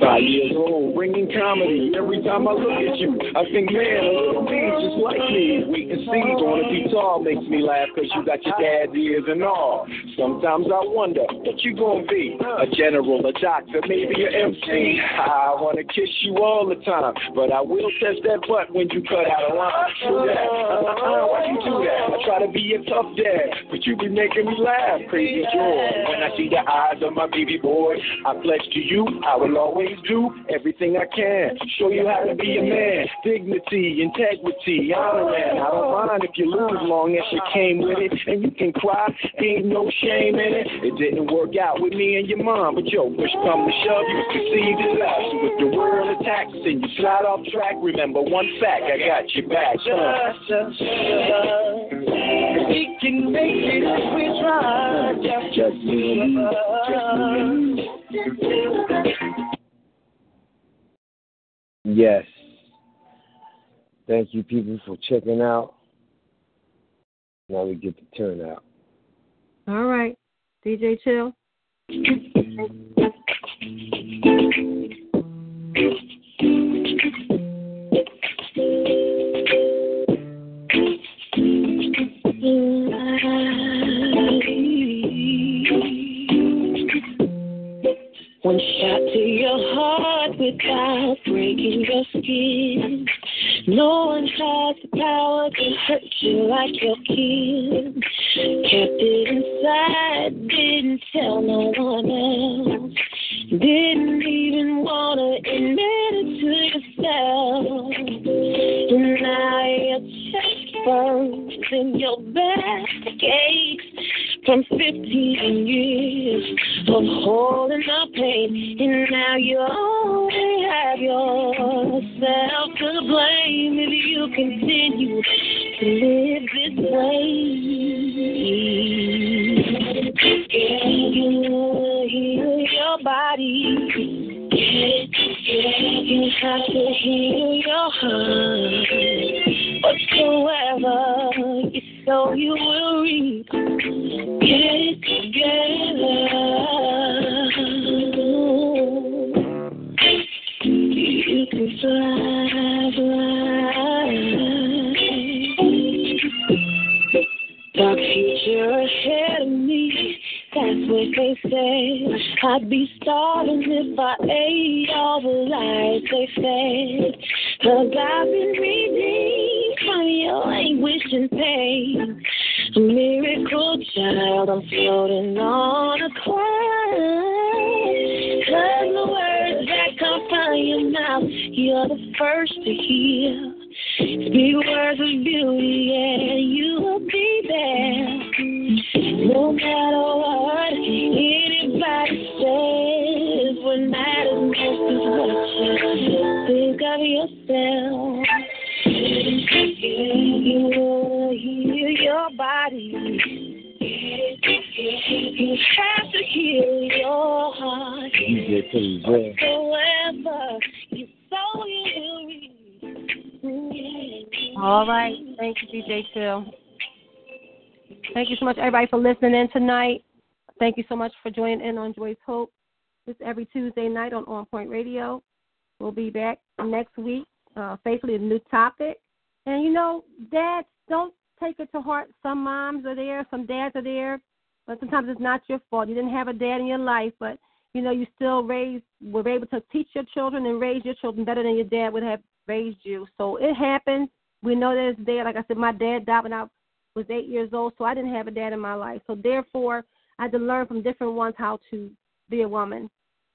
Five years old, bringing comedy. Every time I look at you, I think, man, a little being's just like me. Wait and see, wanna be tall makes me laugh cause you got your dad's ears and all. Sometimes I wonder what you gonna be. A general, a doctor, maybe an MC. I wanna kiss you all the time, but I will test that butt when you cut out a line. Do that. Uh-uh, why you do that? I try to be a tough dad, but you be making me laugh. Crazy joy. When I see the eyes of my baby boy, I pledge to you, I will always do everything I can. Show you how to be a man. Dignity, integrity, honor, man. I don't mind if you lose long as you came with it. And you can cry, ain't no shame in it. It didn't work out with me and your mom, but yo, push come to shove, you conceived in love. So if the world attacks and you slide off track, remember one fact, I got your back. Just the two of us. We can make it if we try. Just, just me, just me. Yes. Thank you, people, for checking out. Now we get the turnout. All right. DJ Chill. One shot to your heart without breaking your skin. No one has the power to hurt you like your kin. Kept it inside, didn't tell no one else. Didn't even wanna admit it to yourself. And now your burns and your back aches from 15 years of holding the pain, and now you only have yourself to blame if you continue to live this way. Yeah, you heal your body. You have to heal your heart. Whatsoever you sow, you will reap. Get together. You can fly, fly. Dark future ahead of me. That's what they say. I'd be starving if I ate all the lies they fed. Cause I've been redeemed from your anguish and pain. A miracle child, I'm floating on a cloud. Cause the words that come from your mouth, you're the first to hear. Speak words of beauty and you will be there. No matter what anybody says, what matters most is what you think of yourself. You will heal your body. You have to heal your heart. DJ Philly Joy. All right. Thank you, DJ Chill. Thank you so much, everybody, for listening in tonight. Thank you so much for joining in on Joy's Hope. This every Tuesday night on On Point Radio. We'll be back next week, uh, faithfully, a new topic. And you know, dads, don't take it to heart. Some moms are there, some dads are there, but sometimes it's not your fault. You didn't have a dad in your life, but you know, you still raise were able to teach your children and raise your children better than your dad would have raised you. So it happens. We know that it's there. Like I said, my dad died when I was eight years old, so I didn't have a dad in my life. So therefore, I had to learn from different ones how to be a woman.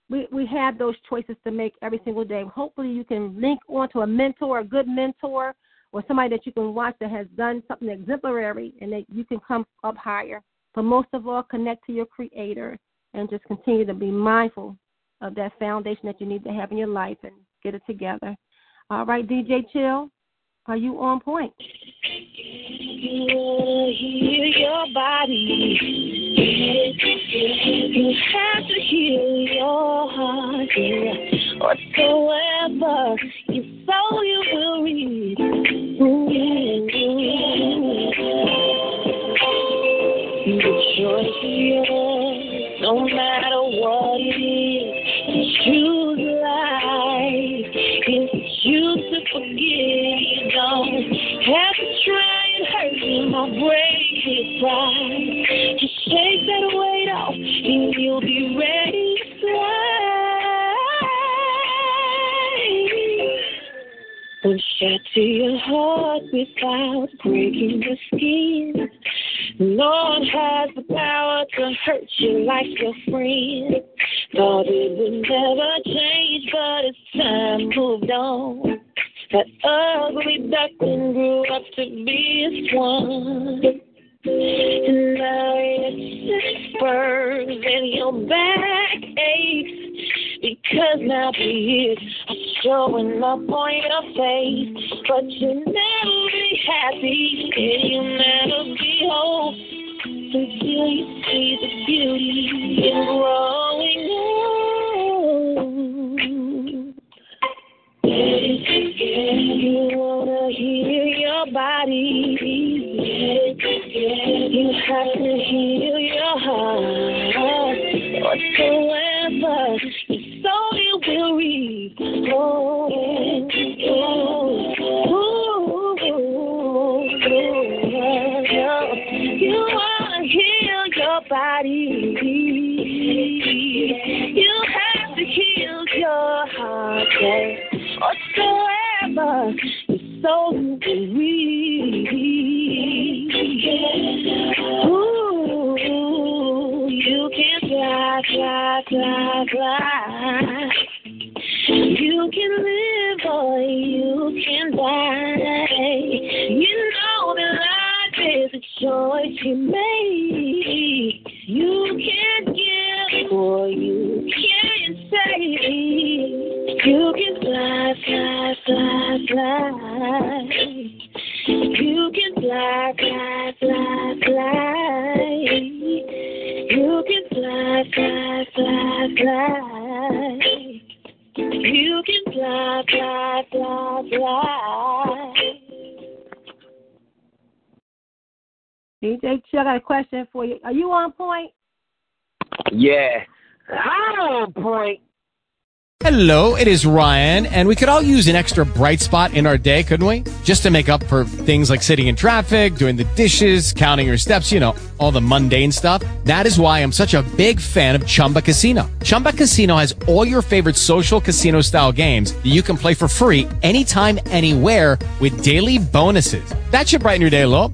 We we have those choices to make every single day. Hopefully, you can link onto a mentor, a good mentor, or somebody that you can watch that has done something exemplary, and that you can come up higher. But most of all, connect to your Creator and just continue to be mindful of that foundation that you need to have in your life and get it together. All right, DJ Chill, are you on point? You hear your body. You have to heal your heart. Whatsoever you sow, you will reap. The choice is yours, no matter what it is. Choose life. Forgive, you don't have to try and hurt him or break his pride. Just shake that weight off, and you'll be ready to fly. Don't shatter your heart without breaking the skin. Lord has the power to hurt you like your friend. Thought it would never change, but as time moved on, that ugly duckling grew up to be a swan. And now it's spurs and your back aches because now the years are showing up on your face. But you'll never be happy and you'll never be whole until you see the beauty in growing old. You wanna heal your body. You have to heal your heart. Whatsoever will. You wanna heal your body. You have to heal your heart. Whatsoever you sow, you will reap. Ooh, you can fly, fly, fly, fly. You can live or you can die. You know that life is a choice you make. You can't give or you can save. You can fly, fly, fly, fly. You can fly, fly, fly, fly. You can fly, fly, fly, fly. You can fly, fly, fly, fly. DJ Chill, I got a question for you. Are you on point? Yeah. I'm on point. Hello, it is Ryan, and we could all use an extra bright spot in our day, couldn't we? Just to make up for things like sitting in traffic, doing the dishes, counting your steps, you know, all the mundane stuff. That is why I'm such a big fan of Chumba Casino. Chumba Casino has all your favorite social casino style games that you can play for free anytime, anywhere with daily bonuses. That should brighten your day a little.